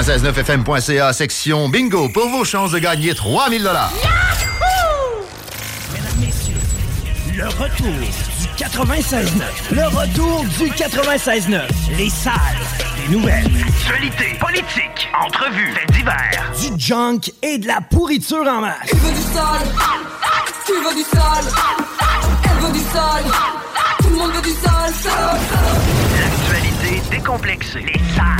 969fm.ca, section bingo, pour vos chances de gagner 3000 dollars. Mesdames, messieurs, le retour du 96.9. Le retour du 96.9. Les salles des nouvelles. Actualité, politique, entrevues, faits divers. Du junk et de la pourriture en masse. Tu veux du sale Tu veux du sale Elle veut du sale Tout le monde veut du sale. L'actualité décomplexée. Les salles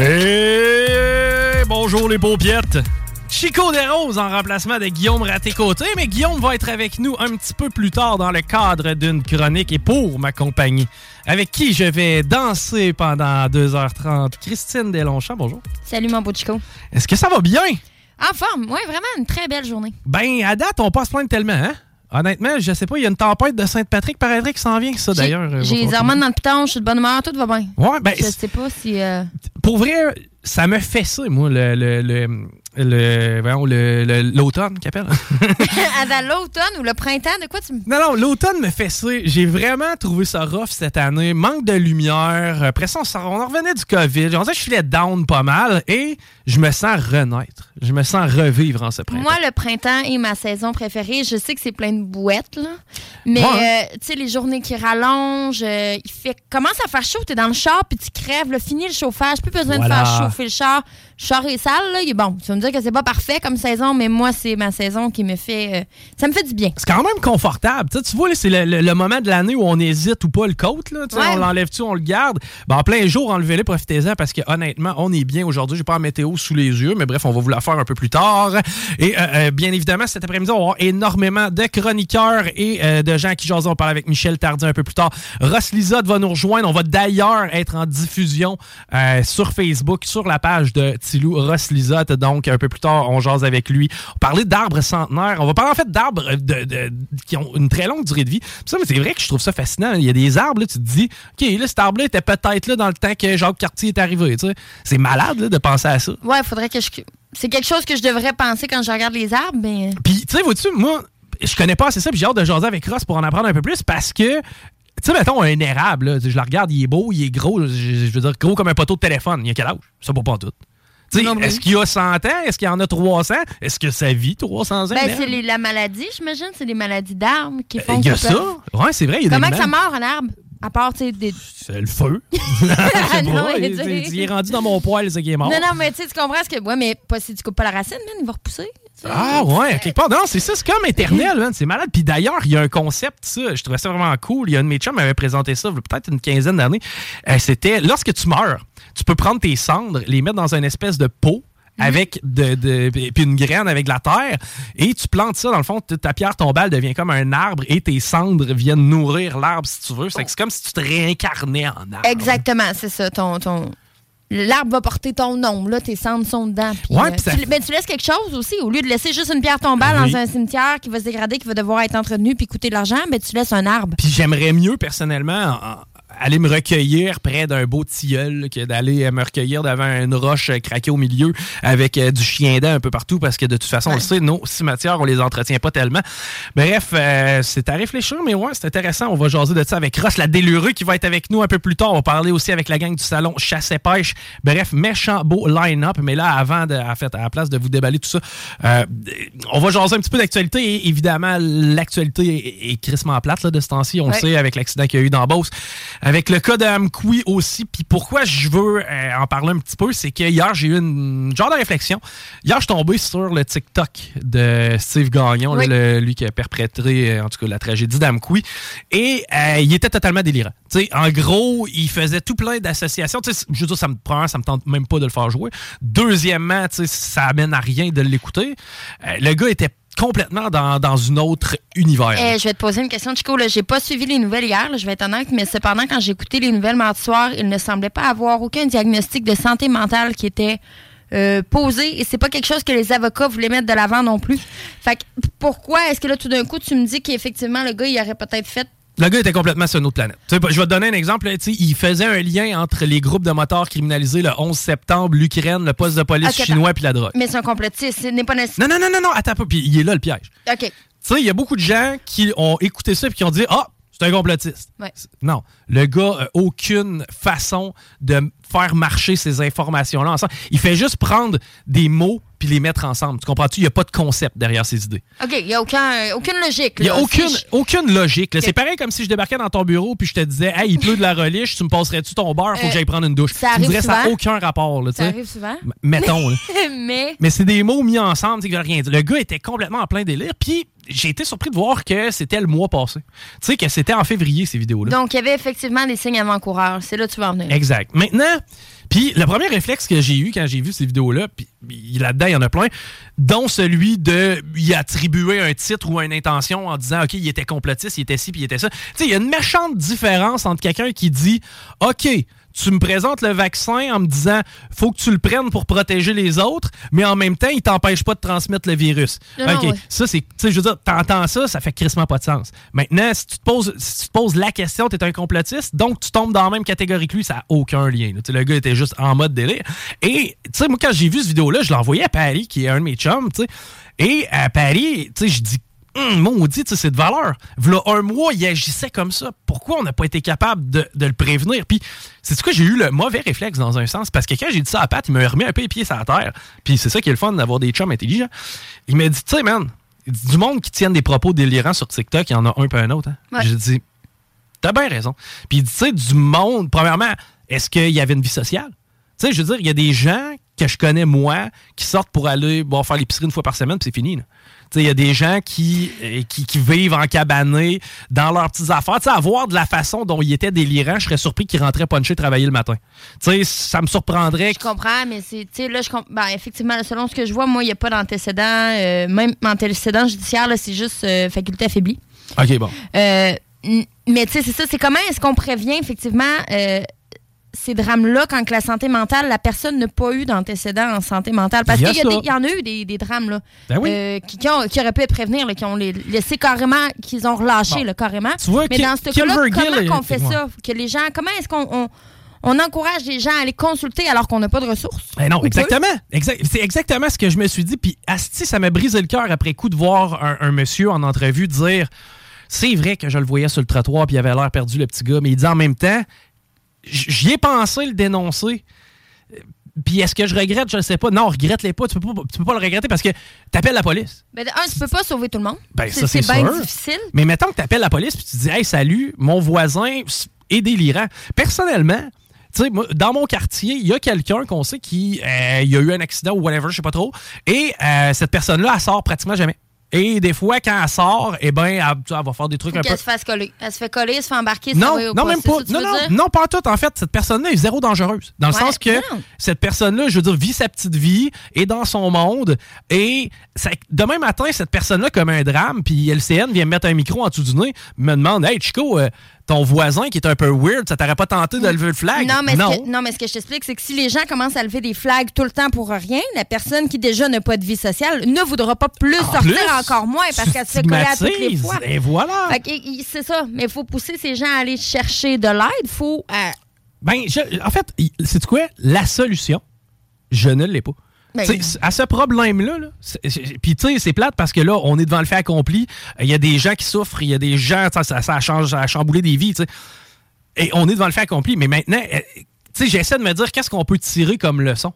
Et bonjour les paupiettes. Chico Desroses en remplacement de Guillaume Raté-Côté, mais Guillaume va être avec nous un petit peu plus tard dans le cadre d'une chronique et pour m'accompagner, avec qui je vais danser pendant 2h30. Christine Delonchamp, bonjour. Salut mon beau Chico. Est-ce que ça va bien? En forme, ouais, vraiment une très belle journée. Ben, à date, on passe plein tellement, hein? Honnêtement, je sais pas, il y a une tempête de Sainte-Patrick, paraîtrait qui s'en vient, ça d'ailleurs. euh, J'ai les hormones dans le piton, je suis de bonne humeur, tout va bien. Ouais, ben, Je sais pas si. euh, Pour vrai, ça me fait ça, moi, le, le, le, le- voyons, le- le- l'automne, qu'appelle. Avant l'automne ou le printemps, de quoi tu me. Non, non, l'automne me fait ça. J'ai vraiment trouvé ça rough cette année. Manque de lumière. Après ça, on, en revenait du COVID. On dirait que je filais down pas mal et je me sens renaître. Je me sens revivre en ce printemps. Moi, le printemps est ma saison préférée. Je sais que c'est plein de bouettes, là. Mais, Ouais. euh, tu sais, les journées qui rallongent, euh, il fait. Commence à faire chaud, t'es dans le char, puis tu crèves, là, fini le chauffage, plus besoin Voilà. de faire chauffer le char. Le char est sale, là, il est bon. Tu vas me dire que c'est pas parfait comme saison, mais moi, c'est ma saison qui me fait. euh, ça me fait du bien. C'est quand même confortable. Tu vois, c'est le, le- le moment de l'année où on hésite ou pas le coat. Là, Ouais. On l'enlève-tu, on le garde? Ben, en plein jour, enlevez-le, profitez-en parce que honnêtement, on est bien aujourd'hui. J'ai pas la météo sous les yeux, mais bref, on va vous la faire un peu plus tard. Et euh, euh, bien évidemment, cet après-midi, on va avoir énormément de chroniqueurs et euh, de gens qui jasent. On va parler avec Michel Tardy un peu plus tard. Ross Lizotte va nous rejoindre. On va d'ailleurs être en diffusion sur Facebook, sur la page de Tilou Ross Lizotte. Donc, un peu plus tard, on jase avec lui. On va parler d'arbres centenaires. On va parler en fait d'arbres de- de- qui ont une très longue durée de vie. Puis ça, c'est vrai que je trouve ça fascinant. Il y a des arbres, là, tu te dis, OK, là, cet arbre-là était peut-être là dans le temps que Jacques Cartier est arrivé. tu sais. C'est malade là, de penser à ça. Ouais, faudrait que je. C'est quelque chose que je devrais penser quand je regarde les arbres, mais. Puis, tu sais, vois-tu, moi, je connais pas assez ça, puis j'ai hâte de jaser avec Ross pour en apprendre un peu plus parce que. Tu sais, mettons, un érable, là, je le regarde, il est beau, il est gros, je, je veux dire, gros comme un poteau de téléphone. Il a quel âge? Ça va pas tout. Est-ce qu'il a 100 ans? Est-ce qu'il y en a 300? Est-ce que ça vit 300 ans? Ben, c'est la maladie, j'imagine. C'est les maladies d'arbres qui font Euh, Il y a ça? Ouais, c'est vrai, y a Comment que ça meurt, un arbre? À part, tu sais, des. C'est le feu. Il, est rendu dans mon poil, c'est qui est mort. Non, non, mais tu comprends ce que. Ouais, mais pas si tu coupes pas la racine, man, il va repousser. Ah ouais, quelque part. Non, c'est ça, c'est comme éternel, man. C'est malade. Puis d'ailleurs, il y a un concept, ça, je trouvais ça vraiment cool. Il y a un de mes chums m'avait présenté ça, il y a peut-être une quinzaine d'années. Euh, C'était lorsque tu meurs, tu peux prendre tes cendres, les mettre dans une espèce de pot avec de, de- puis une graine avec de la terre et tu plantes ça dans le fond ta pierre tombale devient comme un arbre et tes cendres viennent nourrir l'arbre si tu veux c'est comme si tu te réincarnais en arbre Exactement, c'est ça. Ton, ton... L'arbre va porter ton nom, là, tes cendres sont dedans. Ouais, euh, puis ça- tu, ben, tu laisses quelque chose aussi. Au lieu de laisser juste une pierre tombale Oui. dans un cimetière qui va se dégrader, qui va devoir être entretenu puis coûter de l'argent, ben, tu laisses un arbre. Puis j'aimerais mieux, personnellement, en- aller me recueillir près d'un beau tilleul que d'aller me recueillir devant une roche craquée au milieu avec euh, du chien dent un peu partout parce que de toute façon, on le sait, nos cimetières, on les entretient pas tellement. Bref, euh, c'est à réfléchir, mais ouais, c'est intéressant. On va jaser de ça avec Ross, la délureux, qui va être avec nous un peu plus tard. On va parler aussi avec la gang du salon Chasse et Pêche. Bref, méchant beau line-up. Mais là, avant, de, en fait, à la place de vous déballer tout ça, euh, on va jaser un petit peu d'actualité. Et évidemment, l'actualité est, est crissement plate là, de ce temps-ci. On le sait, avec l'accident qu'il y a eu dans Beauce. Avec le cas de Amkoui aussi. Puis pourquoi je veux euh, en parler un petit peu, c'est que hier, j'ai eu une genre de réflexion. Hier, je suis tombé sur le TikTok de Steve Gagnon, là, le- lui qui a perpétré, euh, en tout cas, la tragédie d'Amkoui. Et euh, il était totalement délirant. En gros, il faisait tout plein d'associations. Je veux dire, ça me, premièrement, ça me tente même pas de le faire jouer. Deuxièmement, ça amène à rien de l'écouter. Euh, le gars était complètement dans, dans une autre univers. Eh, je vais te poser une question, Chico. J'ai pas suivi les nouvelles hier, là, je vais être honnête, mais cependant, quand j'ai écouté les nouvelles mardi soir, il ne semblait pas avoir aucun diagnostic de santé mentale qui était euh, posé. Et c'est pas quelque chose que les avocats voulaient mettre de l'avant non plus. Fait que pourquoi est-ce que là, tout d'un coup, tu me dis qu'effectivement, le gars, il aurait peut-être fait. Le gars était complètement sur une autre planète. Tu sais, je vais te donner un exemple. là, tu sais, il faisait un lien entre les groupes de motards criminalisés le 11 septembre, l'Ukraine, le poste de police Ok, chinois puis la drogue. Mais c'est un complotiste. Ce n'est pas nécessaire. Non, non, non, non, non, attends pas. Puis il est là le piège. OK. Tu sais, il y a beaucoup de gens qui ont écouté ça et qui ont dit Ah, c'est un complotiste. Ouais. Non, le gars a aucune façon de faire marcher ces informations-là ensemble. Il fait juste prendre des mots puis les mettre ensemble. Tu comprends-tu? Il n'y a pas de concept derrière ces idées. OK, il n'y a aucun, aucune logique. Il n'y a aucune, Si je- aucune logique. C'est pareil comme si je débarquais dans ton bureau puis je te disais Hey, il pleut de la reliche, tu me passerais-tu ton beurre? Faut Euh, que j'aille prendre une douche. ça tu me ça n'a aucun rapport. Là, tu Ça arrive souvent. M- Mettons. mais. Mais c'est des mots mis ensemble, veulent rien dire. Le gars était complètement en plein délire. Puis j'ai été surpris de voir que c'était le mois passé. Tu sais, que c'était en février, ces vidéos-là. Donc, il y avait effectivement des signes avant-coureurs. C'est là que tu vas en venir. Exact. Maintenant, puis le premier réflexe que j'ai eu quand j'ai vu ces vidéos-là, puis là-dedans, il y en a plein, dont celui de y attribuer un titre ou une intention en disant, OK, il était complotiste, il était ci, puis il était ça. Tu sais, il y a une méchante différence entre quelqu'un qui dit, OK, tu me présentes le vaccin en me disant, faut que tu le prennes pour protéger les autres, mais en même temps, il t'empêche pas de transmettre le virus. Non, non, OK, ouais. ça, c'est, tu sais, je veux dire, t'entends ça, ça fait crissement pas de sens. Maintenant, si tu te poses, si tu te poses la question, t'es un complotiste, donc tu tombes dans la même catégorie que lui, ça a aucun lien. là. Le gars était juste en mode délire. Et, tu sais, moi, quand j'ai vu cette vidéo-là, je l'ai envoyé à Paris, qui est un de mes chums, tu sais. Et à Paris, tu sais, je dis, Hum, maudit, tu sais, c'est de valeur. V'là un mois, il agissait comme ça. Pourquoi on n'a pas été capable de, de le prévenir? Puis, c'est quoi, j'ai eu le mauvais réflexe dans un sens? Parce que quand j'ai dit ça à Pat, il m'a remis un peu les pieds sur la terre. Puis, c'est ça qui est le fun d'avoir des chums intelligents. Il m'a dit, tu sais, man, il dit, du monde qui tienne des propos délirants sur TikTok, il y en a un peu un autre. Hein? Ouais. J'ai dit, t'as bien raison. Puis, il dit, tu sais, du monde, premièrement, est-ce qu'il y avait une vie sociale? Tu sais, je veux dire, il y a des gens que je connais, moi, qui sortent pour aller bon, faire l'épicerie une fois par semaine, puis c'est fini. là. Il y a des gens qui, euh, qui, qui vivent en cabané dans leurs petites affaires. Tu sais, à voir de la façon dont il était délirant, je serais surpris qu'il rentrait puncher travailler le matin. Tu sais, ça me surprendrait. Je comprends, mais c'est, là, je comprends. Ben, effectivement, selon ce que je vois, moi, il n'y a pas d'antécédent, euh, même antécédent judiciaire, c'est juste euh, faculté affaiblie. OK, bon. Euh, mais tu sais, c'est ça, c'est comment est-ce qu'on prévient, effectivement, euh, ces drames-là quand que la santé mentale, la personne n'a pas eu d'antécédent en santé mentale? Parce y qu'il y, en a eu des, des drames, là, Ben oui. euh, qui, qui ont- qui auraient pu être prévenir, là, qui ont les- laissé carrément, qu'ils ont relâché, Bon. là, carrément. Tu vois, mais dans ce cas-là, comment qu'on fait ça? Que les gens, comment est-ce qu'on on, on encourage les gens à aller consulter alors qu'on n'a pas de ressources? Ben non, exactement. Exact- c'est exactement ce que je me suis dit. Puis, Asti, ça m'a brisé le cœur après coup de voir un, un monsieur en entrevue dire C'est vrai que je le voyais sur le trottoir puis il avait l'air perdu, le petit gars. Mais il dit en même temps J'y ai pensé le dénoncer. Puis est-ce que je regrette? Je ne sais pas. Non, regrette-les pas. Tu peux pas, tu peux pas le regretter parce que t'appelles la police. Ben, de un, tu peux pas sauver tout le monde. Ben, ça, c'est c'est bien difficile. Mais mettons que tu appelles la police puis tu dis Hey, salut, mon voisin est délirant. Personnellement, tu sais, moi, dans mon quartier, il y a quelqu'un qu'on sait qui euh, y a eu un accident ou whatever, je sais pas trop. Et euh, cette personne-là, elle sort pratiquement jamais. Et des fois, quand elle sort, eh ben, elle, elle va faire des trucs un peu. Qu'elle se fasse coller. Elle se fait coller, elle se fait embarquer. Non, non, même pas. Non, non, non, pas en tout. En fait, cette personne-là est zéro dangereuse. Dans le Ouais, sens que non. cette personne-là, je veux dire, vit sa petite vie, est dans son monde. Et ça- demain matin, cette personne-là comme un drame, puis LCN vient me mettre un micro en dessous du nez, me demande Hey, Chico, euh, ton voisin qui est un peu weird, ça t'aurait pas tenté de lever le flag? Non, mais, Ce que, non, mais ce que je t'explique, c'est que si les gens commencent à lever des flags tout le temps pour rien, la personne qui déjà n'a pas de vie sociale ne voudra pas plus sortir encore moins parce qu'elle se fait coller à toutes les fois. Et voilà. C'est ça. Mais il faut pousser ces gens à aller chercher de l'aide. Il faut. Euh, ben, en fait, c'est quoi? La solution, je ne l'ai pas. Ben, à ce problème-là, puis tu sais, c'est plate parce que là, on est devant le fait accompli. Il y a des gens qui souffrent, il y a des gens, ça, ça, change, ça a chamboulé des vies, Et on est devant le fait accompli. Mais maintenant, euh, tu sais, j'essaie de me dire qu'est-ce qu'on peut tirer comme leçon?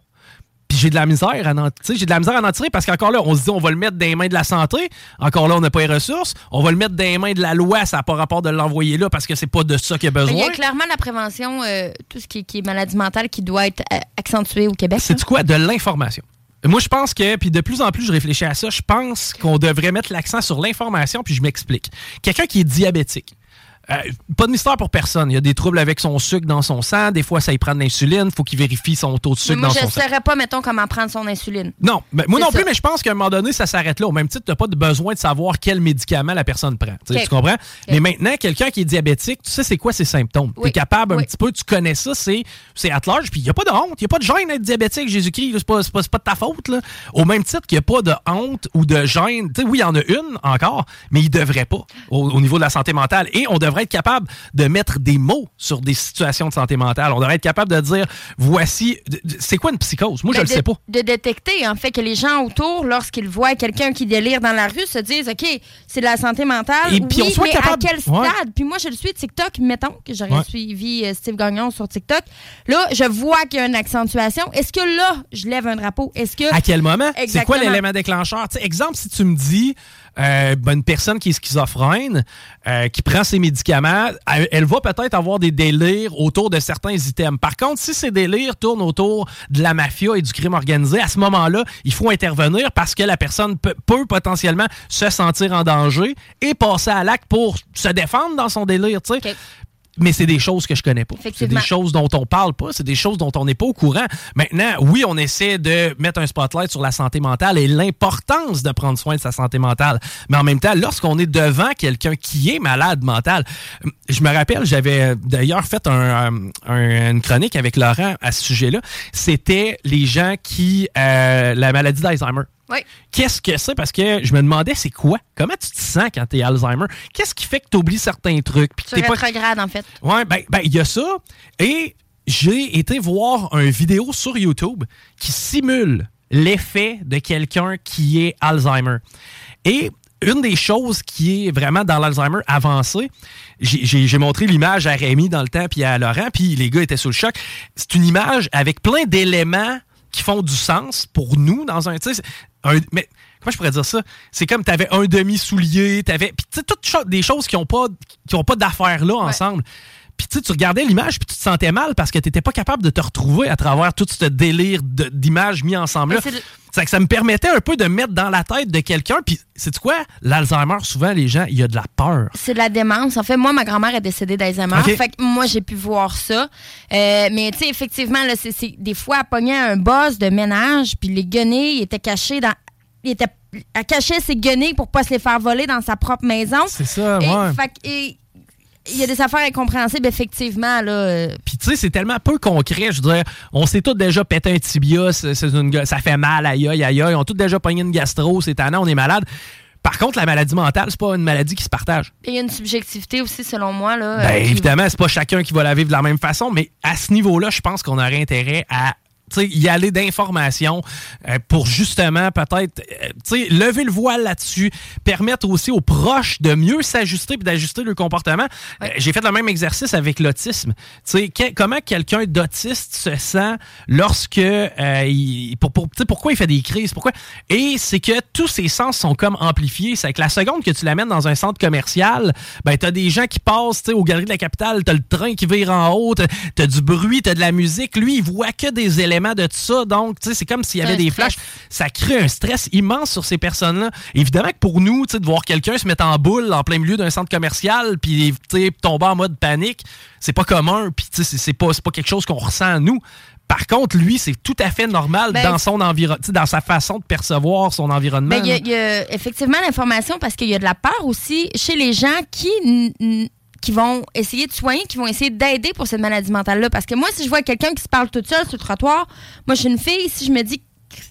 J'ai de la misère à en, j'ai de la misère à en tirer parce qu'encore là, on se dit on va le mettre dans les mains de la santé. Encore là, on n'a pas les ressources. On va le mettre dans les mains de la loi. Ça n'a pas rapport de l'envoyer là parce que c'est pas de ça qu'il y a besoin. Il y a clairement la prévention, euh, tout ce qui, est maladie mentale qui doit être euh, accentué au Québec. C'est quoi? De l'information. Moi, je pense que, puis de plus en plus, je réfléchis à ça, je pense qu'on devrait mettre l'accent sur l'information, puis je m'explique. Quelqu'un qui est diabétique, euh, pas de mystère pour personne. Il y a des troubles avec son sucre dans son sang. Des fois, ça y prend de l'insuline. faut qu'il vérifie son taux de sucre dans son sang. Je ne saurais pas, mettons, comment prendre son insuline. Non, mais moi non plus, mais je pense qu'à un moment donné, ça s'arrête là. Au même titre, tu n'as pas besoin de savoir quel médicament la personne prend. Tu comprends? Mais maintenant, quelqu'un qui est diabétique, tu sais c'est quoi ses symptômes? Tu es capable un petit peu, tu connais ça, c'est at large. Puis il n'y a pas de honte. Il n'y a pas de gêne d'être diabétique, Jésus-Christ. C'est pas, pas, pas, de ta faute. Là. Au même titre qu'il n'y a pas de honte ou de gêne. sais oui, il y en a une encore, mais il ne devrait pas au niveau de la santé mentale. Et on devrait être capable de mettre des mots sur des situations de santé mentale. On devrait être capable de dire voici, c'est quoi une psychose? Moi, je ne le sais pas. De détecter, en fait, que les gens autour, lorsqu'ils voient quelqu'un qui délire dans la rue, se disent OK, c'est de la santé mentale. Et puis, on soit mais à quel stade? Puis moi, je le suis TikTok, mettons que j'aurais suivi euh, Steve Gagnon sur TikTok. Là, je vois qu'il y a une accentuation. Est-ce que là, je lève un drapeau? Est-ce que. À quel moment? C'est quoi l'élément déclencheur? exemple, si tu me dis euh, une personne qui est schizophrène, euh, qui prend ses médicaments, elle, va peut-être avoir des délires autour de certains items. Par contre, si ces délires tournent autour de la mafia et du crime organisé, à ce moment-là, il faut intervenir parce que la personne peut, potentiellement se sentir en danger et passer à l'acte pour se défendre dans son délire. Okay mais c'est des choses que je connais pas. C'est des choses dont on parle pas, c'est des choses dont on n'est pas au courant. Maintenant, oui, on essaie de mettre un spotlight sur la santé mentale et l'importance de prendre soin de sa santé mentale. Mais en même temps, lorsqu'on est devant quelqu'un qui est malade mental, je me rappelle, j'avais d'ailleurs fait une chronique avec Laurent à ce sujet-là. C'était les gens qui euh, la maladie d'Alzheimer. Qu'est-ce que c'est? Parce que je me demandais, c'est quoi? Comment tu te sens quand tu es Alzheimer? Qu'est-ce qui fait que tu oublies certains trucs? C'est rétrograde, en fait. Oui, ben, ben, il y a ça. Et j'ai été voir une vidéo sur YouTube qui simule l'effet de quelqu'un qui est Alzheimer. Et une des choses qui est vraiment dans l'Alzheimer avancé, j'ai montré l'image à Rémi dans le temps puis à Laurent, puis les gars étaient sous le choc. C'est une image avec plein d'éléments qui font du sens pour nous dans un mais comment je pourrais dire ça? C'est comme tu avais un demi-soulier, tu avais. Puis tu sais, toutes des choses qui n'ont pas, qui ont pas d'affaires là ensemble. Puis tu regardais l'image, puis tu te sentais mal parce que tu n'étais pas capable de te retrouver à travers tout ce délire d'images mis ensemble. C'est que ça me permettait un peu de mettre dans la tête de quelqu'un. Puis, c'est quoi? L'Alzheimer, souvent, les gens, il y a de la peur. C'est de la démence. En fait, moi, ma grand-mère est décédée d'Alzheimer. Fait que moi, j'ai pu voir ça. Euh, mais, tu sais, effectivement, là, c'est, des fois, elle pognait un boss de ménage, puis les guenilles étaient cachés dans. Il était, elle cachait ses guenilles pour pas se les faire voler dans sa propre maison. C'est ça, ouais. Fait et, il y a des affaires incompréhensibles, effectivement. Là. Puis, tu sais, c'est tellement peu concret. Je veux dire, on s'est tous déjà pété un tibia, ça fait mal, aïe, aïe, aïe, aïe. On tous déjà pogné une gastro, c'est tannant, on est malade. Par contre, la maladie mentale, c'est pas une maladie qui se partage. Il y a une subjectivité aussi, selon moi. Là, ben, euh, évidemment, c'est pas chacun qui va la vivre de la même façon, mais à ce niveau-là, je pense qu'on aurait intérêt à y aller d'informations euh, pour justement peut-être euh, lever le voile là-dessus, permettre aussi aux proches de mieux s'ajuster et d'ajuster leur comportement. Euh, j'ai fait le même exercice avec l'autisme. comment quelqu'un d'autiste se sent lorsque il, pour, pourquoi il fait des crises, pourquoi? Et c'est que tous ses sens sont comme amplifiés. C'est que la seconde que tu l'amènes dans un centre commercial, ben as des gens qui passent aux galeries de la capitale, t'as le train qui vire en haut, t'as du bruit, t'as de la musique. Lui, il voit que des éléments de ça. Donc, tu sais, c'est comme s'il y avait des flashs. Ça crée un stress immense sur ces personnes-là. Évidemment que pour nous, tu sais, de voir quelqu'un se mettre en boule en plein milieu d'un centre commercial puis, tu sais, tomber en mode panique, c'est pas commun. Puis, tu sais, c'est pas, pas quelque chose qu'on ressent nous. Par contre, lui, c'est tout à fait normal ben, dans son environnement, dans sa façon de percevoir son environnement. Ben, il y, a effectivement l'information parce qu'il y a de la peur aussi chez les gens qui qui vont essayer de soigner, qui vont essayer d'aider pour cette maladie mentale-là. Parce que moi, si je vois quelqu'un qui se parle toute seule sur le trottoir, moi, je suis une fille, si je me dis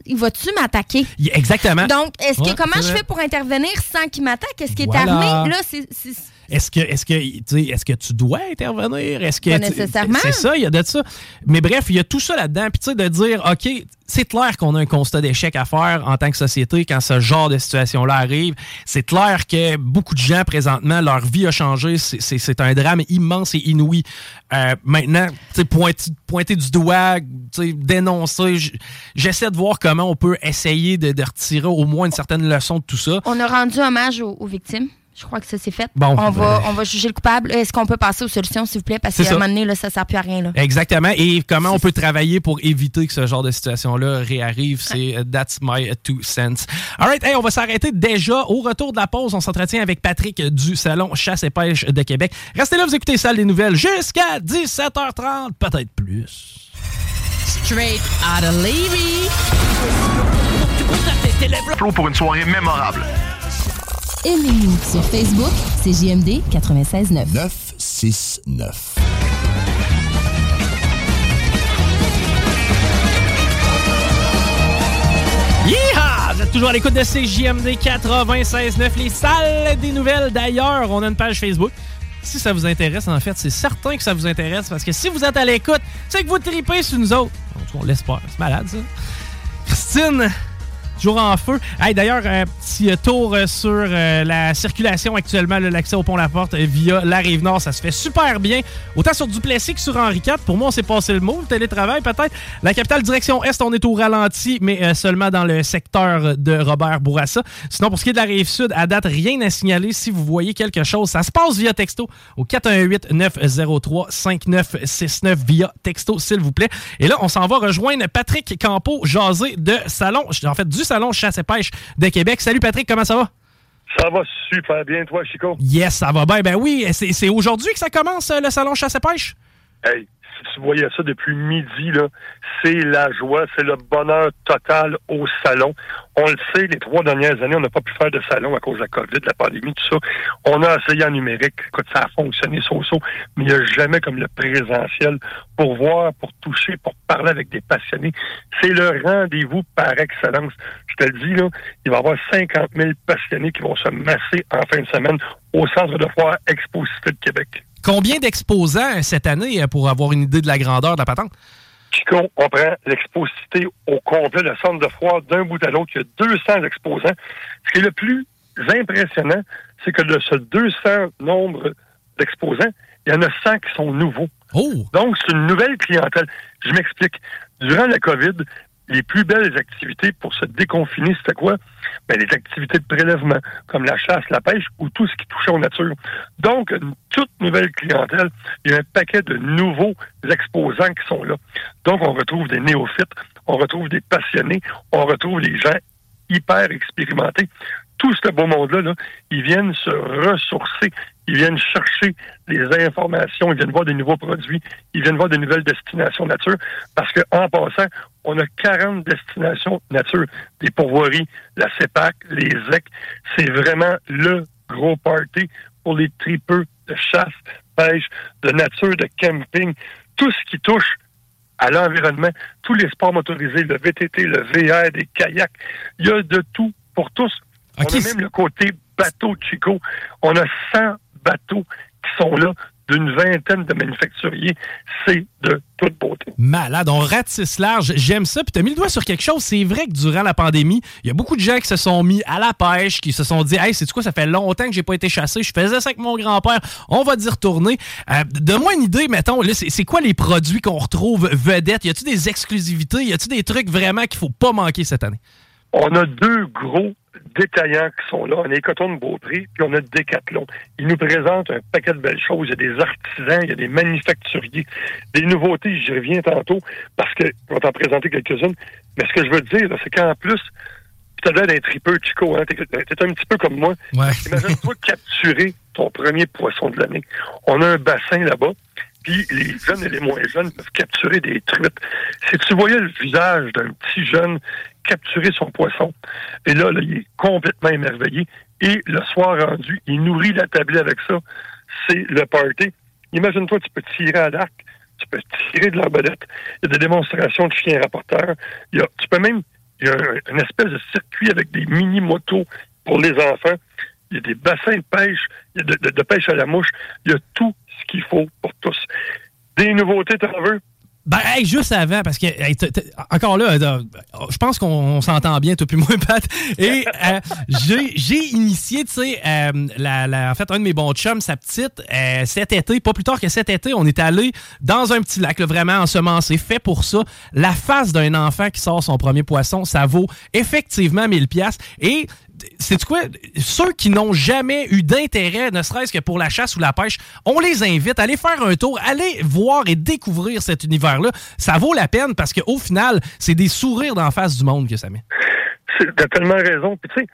il va-tu m'attaquer? Exactement. Donc, est-ce que Ouais, comment je fais pour intervenir sans qu'il m'attaque? Est-ce qu'il Voilà. est armé? Là, c'est. Est-ce que, est-ce que, est-ce que tu dois intervenir? Est-ce que Pas nécessairement. C'est ça, il y a de ça. Mais bref, il y a tout ça là-dedans. Puis tu sais, de dire, OK, c'est clair qu'on a un constat d'échec à faire en tant que société quand ce genre de situation-là arrive. C'est clair que beaucoup de gens, présentement, leur vie a changé. C'est- C'est c'est un drame immense et inouï. Euh, maintenant, tu sais, pointer, pointer du doigt, tu sais, dénoncer, j'essaie de voir comment on peut essayer de, de retirer au moins une certaine leçon de tout ça. On a rendu hommage aux, aux victimes. Je crois que ça s'est fait. Bon, on, va, ben- on va juger le coupable. Est-ce qu'on peut passer aux solutions, s'il vous plaît? Parce qu'à un moment donné, là, ça ne sert plus à rien. Là. Exactement. Et comment on peut travailler pour éviter que ce genre de situation-là réarrive, c'est euh, That's my two cents. All right, hey, on va s'arrêter déjà. Au retour de la pause, on s'entretient avec Patrick du Salon Chasse et Pêche de Québec. Restez là, vous écoutez Salle des Nouvelles jusqu'à 17h30, peut-être plus. Straight out of Levy. Flo pour une soirée mémorable. Aimez-nous sur Facebook, c'est JMD 96.9. 969. Yeehaw! Vous êtes toujours à l'écoute de CJMD 96.9, les salles des nouvelles. D'ailleurs, on a une page Facebook. Si ça vous intéresse, en fait, c'est certain que ça vous intéresse parce que si vous êtes à l'écoute, c'est que vous tripez sur nous autres. En tout cas, On l'espère. C'est malade, ça. Christine, toujours en feu. Hey, D'ailleurs, un petit euh, tour euh, sur euh, la circulation actuellement, l'accès au pont La Porte euh, via la Rive-Nord, ça se fait super bien. Autant sur Duplessis que sur Henri IV. Pour moi, on s'est passé le mot, le télétravail peut-être. La capitale direction Est, on est au ralenti, mais seulement dans le secteur de Robert Bourassa. Sinon, pour ce qui est de la Rive-Sud, à date, rien à signaler. Si vous voyez quelque chose, ça se passe via texto au 418-903-5969 via texto, s'il vous plaît. Et là, on s'en va rejoindre Patrick Campo, jasé de Salon, en fait, du Salon Chasse et Pêche de Québec. Salut Patrick, comment ça va? Ça va super bien, toi, Chico? Yes, ça va bien. Ben oui, c'est c'est aujourd'hui que ça commence, euh, le Salon Chasse et Pêche? Hey, si tu voyais ça depuis midi, là, c'est la joie, c'est le bonheur total au salon. On le sait, les trois dernières années, on n'a pas pu faire de salon à cause de la COVID, de la pandémie, tout ça. On a essayé en numérique. Écoute, ça a fonctionné, so-so, mais il n'y a jamais comme le présentiel pour voir, pour toucher, pour parler avec des passionnés. C'est le rendez-vous par excellence. Je te le dis, là, il va y avoir 50 000 passionnés qui vont se masser en fin de semaine au centre de foire Exposité de Québec. Combien d'exposants euh, cette année euh, pour avoir une idée de la grandeur de la patente? Chico, on prend l'exposité au complet, le centre de foire d'un bout à l'autre. Il y a 200 exposants. Ce qui est le plus impressionnant, c'est que de ce 200 nombre d'exposants, il y en a 100 qui sont nouveaux. Donc, c'est une nouvelle clientèle. Je m'explique. Durant la COVID, les plus belles activités pour se déconfiner, c'était quoi? Ben, les activités de prélèvement, comme la chasse, la pêche ou tout ce qui touchait aux nature. Donc, une toute nouvelle clientèle. Il y a un paquet de nouveaux exposants qui sont là. Donc, on retrouve des néophytes, on retrouve des passionnés, on retrouve les gens hyper expérimentés. Tout ce beau monde-là, là, ils viennent se ressourcer, ils viennent chercher des informations, ils viennent voir des nouveaux produits, ils viennent voir des nouvelles destinations nature, parce que en passant, on a 40 destinations nature, des pourvoiries, la CEPAC, les ZEC. C'est vraiment le gros party pour les tripeux de chasse, pêche, de nature, de camping, tout ce qui touche à l'environnement, tous les sports motorisés, le VTT, le VR, des kayaks. Il y a de tout pour tous. On a même le côté bateau Chico. On a 100 bateaux qui sont là d'une vingtaine de manufacturiers. C'est de toute beauté. Malade, on ratisse large. J'aime ça. Puis t'as mis le doigt sur quelque chose. C'est vrai que durant la pandémie, il y a beaucoup de gens qui se sont mis à la pêche, qui se sont dit Hey, c'est quoi, ça fait longtemps que j'ai pas été chassé. Je faisais ça avec mon grand-père. On va d'y retourner. Euh, Donne-moi une idée, mettons, là, c'est c'est quoi les produits qu'on retrouve vedettes? Y a-tu des exclusivités? Y a-tu des trucs vraiment qu'il faut pas manquer cette année? On a deux gros détaillants qui sont là. On a Coton de Beaupré, puis on a Decathlon. Ils nous présentent un paquet de belles choses. Il y a des artisans, il y a des manufacturiers, des nouveautés. J'y reviens tantôt parce que je vais t'en présenter quelques-unes. Mais ce que je veux te dire, c'est qu'en plus, tu as l'air d'un tripeux, Chico. Hein? T'es, un petit peu comme moi. Imagine-toi capturer ton premier poisson de l'année. On a un bassin là-bas. Puis les jeunes et les moins jeunes peuvent capturer des truites. Si tu voyais le visage d'un petit jeune capturer son poisson, et là, là, il est complètement émerveillé, et le soir rendu, il nourrit la tablée avec ça, c'est le party. Imagine-toi, tu peux tirer à l'arc, tu peux tirer de l'arbalète. Il y a des démonstrations de chiens rapporteurs. Il a, tu peux même, il y a un- une espèce de circuit avec des mini-motos pour les enfants. Il y a des bassins de pêche, de- de pêche à la mouche. Il y a tout ce qu'il faut pour tous. Des nouveautés, t'en veux? Ben, hey, juste avant, parce que, hey, encore là, euh, je pense qu'on on s'entend bien, toi puis moi, Pat. Et euh, j'ai j'ai initié, tu sais, euh, la, la- en fait, un de mes bons chums, sa petite, euh, cet été, pas plus tard que cet été, on est allé dans un petit lac, là, vraiment ensemencé, fait pour ça. La face d'un enfant qui sort son premier poisson, ça vaut effectivement 1000 pièces Et c'est quoi? Ceux qui n'ont jamais eu d'intérêt, ne serait-ce que pour la chasse ou la pêche, on les invite à aller faire un tour, aller voir et découvrir cet univers-là. Ça vaut la peine parce qu'au final, c'est des sourires d'en face du monde que ça met. T'as tellement raison. Puis tu sais,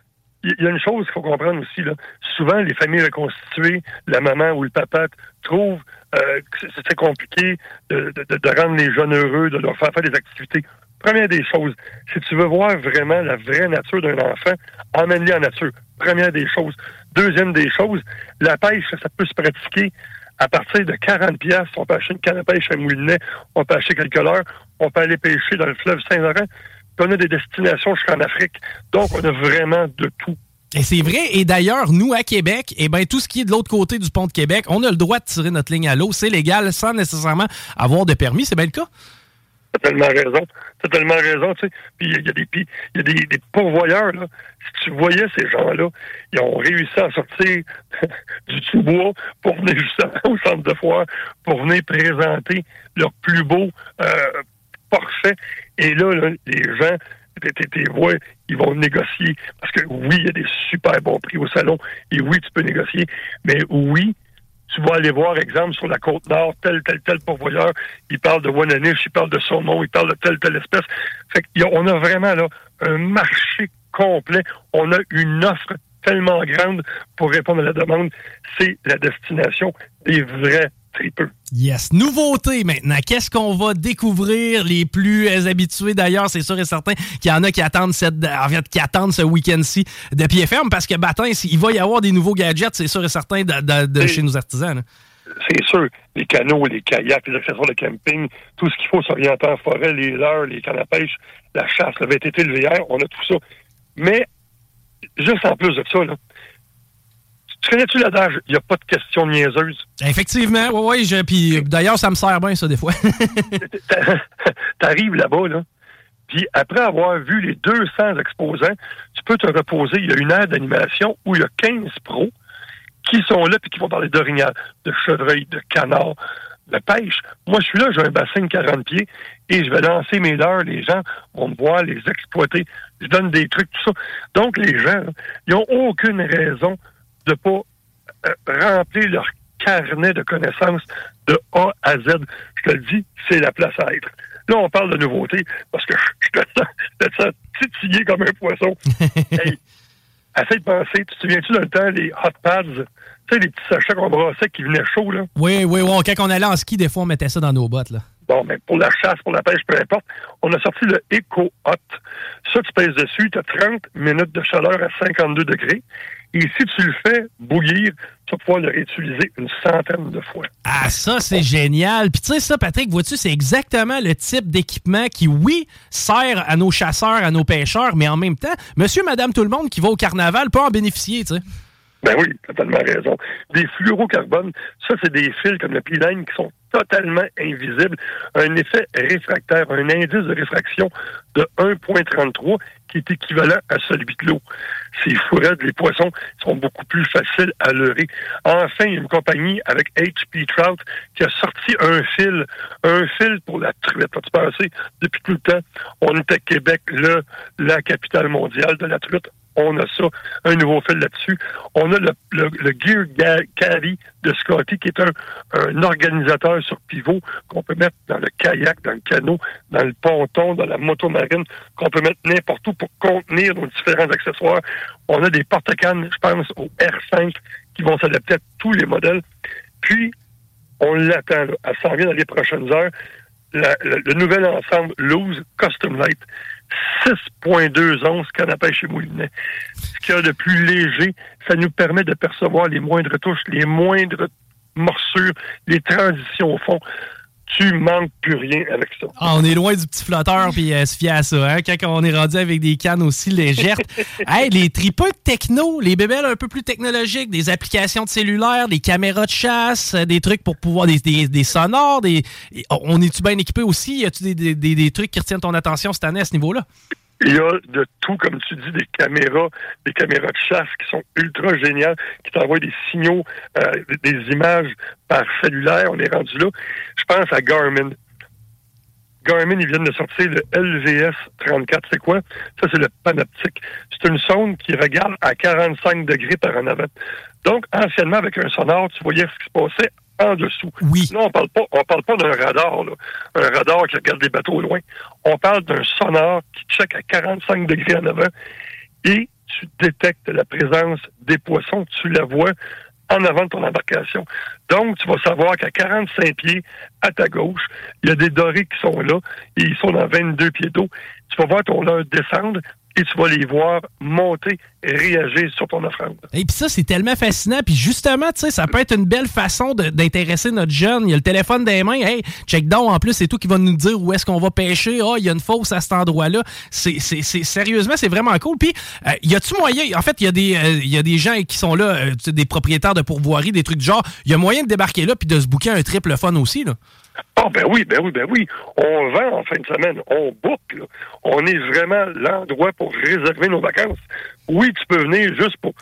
il y, a une chose qu'il faut comprendre aussi. Là. Souvent, les familles reconstituées, la maman ou le papa trouvent euh, que c'est- compliqué de- de rendre les jeunes heureux, de leur faire faire des activités. Première des choses, si tu veux voir vraiment la vraie nature d'un enfant, emmène-les en nature. Première des choses. Deuxième des choses, la pêche, ça peut se pratiquer à partir de 40 pièces. On peut acheter une canne à pêche à Moulinet, on peut acheter quelques heures, on peut aller pêcher dans le fleuve Saint-Laurent. Puis on a des destinations jusqu'en Afrique. Donc, on a vraiment de tout. Et c'est vrai. Et d'ailleurs, nous, à Québec, eh ben, tout ce qui est de l'autre côté du pont de Québec, on a le droit de tirer notre ligne à l'eau. C'est légal sans nécessairement avoir de permis. C'est bien le cas? T'as tellement raison. T'as tellement raison, tu sais. Puis il y a des y a des, pourvoyeurs, là. Si tu voyais ces gens-là, ils ont réussi à sortir du sous-bois pour venir justement au centre de foire, pour venir présenter leur plus beau euh, parfait. Et là, là, les gens, t'es- vois, ils vont négocier. Parce que oui, il y a des super bons prix au salon. Et oui, tu peux négocier. Mais oui, tu vas aller voir, exemple, sur la côte nord, tel, tel, tel pourvoyeur, il parle de Wananiche, il parle de saumon, il parle de telle, telle espèce. Fait qu'on a vraiment là un marché complet. On a une offre tellement grande pour répondre à la demande. C'est la destination des vrais tripeux. Yes. Nouveauté maintenant. Qu'est-ce qu'on va découvrir? Les plus euh, habitués d'ailleurs, c'est sûr et certain qu'il y en a qui attendent cette, en fait, qui attendent ce week-end-ci de pied ferme parce que Batin, il va y avoir des nouveaux gadgets, c'est sûr et certain, de, de- de Oui. chez nos artisans. là. C'est sûr, les canaux, les kayaks, les accessoires de camping, tout ce qu'il faut s'orienter en forêt, les leurres, les cannes à pêche, la chasse, le VTT, le VR, on a tout ça. Mais, juste en plus de ça, là, tu connais-tu l'adage, il n'y a pas de question niaiseuse? Effectivement, oui, oui. Puis d'ailleurs, ça me sert bien, ça, des fois. T'arrives là-bas, là, puis après avoir vu les 200 exposants, tu peux te reposer. Il y a une aire d'animation où il y a 15 pros qui sont là puis qui vont parler d'orignal, de chevreuil, de canard, de pêche. Moi, je suis là, j'ai un bassin de 40 pieds et je vais lancer mes leurres. Les gens vont me voir les exploiter. Je donne des trucs, tout ça. Donc, les gens, là, ils n'ont aucune raison de pas euh, remplir leur carnet de connaissances de A à Z. Je te le dis, c'est la place à être. Là, on parle de nouveautés parce que je te sens, je te sens titillé comme un poisson. hey, de penser, tu te souviens-tu dans le temps, les hot pads, tu sais, les petits sachets qu'on brassait qui venaient chauds, là? oui, oui, oui. Quand on allait en ski, des fois, on mettait ça dans nos bottes. Là. Bon, mais pour la chasse, pour la pêche, peu importe, on a sorti le Eco Hot. Ça, tu pèses dessus, tu as 30 minutes de chaleur à 52 degrés. Et si tu le fais bouillir, tu vas le réutiliser une centaine de fois. Ah, ça, c'est génial. Puis tu sais, ça, Patrick, vois-tu, c'est exactement le type d'équipement qui, oui, sert à nos chasseurs, à nos pêcheurs, mais en même temps, monsieur, madame, tout le monde qui va au carnaval peut en bénéficier, tu sais. Ben oui, totalement raison. Des fluorocarbones, ça, c'est des fils comme le pilène qui sont totalement invisibles. Un effet réfractaire, un indice de réfraction de 1,33 qui est équivalent à celui de l'eau. Ces fourrettes, les poissons sont beaucoup plus faciles à leurrer. Enfin, il y a une compagnie avec HP Trout qui a sorti un fil, un fil pour la truite. As-tu pensé? Depuis tout le temps, on est à Québec, le, la capitale mondiale de la truite on a ça, un nouveau fil là-dessus. On a le, Gear Carry de Scotty, qui est un, organisateur sur pivot qu'on peut mettre dans le kayak, dans le canot, dans le ponton, dans la moto marine, qu'on peut mettre n'importe où pour contenir nos différents accessoires. On a des porte-cannes, je pense, au R5 qui vont s'adapter à tous les modèles. Puis, on l'attend, elle s'en dans les prochaines heures. Le, le nouvel ensemble Loose Custom Light, 6.2 onces canne à pêche chez Moulinet. Ce qu'il y a de plus léger, ça nous permet de percevoir les moindres touches, les moindres morsure, les transitions au fond tu manques plus rien avec ça. Ah, on est loin du petit flotteur puis euh, se fier à ça, hein, quand on est rendu avec des cannes aussi légères. hey, les tripeux techno, les bébelles un peu plus technologiques, des applications de cellulaire, des caméras de chasse, euh, des trucs pour pouvoir, des, des, sonores, des, on est-tu bien équipé aussi? Y a-tu des, des, des trucs qui retiennent ton attention cette année à ce niveau-là? Il y a de tout, comme tu dis, des caméras, des caméras de chasse qui sont ultra géniales, qui t'envoient des signaux, euh, des images par cellulaire. On est rendu là. Je pense à Garmin. Garmin, ils viennent de sortir le LVS 34. C'est quoi? Ça, c'est le panoptique. C'est une sonde qui regarde à 45 degrés par en avant. Donc, anciennement, avec un sonore, tu voyais ce qui se passait en dessous. Oui. Là, on parle pas, on parle pas d'un radar, là. un radar qui regarde des bateaux au loin. On parle d'un sonore qui check à 45 degrés en avant et tu détectes la présence des poissons, tu la vois en avant de ton embarcation. Donc, tu vas savoir qu'à 45 pieds à ta gauche, il y a des dorés qui sont là et ils sont dans 22 pieds d'eau. Tu vas voir ton leurre descendre et tu vas les voir monter et réagir sur ton offrande. Et puis ça, c'est tellement fascinant. Puis justement, tu sais, ça peut être une belle façon d'intéresser notre jeune. Il y a le téléphone des mains. Hey, check down, en plus, c'est tout qui va nous dire où est-ce qu'on va pêcher. Ah, il y a une fosse à cet endroit-là. C'est, sérieusement, c'est vraiment cool. Puis, euh, y a-tu moyen, en fait, il y, a des, euh, y a des gens qui sont là, euh, des propriétaires de pourvoirie, des trucs du genre. Il y a moyen de débarquer là puis de se bouquer un triple fun aussi, là? Ah, ben oui, ben oui, ben oui. On vend en fin de semaine, on boucle. On est vraiment l'endroit pour réserver nos vacances. Oui, tu peux venir juste pour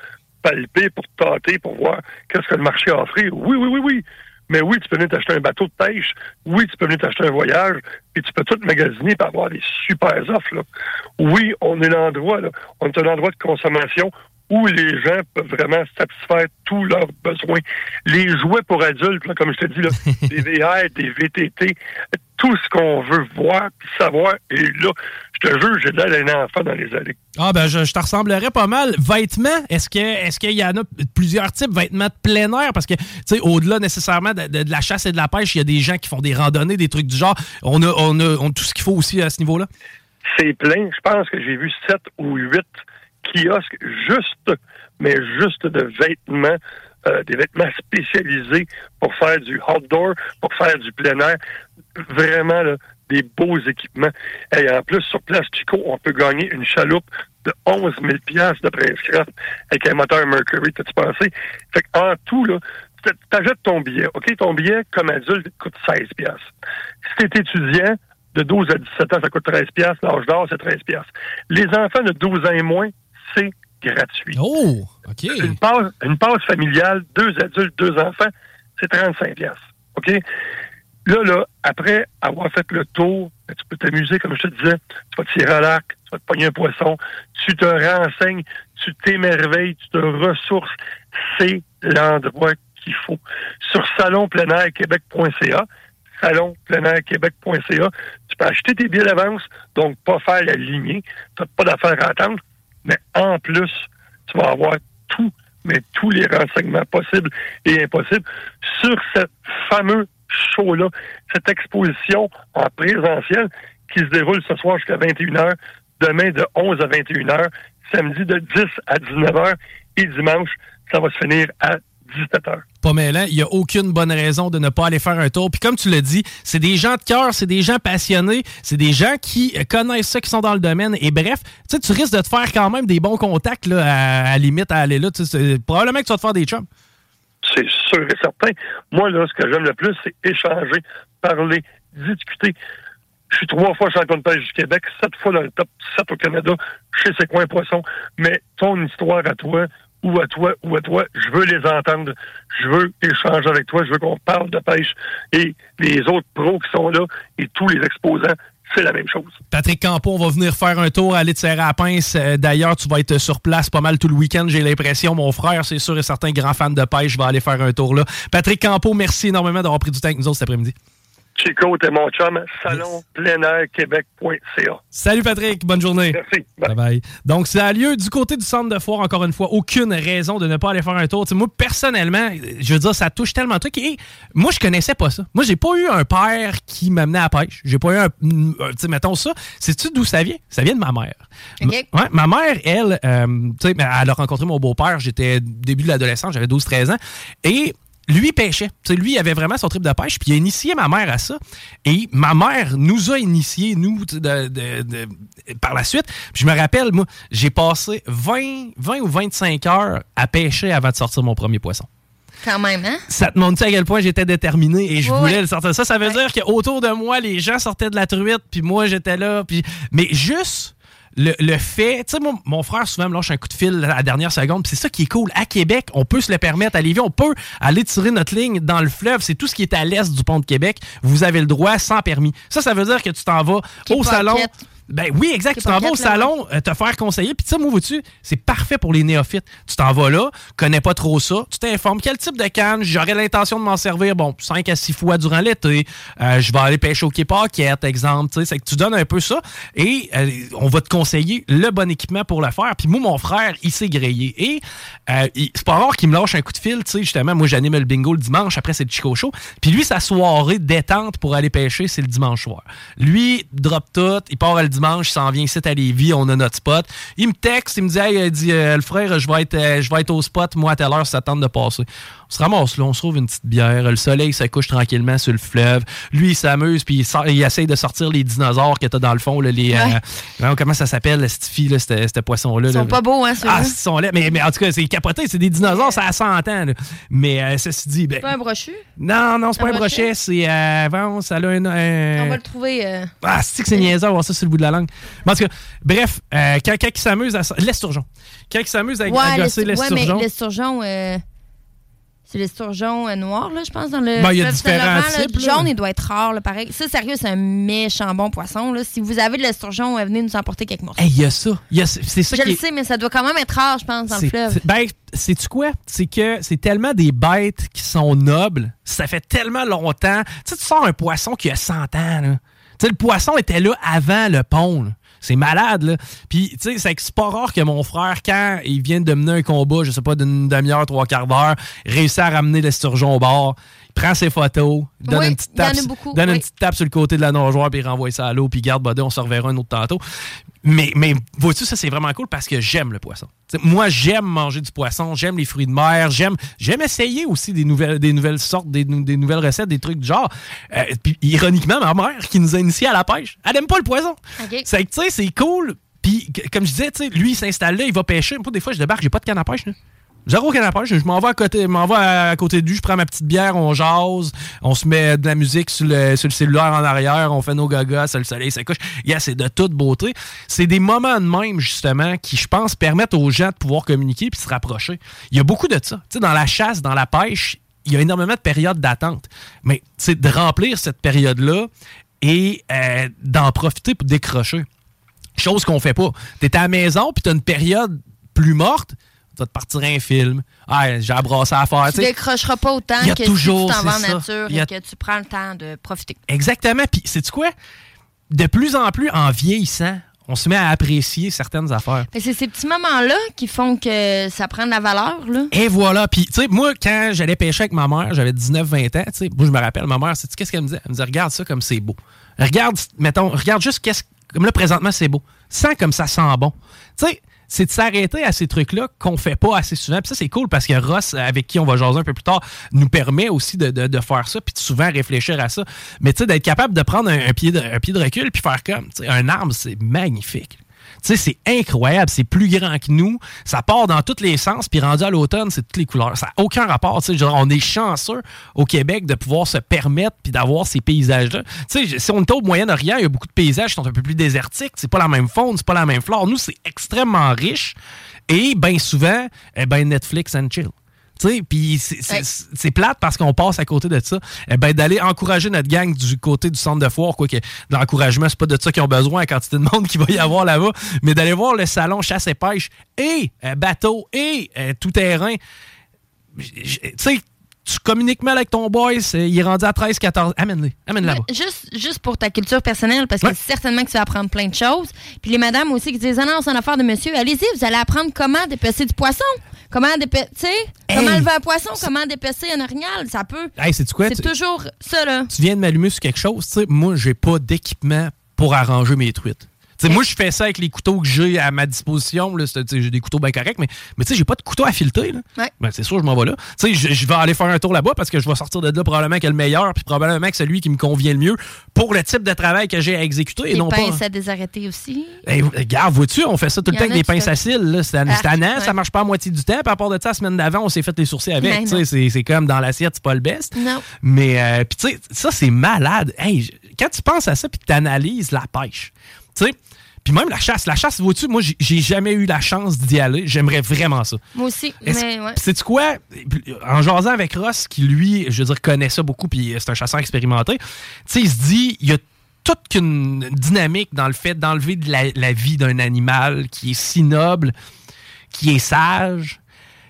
palper, pour tâter, pour voir qu'est-ce que le marché a offert. Oui, oui, oui, oui. Mais oui, tu peux venir t'acheter un bateau de pêche. Oui, tu peux venir t'acheter un voyage. Puis tu peux tout magasiner pour avoir des super offres. Oui, on est l'endroit. On est un endroit de consommation où les gens peuvent vraiment satisfaire tous leurs besoins. Les jouets pour adultes, comme je te dis, là, des VR, des VTT, tout ce qu'on veut voir puis savoir. Et là, je te jure, j'ai l'air d'un enfant dans les allées. Ah ben, je, te ressemblerais pas mal. Vêtements, est-ce que est-ce qu'il y en a plusieurs types? Vêtements de plein air? Parce que, tu sais, au-delà nécessairement de, la chasse et de la pêche, il y a des gens qui font des randonnées, des trucs du genre. On a, on a, on a tout ce qu'il faut aussi à ce niveau-là. C'est plein. Je pense que j'ai vu sept ou huit kiosque juste, mais juste de vêtements, euh, des vêtements spécialisés pour faire du outdoor, pour faire du plein air. Vraiment, des beaux équipements. Et en plus, sur Place Chico, on peut gagner une chaloupe de 11 000 de Prince avec un moteur Mercury, t'as-tu pensé? Fait en tout, là, t'achètes ton billet. OK, ton billet, comme adulte, coûte 16 Si t'es étudiant, de 12 à 17 ans, ça coûte 13 L'âge d'or, c'est 13 Les enfants de 12 ans et moins, c'est gratuit. Oh, OK. Une passe, une passe familiale, deux adultes, deux enfants, c'est 35 OK? Là, là, après avoir fait le tour, ben, tu peux t'amuser, comme je te disais. Tu vas tirer à l'arc, tu vas te pogner un poisson, tu te renseignes, tu t'émerveilles, tu te ressources. C'est l'endroit qu'il faut. Sur salonpleinairquebec.ca, salonpleinairquebec.ca, tu peux acheter tes billets d'avance, donc pas faire la lignée. Tu n'as pas d'affaire à attendre mais en plus, tu vas avoir tout, mais tous les renseignements possibles et impossibles sur ce fameux show-là, cette exposition en présentiel qui se déroule ce soir jusqu'à 21h, demain de 11 à 21h, samedi de 10 à 19h et dimanche, ça va se finir à 17h. Pas mêlant. Il n'y a aucune bonne raison de ne pas aller faire un tour. Puis comme tu l'as dit, c'est des gens de cœur, c'est des gens passionnés, c'est des gens qui connaissent ça, qui sont dans le domaine. Et bref, tu tu risques de te faire quand même des bons contacts là, à, limite à aller là. Probablement que tu vas te faire des chums. C'est sûr et certain. Moi, là, ce que j'aime le plus, c'est échanger, parler, discuter. Je suis trois fois champion de pêche du Québec, sept fois dans le top sept au Canada, chez ces coins poissons. Mais ton histoire à toi, ou à toi ou à toi. Je veux les entendre. Je veux échanger avec toi. Je veux qu'on parle de pêche. Et les autres pros qui sont là et tous les exposants, c'est la même chose. Patrick Campo, on va venir faire un tour à te à pince. Euh, d'ailleurs, tu vas être sur place pas mal tout le week-end, j'ai l'impression. Mon frère, c'est sûr et certain, grand fan de pêche, va aller faire un tour là. Patrick Campo, merci énormément d'avoir pris du temps avec nous cet après-midi. Chico, t'es mon chum. Salon plein air québec.ca. Salut Patrick, bonne journée. Merci. Bye. bye Donc, ça a lieu du côté du centre de foire, encore une fois. Aucune raison de ne pas aller faire un tour. moi, personnellement, je veux dire, ça touche tellement de trucs. Et moi, je connaissais pas ça. Moi, j'ai pas eu un père qui m'amenait à la pêche. J'ai pas eu un. Tu sais, mettons ça. Sais-tu d'où ça vient? Ça vient de ma mère. Ouais, ma mère, elle, euh, tu sais, elle a rencontré mon beau-père. J'étais début de l'adolescence, j'avais 12-13 ans. Et lui pêchait. Tu sais, lui, il avait vraiment son trip de pêche, puis il a initié ma mère à ça. Et ma mère nous a initiés, nous, de, de- de- par la suite. Je me rappelle, moi, j'ai passé 20, 20 ou 25 heures à pêcher avant de sortir mon premier poisson. Quand même, hein? Ça te montre à quel point j'étais déterminé et je Oui, voulais le sortir? Ça, ça veut dire qu'autour de moi, les gens sortaient de la truite, puis moi, j'étais là. Puis... Mais juste le, le fait, tu sais, mon, mon frère souvent me lâche un coup de fil à la dernière seconde, c'est ça qui est cool. À Québec, on peut se le permettre. À Lévis, on peut aller tirer notre ligne dans le fleuve. C'est tout ce qui est à l'est du pont de Québec. Vous avez le droit sans permis. Ça, ça veut dire que tu t'en vas au salon. Ben oui, exact. Tu t'en vas au salon euh, te faire conseiller. Puis, tu sais, moi, vois-tu, c'est parfait pour les néophytes. Tu t'en vas là, connais pas trop ça, tu t'informes quel type de canne, j'aurais l'intention de m'en servir, bon, 5 à 6 fois durant l'été. Euh, je vais aller pêcher au Quai exemple. Tu sais, c'est que tu donnes un peu ça et euh, on va te conseiller le bon équipement pour le faire. Puis, moi, mon frère, il s'est grillé. Et c'est pas rare qu'il me lâche un coup de fil, tu sais, justement. Moi, j'anime le bingo le dimanche, après, c'est le Chico Show. Puis, lui, sa soirée détente pour aller pêcher, c'est le dimanche soir. Lui, drop tout, il part le dimanche, il s'en vient ici à Lévis, on a notre spot. Il me texte, il me dit, hey, dit, euh, le frère, je vais être, euh, je vais être au spot, moi, à telle heure, ça tente de passer. On se ramasse là, on se trouve une petite bière, le soleil se couche tranquillement sur le fleuve. Lui, il s'amuse, puis il, sort- il essaye de sortir les dinosaures que t'as dans le fond, là, les, euh, comment ça s'appelle, cette fille, là, cette poisson-là. Ils là? sont pas beaux, hein, ceux-là? Ah, ils sont laids. Mais, mais en tout cas, c'est capoté, c'est des dinosaures, ça a 100 ans. là. Mais euh, ceci dit, ben, C'est pas un brochu? non, non, c'est pas Un brochet, c'est euh, bon, ça a un. un- On va le trouver. euh, Ah, c'est que c'est niaiseux avoir ça sur le bout de la langue. Mais en tout cas, bref, euh, quand, quand il s'amuse à. L'esturgeon. Quand il s'amuse à, à Ouais, gosser l'estur- ouais, mais l'esturgeon. L'esturgeon, c'est l'esturgeon euh, noir, là, je pense, dans le. Ben, il y a différents types, Le là. jaune, il doit être rare, là, pareil. Ça, sérieux, c'est un méchant bon poisson, là. Si vous avez de l'esturgeon, venez nous emporter quelques morceaux. Hey, il y a ça. Il y a- c'est ça je qui le est- sais, mais ça doit quand même être rare, je pense, dans le C'est- fleuve. c'est- Ben, sais-tu quoi? C'est que c'est tellement des bêtes qui sont nobles, ça fait tellement longtemps. Tu sais, tu sors un poisson qui a 100 ans, là. Tu sais, le poisson était là avant le pont, là. C'est malade, là. Puis, tu sais, c'est pas rare que mon frère, quand il vient de mener un combat, je sais pas, d'une demi-heure, trois quarts d'heure, réussit à ramener l'esturgeon au bord, il prend ses photos, donne Oui, une petite tape, beaucoup, donne oui. une petite tape sur le côté de la nageoire, puis renvoie ça à l'eau, puis garde, buddy, on se reverra un autre tantôt. Mais, mais vois-tu, ça, c'est vraiment cool parce que j'aime le poisson. T'sais, moi, j'aime manger du poisson, j'aime les fruits de mer, j'aime j'aime essayer aussi des nouvelles, des nouvelles sortes, des, nou- des nouvelles recettes, des trucs du genre. Euh, puis, ironiquement, ma mère, qui nous a initiés à la pêche, elle aime pas le poisson. OK. C'est que, tu sais, c'est cool. Puis, comme je disais, lui, il s'installe là, il va pêcher. Moi, des fois, je débarque, j'ai pas de canne à pêche, là. Zéro à pêche. Je m'en vais à côté, m'en vais à côté de lui, je prends ma petite bière, on jase, on se met de la musique sur le, sur le cellulaire en arrière, on fait nos gagas, le soleil se couche. Yeah, c'est de toute beauté. C'est des moments de même, justement, qui, je pense, permettent aux gens de pouvoir communiquer puis se rapprocher. Il y a beaucoup de ça. Tu sais, dans la chasse, dans la pêche, il y a énormément de périodes d'attente. Mais, c'est de remplir cette période-là et euh, d'en profiter pour décrocher. Chose qu'on fait pas. T'es à la maison, puis t'as une période plus morte, tu vas te partir un film. Ah, j'ai abrassé à faire. Tu sais. décrocheras pas autant que toujours, si tu t'en vas en c'est nature a- et que tu prends le temps de profiter. Exactement. Puis, sais-tu quoi? De plus en plus, en vieillissant, on se met à apprécier certaines affaires. C'est ces petits moments-là qui font que ça prend de la valeur, là. Et voilà. Puis, tu sais, moi, quand j'allais pêcher avec ma mère, j'avais 19-20 ans, tu sais, je me rappelle, ma mère, sais-tu qu'est-ce qu'elle me disait? Elle me disait, regarde ça comme c'est beau. Regarde, mettons, regarde juste qu'est-ce comme là, présentement, c'est beau. Sens comme ça sent bon. Tu sais, c'est de s'arrêter à ces trucs-là qu'on fait pas assez souvent. Puis ça, c'est cool parce que Ross, avec qui on va jaser un peu plus tard, nous permet aussi de, faire ça, puis de souvent réfléchir à ça. Mais tu sais, d'être capable de prendre un, pied de, un pied de recul, puis faire comme, un arbre, c'est magnifique. C'est incroyable, c'est plus grand que nous, ça part dans tous les sens, puis rendu à l'automne, c'est toutes les couleurs. Ça n'a aucun rapport, tu sais, on est chanceux au Québec de pouvoir se permettre puis d'avoir ces paysages-là. Tu sais, si on est au Moyen-Orient, il y a beaucoup de paysages qui sont un peu plus désertiques, c'est pas la même faune, c'est pas la même flore. Nous, c'est extrêmement riche, et bien souvent, eh ben Netflix and chill. Puis c'est- plate parce qu'on passe à côté de ça. Eh ben, d'aller encourager notre gang du côté du centre de foire, quoi que de l'encouragement, c'est pas de ça qu'ils ont besoin, la quantité de monde qu'il va y avoir là-bas, mais d'aller voir le salon chasse et pêche et euh, bateau et euh, tout terrain. J- j- Tu sais, tu communiques mal avec ton boy, il est rendu à 13, 14. Amène-le. Amène là-bas. Juste, juste pour ta culture personnelle, parce que certainement que tu vas apprendre plein de choses. Puis les madames aussi qui disent Ah non, c'est une affaire de monsieur. Allez-y, vous allez apprendre comment dépecer du poisson. Comment dépecer, tu sais, comment lever un poisson, comment dépecer un orignal. Ça peut. Hey? C'est Tu- toujours ça, là. tu viens de m'allumer sur quelque chose. Tu sais, moi, j'ai pas d'équipement pour arranger mes truites. Moi, je fais ça avec les couteaux que j'ai à ma disposition. J'ai des couteaux bien corrects, mais, mais j'ai pas de couteau à fileter. là. Ouais. Ben, c'est sûr, je m'en vais là. Je, vais aller faire un tour là-bas parce que je vais sortir de là probablement que le meilleur, puis probablement que celui qui me convient le mieux pour le type de travail que j'ai à exécuter et Les non pas. pinces à désarrêter aussi. Hey, regarde, vois-tu, on fait ça tout le temps avec des pinces à cils. C'est Ah, tannant, ça ouais. marche pas à moitié du temps. À part de ça, la semaine d'avant, on s'est fait les sourcils avec. Ben non. C'est comme dans l'assiette, c'est pas le best. Non. Mais, euh, puis tu sais, ça, c'est malade. Hey, quand tu penses à ça, puis que tu analyses la pêche, tu sais, puis même la chasse. La chasse, vois-tu, moi, j'ai- jamais eu la chance d'y aller. J'aimerais vraiment ça. Moi aussi. Mais ouais. Sais-tu quoi? En jasant avec Ross, qui lui, je veux dire, connaît ça beaucoup, puis c'est un chasseur expérimenté, tu sais, il se dit, il y a toute qu'une dynamique dans le fait d'enlever de la, la vie d'un animal qui est si noble, qui est sage.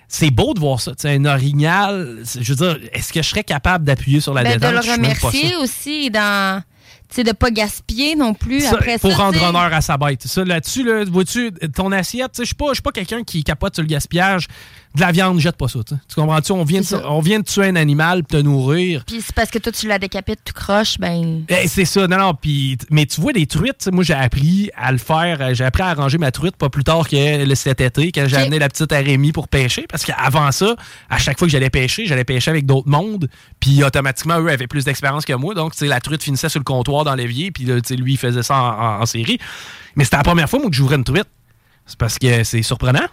C'est beau de voir ça. Tu sais, un orignal, je veux dire, est-ce que je serais capable d'appuyer sur la Ben, de détente? le même pas remercier aussi dans. Tu sais, de pas gaspiller non plus Ça, après pour ça. rendre honneur à sa bête. Ça, là-dessus, là, vois-tu, ton assiette, je suis pas, je suis pas quelqu'un qui capote sur le gaspillage. De la viande, jette pas ça. tu comprends-tu? On vient, de, on vient de tuer un animal pour te nourrir. Puis c'est parce que toi, tu la décapites, tu croches, ben. Eh, c'est ça, non, non. Puis, mais tu vois, les truites, moi, j'ai appris à le faire. euh, J'ai appris à arranger ma truite pas plus tard que le- cet été, quand j'ai amené la petite à Rémi pour pêcher. Parce qu'avant ça, à chaque fois que j'allais pêcher, j'allais pêcher avec d'autres mondes. Puis, automatiquement, eux avaient plus d'expérience que moi. Donc, tu sais, la truite finissait sur le comptoir dans l'évier. Puis, là, tu sais, lui, il faisait ça en, en- en série. Mais c'était la première fois, moi, que j'ouvrais une truite. C'est parce que c'est surprenant.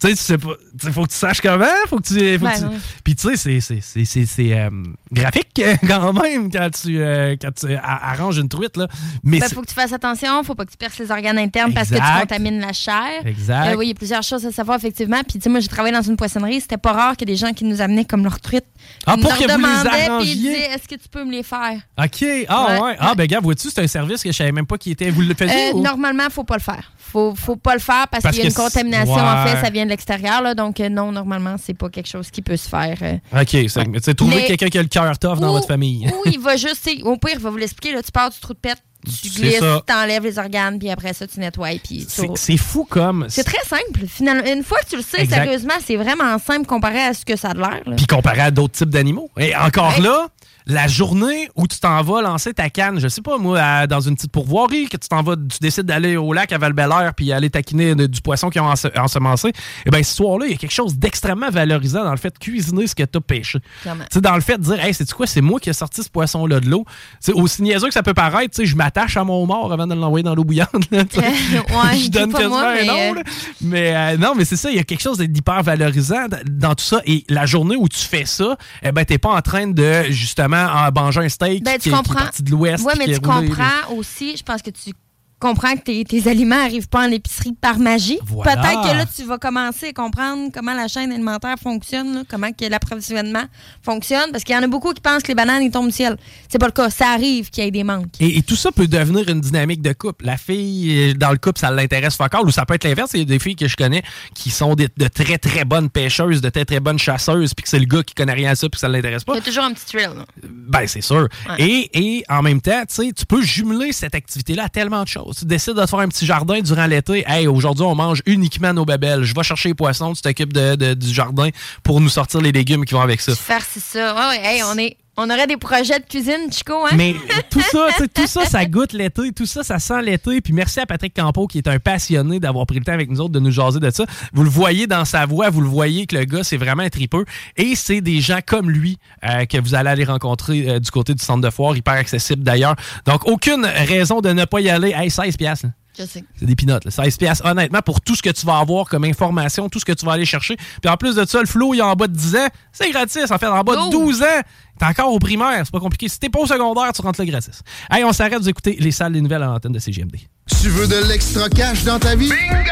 Tu sais, tu sais pas. faut que tu saches comment. Faut que tu. faut que Ben, tu-. Puis tu sais, c'est- c'est- c'est- c'est c'est, euh, graphique quand même quand tu, euh, quand tu arranges une truite. Là. Mais Ben, faut que tu fasses attention, faut pas que tu perces les organes internes parce que tu contamines la chair. Exact. Euh, oui, il y a plusieurs choses à savoir, effectivement. Puis, tu sais, moi, j'ai travaillé dans une poissonnerie. C'était pas rare qu'il y ait des gens qui nous amenaient comme leurs truites. Ah, pour nous que vous les redemandaient, Puis ils disaient, est-ce que tu peux me les faire? OK. Ah ouais. Ouais, Ah, ben gars, vois-tu, c'est un service que je savais même pas qui était. Vous le faisiez? Euh, ou? normalement, faut pas le faire. Faut, faut pas le faire parce, Parce qu'il y a une contamination. En fait, ça vient de l'extérieur. là. Donc, euh, non, normalement, c'est pas quelque chose qui peut se faire. euh. OK. c'est- trouver quelqu'un qui a le cœur tough dans votre famille. Ou il va juste, au pire, il va vous l'expliquer. Là, tu pars du trou de pète, tu glisses, tu t'enlèves les organes, puis après ça, tu nettoies. Puis C'est c'est fou comme. C'est très simple. Finalement, une fois que tu le sais, Exact. sérieusement, c'est vraiment simple comparé à ce que ça a de l'air. Puis comparé à d'autres types d'animaux. Et encore Ouais. là, la journée où tu t'en vas lancer ta canne, je sais pas moi, à- dans une petite pourvoirie, que tu t'en vas, tu décides d'aller au lac à val puis aller taquiner de- du poisson qu'ils ont ense- ensemencé, et bien ce soir-là, il y a quelque chose d'extrêmement valorisant dans le fait de cuisiner ce que tu as pêché. Clairement. Tu sais, dans le fait de dire, hey, c'est quoi, c'est moi qui ai sorti ce poisson-là de l'eau. Aussi niaiseux que ça peut paraître, tu sais, je m'attache à mon mort avant de l'envoyer dans l'eau bouillante. ouais, je donne pas quasiment moi, un mais, nom, euh, là. Mais euh, non, mais c'est ça, il y a quelque chose d'hyper valorisant dans tout ça. Et la journée où tu fais ça, eh ben, t'es pas en train de, justement, en manger un steak Ben, qui, tu qui est comprends. parti de l'Ouest. Puis mais tu comprends aussi, je pense que tu comprends que tes, tes aliments n'arrivent pas en épicerie par magie. Voilà. Peut-être que là, tu vas commencer à comprendre comment la chaîne alimentaire fonctionne, là, comment que l'approvisionnement fonctionne, parce qu'il y en a beaucoup qui pensent que les bananes, ils tombent du ciel. C'est pas le cas. Ça arrive qu'il y ait des manques. Et, et tout ça peut devenir une dynamique de couple. La fille, euh, dans le couple, ça l'intéresse fort ou ça peut être l'inverse. Il y a des filles que je connais qui sont des- de très, très bonnes pêcheuses, de très, très bonnes chasseuses, puis que c'est le gars qui connaît rien à ça, puis que ça l'intéresse pas. Il y a toujours un petit thrill. là. Ben, c'est sûr. Ouais. Et, et en même temps, tu sais, tu peux jumeler cette activité-là à tellement de choses. Tu décides de te faire un petit jardin durant l'été. Hey, aujourd'hui, on mange uniquement nos babelles. Je vais chercher les poissons, tu t'occupes de- du jardin pour nous sortir les légumes qui vont avec ça. Faire c'est ça. Ouais, on, est, on aurait des projets de cuisine, Chico, hein? Mais tout ça, tout ça, ça goûte l'été, tout ça, ça sent l'été. Puis merci à Patrick Campo, qui est un passionné d'avoir pris le temps avec nous autres de nous jaser de ça. Vous le voyez dans sa voix, vous le voyez que le gars, c'est vraiment un tripeux. Et c'est des gens comme lui euh, que vous allez aller rencontrer euh, du côté du centre de foire, hyper accessible d'ailleurs. Donc, aucune raison de ne pas y aller. Hey, 16 piastres. là. C'est des pinottes. là. 16 piastres, honnêtement, pour tout ce que tu vas avoir comme information, tout ce que tu vas aller chercher. Puis en plus de ça, le flow, il est en bas de 10 ans. C'est gratis, en fait. En bas de Oh! 12 ans, t'es encore au primaire. C'est pas compliqué. Si t'es pas au secondaire, tu rentres là gratis. Hey, on s'arrête vous écouter les salles des nouvelles à l'antenne de CGMD. Tu veux de l'extra cash dans ta vie? Bingo!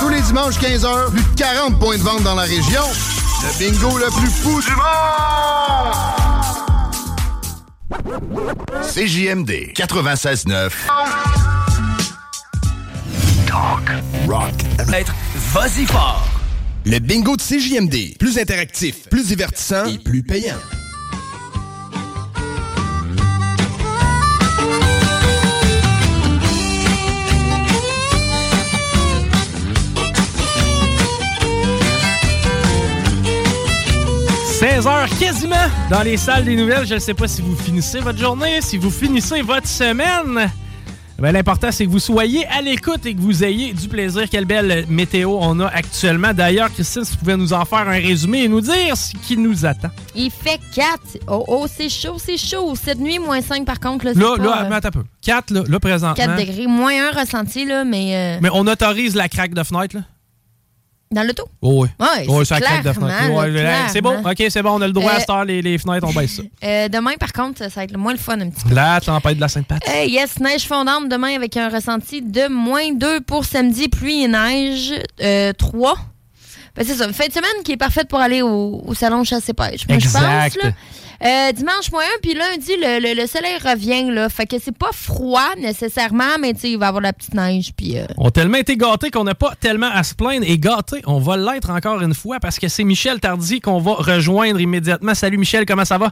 Tous les dimanches 15h, plus de 40 points de vente dans la région. Le bingo le plus fou du monde! CJMD 96.9. Talk, rock, Maître, vas-y fort. Le bingo de CJMD. Plus interactif, plus divertissant et plus payant. – 16h quasiment dans les salles des nouvelles. Je ne sais pas si vous finissez votre journée, si vous finissez votre semaine. Ben, L'important, c'est que vous soyez à l'écoute et que vous ayez du plaisir. Quelle belle météo on a actuellement. D'ailleurs, Christine, si vous pouvez nous en faire un résumé et nous dire ce qui nous attend. Il fait 4. Oh, oh c'est chaud, c'est chaud. Cette nuit, moins 5 par contre. Là, Là, pas, là, euh, attends un peu. 4, là, là, présentement. 4 degrés. Moins 1 ressenti, là, mais. euh, Mais on autorise la craque de fenêtre, là? Dans l'auto? Oh, oui. Ouais, Ouais, c'est Ouais, c'est bon, ok, c'est bon, on a le droit à Euh, cette heure, les, les fenêtres, on baisse ça. Euh, demain, par contre, ça va être moins le fun un petit peu. La tempête de la Sainte-Pat. Euh, yes, neige fondante demain avec un ressenti de moins 2 pour samedi, pluie et neige euh, 3. Ben, c'est ça, fin de semaine qui est parfaite pour aller au, au salon chasse-pêche. Moi, je Exact. pense, là. Euh, dimanche moins 1, puis lundi, le, le- le soleil revient, là. Fait que c'est pas froid nécessairement, mais tu sais, il va y avoir la petite neige, puis... euh, On a tellement été gâtés qu'on n'a pas tellement à se plaindre. Et gâtés, on va l'être encore une fois parce que c'est Michel Tardy qu'on va rejoindre immédiatement. Salut Michel, comment ça va?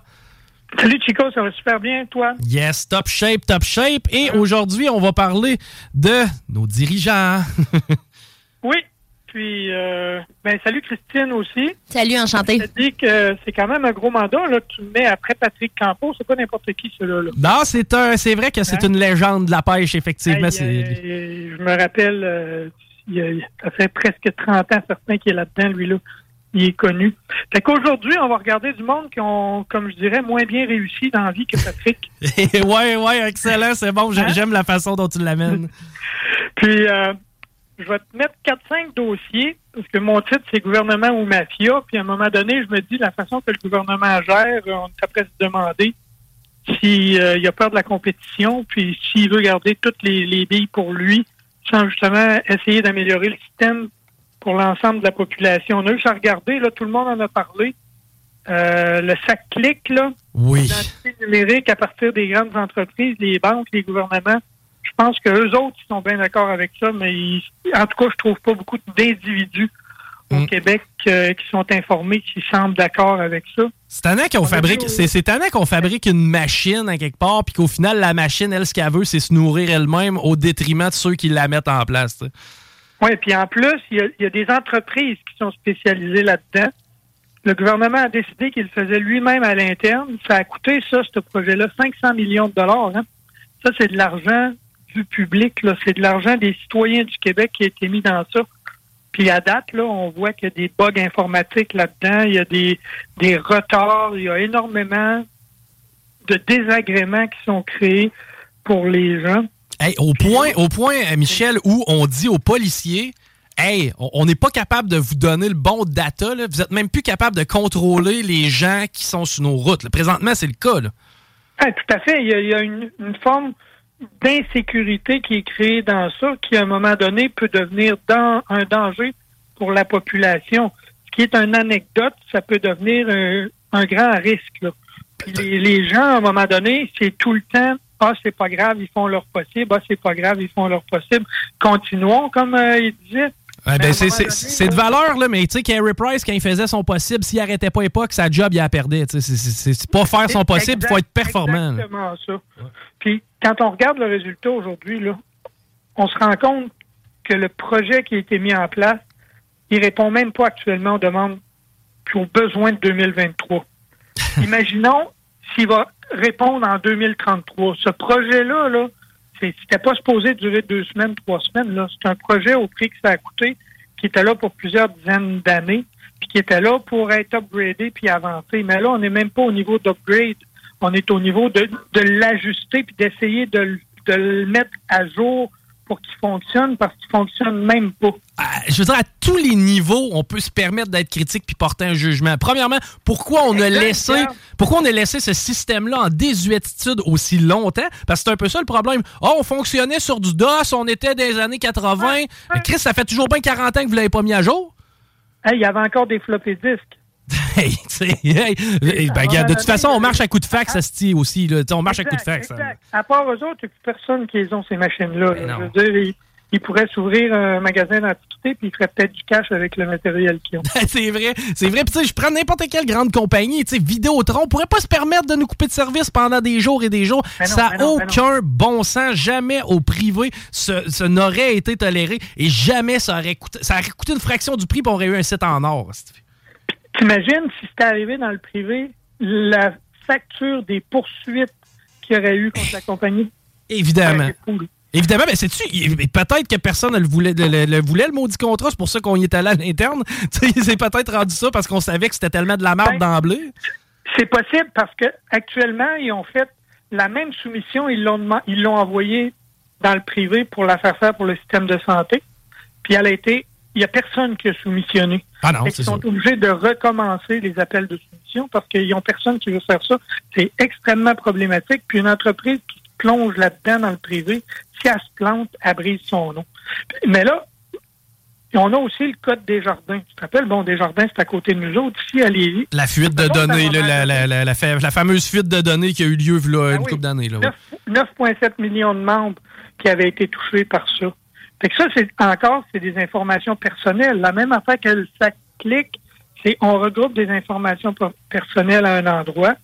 Salut Chico, ça va super bien, toi? Yes, top shape, top shape. Et aujourd'hui, on va parler de nos dirigeants. Oui. Puis, euh, ben, salut Christine aussi. Salut, enchanté. Je te dis que c'est quand même un gros mandat, là. Tu me mets après Patrick Campo, c'est pas n'importe qui, celui-là. Là. non, c'est un, c'est vrai que c'est Hein? une légende de la pêche, effectivement. Hey, euh, je me rappelle, euh, il y a- ça fait presque 30 ans, certain, qu'il est là-dedans, lui, là. Il est connu. Fait qu'aujourd'hui, on va regarder du monde qui ont, comme je dirais, moins bien réussi dans la vie que Patrick. ouais, ouais, excellent, c'est bon. Hein? J'aime la façon dont tu l'amènes. Puis, euh, je vais te mettre 4-5 dossiers, parce que mon titre, c'est gouvernement ou mafia. Puis, à un moment donné, je me dis, la façon que le gouvernement gère, on est après se demander s'il a peur de la compétition, puis s'il veut garder toutes les, les billes pour lui, sans justement essayer d'améliorer le système pour l'ensemble de la population. On a eu à regarder, là, tout le monde en a parlé. Euh, le sac clic, là, Oui. l'identité numérique à partir des grandes entreprises, les banques, les gouvernements. Je pense que eux autres, ils sont bien d'accord avec ça, mais ils- en tout cas, je trouve pas beaucoup d'individus au Québec euh, qui sont informés, qui semblent d'accord avec ça. C'est tannant qu'on fabrique, c'est, qu'on fabrique une machine à quelque part, puis qu'au final, la machine, elle, ce qu'elle veut, c'est se nourrir elle-même au détriment de ceux qui la mettent en place. Oui, puis en plus, il y, a, il y a des entreprises qui sont spécialisées là-dedans. Le gouvernement a décidé qu'il le faisait lui-même à l'interne. Ça a coûté, ça, ce projet-là, 500 millions de dollars. hein. Ça, c'est de l'argent du public. là. C'est de l'argent des citoyens du Québec qui a été mis dans ça. Puis à date, là, on voit qu'il y a des bugs informatiques là-dedans. Il y a des, des retards. Il y a énormément de désagréments qui sont créés pour les gens. Hey, au point, au point, euh, Michel, où on dit aux policiers, hey, on- n'est pas capable de vous donner le bon data, là. vous êtes même plus capable de contrôler les gens qui sont sur nos routes. là. Présentement, c'est le cas. là. Ah, tout à fait. Il y a, il y a une, une forme d'insécurité qui est créée dans ça, qui à un moment donné peut devenir dans, un danger pour la population. Ce qui est une anecdote, ça peut devenir un, un grand risque. là. Puis les, les gens, à un moment donné, c'est tout le temps Ah, c'est pas grave, ils font leur possible. Ah, c'est pas grave, ils font leur possible. Continuons, comme euh, il disait. Ouais, ben, un c'est, de valeur, là, mais tu sais, Carey Price, quand il faisait son possible, s'il arrêtait pas époque, sa job, il la perdait. C'est, c'est- c'est pas faire son possible, il faut être performant. là. Exactement ça. Puis quand on regarde le résultat aujourd'hui, là, on se rend compte que le projet qui a été mis en place, il répond même pas actuellement aux demandes puis aux besoins de 2023. Imaginons s'il va répondre en 2033. Ce projet-là, là, c'était pas supposé durer deux semaines, trois semaines. Là. C'est un projet au prix que ça a coûté, qui était là pour plusieurs dizaines d'années, puis qui était là pour être upgradé puis avancé. Mais là, on n'est même pas au niveau d'upgrade. On est au niveau de, de l'ajuster puis d'essayer de, de le mettre à jour pour qu'il fonctionne parce qu'il fonctionne même pas. Je veux dire, à tous les niveaux, on peut se permettre d'être critique puis porter un jugement. Premièrement, pourquoi on a laissé, pourquoi on a laissé ce système-là en désuétude aussi longtemps? Parce que c'est un peu ça le problème. Oh, on fonctionnait sur du DOS, on était des années 80. Mais Chris, ça fait toujours bien 40 ans que vous l'avez pas mis à jour. Hey, il y avait encore des floppy disques. Hey, hey, hey, ben, regarde, de toute façon, on marche à coup de fax, ça se tient aussi. Là. On marche à coup de fax. Exact. À part eux autres, il n'y a plus personne qui les ont, ces machines-là. Là. Je veux dire, ils, ils pourraient s'ouvrir un magasin d'antiquité puis ils feraient peut-être du cash avec le matériel qu'ils ont. c'est vrai, c'est vrai. Puis tu sais, je prends n'importe quelle grande compagnie, tu sais, Vidéotron, pourrait pas se permettre de nous couper de service pendant des jours et des jours. Ben non, ça n'a ben ben aucun bon sens. Jamais au privé, ce, ce n'aurait été toléré et jamais ça aurait coûté, ça aurait coûté une fraction du prix pour on aurait eu un site en or. T'imagines si c'était arrivé dans le privé, la facture des poursuites qu'il y aurait eu contre la compagnie? Évidemment. Évidemment, mais c'est-tu. Peut-être que personne ne le voulait, le, le voulait, le maudit contrat. C'est pour ça qu'on y est allé à l'interne. C'est peut-être rendu ça parce qu'on savait que c'était tellement de la merde Ben, d'emblée. C'est possible parce que actuellement, ils ont fait la même soumission, ils l'ont ils l'ont envoyée dans le privé pour la faire faire pour le système de santé. Puis elle a été, il n'y a personne qui a soumissionné. Ah non, c'est ça. sont obligés de recommencer les appels de soumission parce qu'ils n'ont personne qui veut faire ça. C'est extrêmement problématique. Puis une entreprise qui plonge là-dedans dans le privé, si elle se plante, elle brise son nom. Mais là, on a aussi le code des jardins. Tu te rappelles, bon, des jardins, c'est à côté de nous autres, ici à Lévis. La fuite de données, la, la, la, la fa- la fameuse fuite de données qui a eu lieu là, une oui. couple d'années. là, ouais. 9 9,7 millions de membres qui avaient été touchés par ça. Fait que ça, c'est encore, c'est des informations personnelles. La même affaire que le sac clic, c'est on regroupe des informations per- personnelles à un endroit.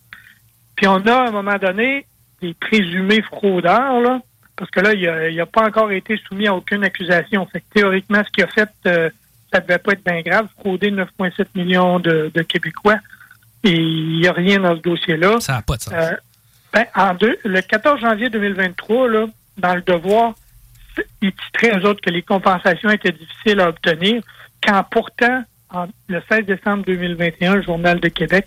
Puis on a, à un moment donné, des présumés fraudeurs, là, parce que là, il il n'a pas encore été soumis à aucune accusation. Fait que théoriquement, ce qu'il a fait, euh, ça devait pas être bien grave, frauder 9,7 millions de, de Québécois. Et il n'y a rien dans ce dossier-là. Ça n'a pas de sens. Euh, ben, en deux, le 14 janvier 2023, là, dans le devoir, ils titraient, eux autres, que les compensations étaient difficiles à obtenir, quand pourtant, en- le 16 décembre 2021, le Journal de Québec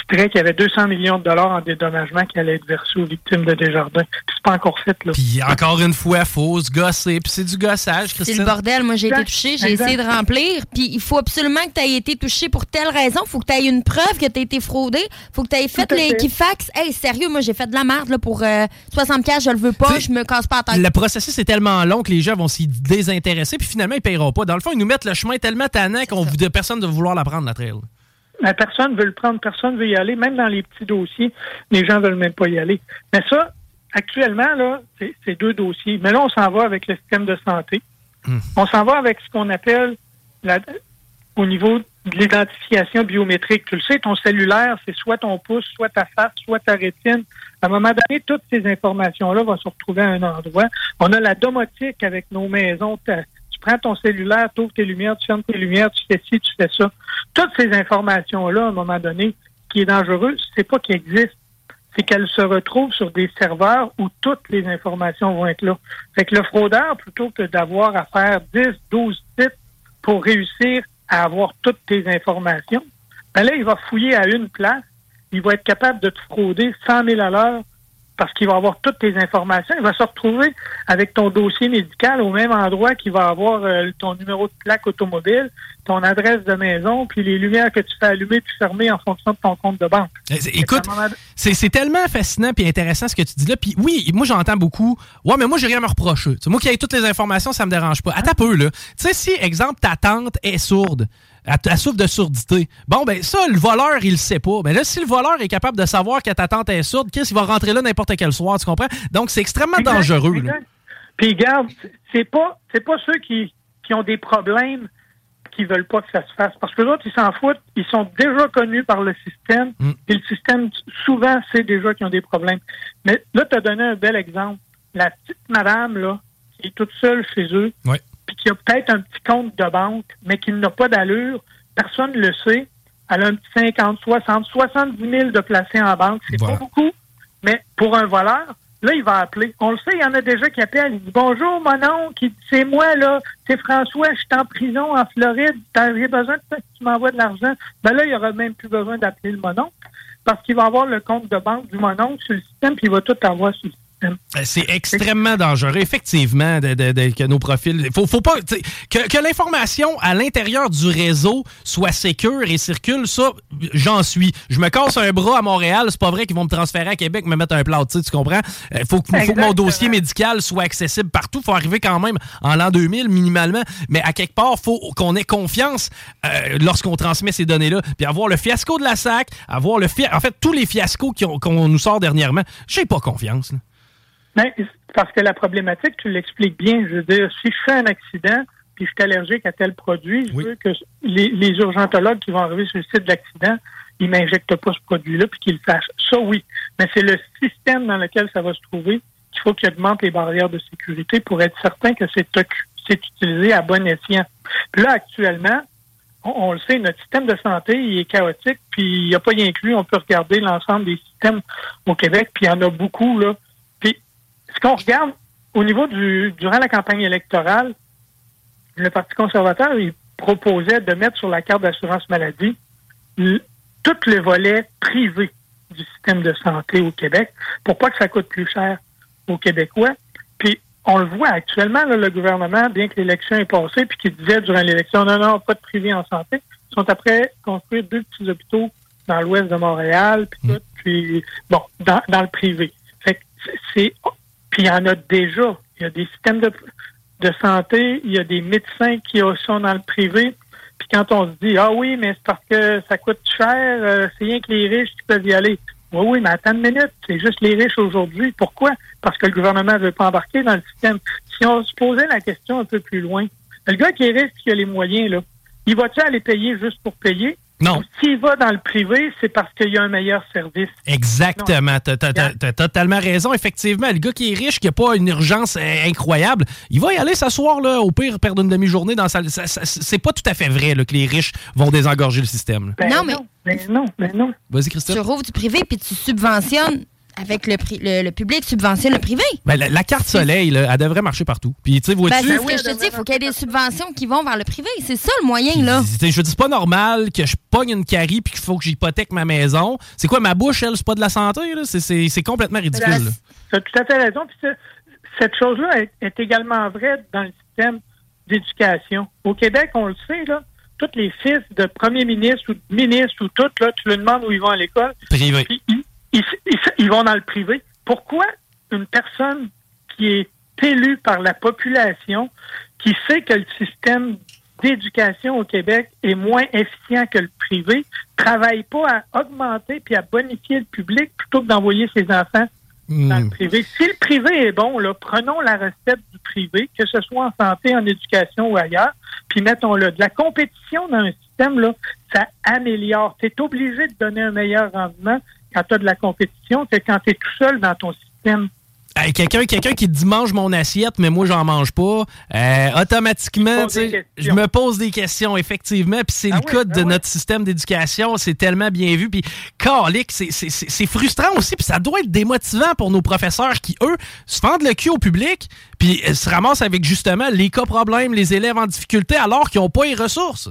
titrait qu'il y avait 200 millions de dollars en dédommagement qui allaient être versés aux victimes de Desjardins. Puis c'est pas encore fait, là. Puis encore une fois, faut se gosser. Puis c'est du gossage, C'est Christine. le bordel. Moi, j'ai été Exact, touchée, j'ai essayé de remplir. Puis il faut absolument que tu aies été touché pour telle raison. faut que tu aies une preuve que tu as été fraudé. faut que tu aies fait l'équifax. Hey, sérieux, moi, j'ai fait de la merde là, pour euh, 60 je le veux pas, je me casse pas la tête. Le processus est tellement long que les gens vont s'y désintéresser, puis finalement, ils paieront pas. Dans le fond, ils nous mettent le chemin tellement tannant qu'on vous personne de vouloir la prendre, la trail. Mais personne veut le prendre, personne veut y aller. Même dans les petits dossiers, les gens veulent même pas y aller. Mais ça, actuellement, là, c'est deux dossiers. Mais là, on s'en va avec le système de santé. On s'en va avec ce qu'on appelle la- au niveau de l'identification biométrique. Tu le sais, ton cellulaire, c'est soit ton pouce, soit ta face, soit ta rétine. À un moment donné, toutes ces informations-là vont se retrouver à un endroit. On a la domotique avec nos maisons. Prends ton cellulaire, tu ouvres tes lumières, tu fermes tes lumières, tu fais ci, tu fais ça. Toutes ces informations-là, à un moment donné, qui est dangereux, c'est pas qu'elles existent c'est qu'elles se retrouvent sur des serveurs où toutes les informations vont être là. Fait que le fraudeur, plutôt que d'avoir à faire 10, 12 sites pour réussir à avoir toutes tes informations, ben là, il va fouiller à une place, il va être capable de te frauder 100 000 à l'heure parce qu'il va avoir toutes tes informations. Il va se retrouver avec ton dossier médical au même endroit qu'il va avoir euh, ton numéro de plaque automobile, ton adresse de maison, puis les lumières que tu fais allumer puis fermer en fonction de ton compte de banque. Eh, Écoute, c'est tellement fascinant et intéressant ce que tu dis là. Puis oui, moi j'entends beaucoup. Ouais, mais moi j'ai rien à me reprocher. Tu sais, moi qui ai toutes les informations, ça me dérange pas. Attends un peu là. Tu sais, si exemple ta tante est sourde, elle, elle souffre de surdité. Bon ben ça, le voleur il le sait pas. Mais là, si le voleur est capable de savoir que ta tante est sourde, qu'est-ce qu'il va rentrer là n'importe quel soir, tu comprends? Donc c'est extrêmement Exact, dangereux. là. Puis garde, c'est pas c'est pas ceux qui, qui ont des problèmes qui veulent pas que ça se fasse. Parce que les autres, ils s'en foutent. Ils sont déjà connus par le système. Mm. Et le système, souvent, sait déjà qu'ils ont des problèmes. Mais là, tu as donné un bel exemple. La petite madame, là, qui est toute seule chez eux, Ouais. Puis qui a peut-être un petit compte de banque, mais qui n'a pas d'allure, personne ne le sait. Elle a un petit 50, 60, 70 000 de placés en banque. C'est Voilà. pas beaucoup. Mais pour un voleur, là, il va appeler. On le sait, il y en a déjà qui appellent. Il dit Bonjour, mon oncle. C'est moi, là. C'est François. Je suis en prison en Floride. T'as- J'ai besoin que tu m'envoies de l'argent. Ben là, il n'y aura même plus besoin d'appeler le mononcle parce qu'il va avoir le compte de banque du mononcle sur le système puis il va tout avoir sur le système. Euh, C'est extrêmement dangereux, effectivement, de, de- de- que nos profils. Faut, faut pas que, que l'information à l'intérieur du réseau soit sécure et circule. Ça, j'en suis. Je me casse un bras à Montréal, c'est pas vrai qu'ils vont me transférer à Québec, me mettre un plat. Tu comprends? Euh, Faut, que- faut que mon dossier médical soit accessible partout. Faut arriver quand même en l'an 2000 minimalement, mais à quelque part, faut qu'on ait confiance euh, lorsqu'on transmet ces données-là, puis avoir le fiasco de la SAC, avoir le fi- en fait tous les fiascos qu'on nous sort dernièrement. J'ai pas confiance. là. Mais parce que la problématique, tu l'expliques bien. Je veux dire, si je fais un accident puis je suis allergique à tel produit, je veux que les, les urgentologues qui vont arriver sur le site de l'accident, ils m'injectent pas ce produit-là puis qu'ils le sachent. Ça, oui. Mais c'est le système dans lequel ça va se trouver qu'il faut qu'il augmente les barrières de sécurité pour être certain que c'est c'est utilisé à bon escient. Puis là, actuellement, on, le sait, notre système de santé, il est chaotique, puis il n'y a pas rien inclus. On peut regarder l'ensemble des systèmes au Québec, puis il y en a beaucoup, là. Ce qu'on regarde, au niveau du durant la campagne électorale, le Parti conservateur, il proposait de mettre sur la carte d'assurance maladie tout le volet privé du système de santé au Québec pour pas que ça coûte plus cher aux Québécois. Puis on le voit actuellement, là, le gouvernement, bien que l'élection est passée, puis qu'il disait durant l'élection, non, non, pas de privé en santé, ils sont après construire deux petits hôpitaux dans l'ouest de Montréal, puis tout, puis bon, dans, dans le privé. Fait que c'est puis il y en a déjà. Il y a des systèmes de, de santé, il y a des médecins qui sont dans le privé. Puis quand on se dit Ah oui, mais c'est parce que ça coûte cher, euh, c'est rien que les riches qui peuvent y aller. Oui, oui, mais attends une minute, c'est juste les riches aujourd'hui. Pourquoi? Parce que le gouvernement ne veut pas embarquer dans le système. Si on se posait la question un peu plus loin, le gars qui est riche qui a les moyens, là, il va-tu aller payer juste pour payer? Non. S'il va dans le privé, c'est parce qu'il y a un meilleur service. Exactement. T'as- t'as totalement raison. Effectivement, le gars qui est riche, qui n'a pas une urgence euh, incroyable, il va y aller s'asseoir, là, au pire, perdre une demi-journée dans sa... C'est pas tout à fait vrai là, que les riches vont désengorger le système. Ben non, mais Mais non, mais non. Vas-y, Christophe. tu rouvres du privé puis tu subventionnes avec le, pri- le, le public, subventionne le privé. Ben, la, la carte soleil, là, elle devrait marcher partout. Puis, tu sais, Ben, c'est ce que je te dis, il faut qu'il y ait des subventions qui vont vers le privé. C'est ça le moyen, là. Je veux dire, c'est pas normal que je pogne une carie puis qu'il faut que j'hypothèque ma maison. C'est quoi, ma bouche, elle, c'est pas de la santé, là? C'est- C'est c'est complètement ridicule. là. Tu as tout à fait raison. Puis cette chose-là est, est également vraie dans le système d'éducation. Au Québec, on le sait, là, tous les fils de premiers ministres ou de ministres ou tout, là, tu leur demandes où ils vont à l'école. Privé. Puis ils, ils- ils- ils vont dans le privé. Pourquoi une personne qui est élue par la population, qui sait que le système d'éducation au Québec est moins efficient que le privé, travaille pas à augmenter puis à bonifier le public plutôt que d'envoyer ses enfants dans le privé? Si le privé est bon, là, prenons la recette du privé, que ce soit en santé, en éducation ou ailleurs, puis mettons-le. De la compétition dans un système, là, ça améliore. Tu es obligé de donner un meilleur rendement quand tu as de la compétition que quand tu es tout seul dans ton système. Quelqu'un quelqu'un qui dit mange mon assiette, mais moi, j'en mange pas, euh, automatiquement, je me pose des questions, effectivement. Puis c'est Ah le oui, cas ben de oui. notre système d'éducation. C'est tellement bien vu. Puis, calique, c'est frustrant aussi. Puis ça doit être démotivant pour nos professeurs qui, eux, se fendent le cul au public, puis euh, se ramassent avec justement les cas problèmes, les élèves en difficulté, alors qu'ils n'ont pas les ressources.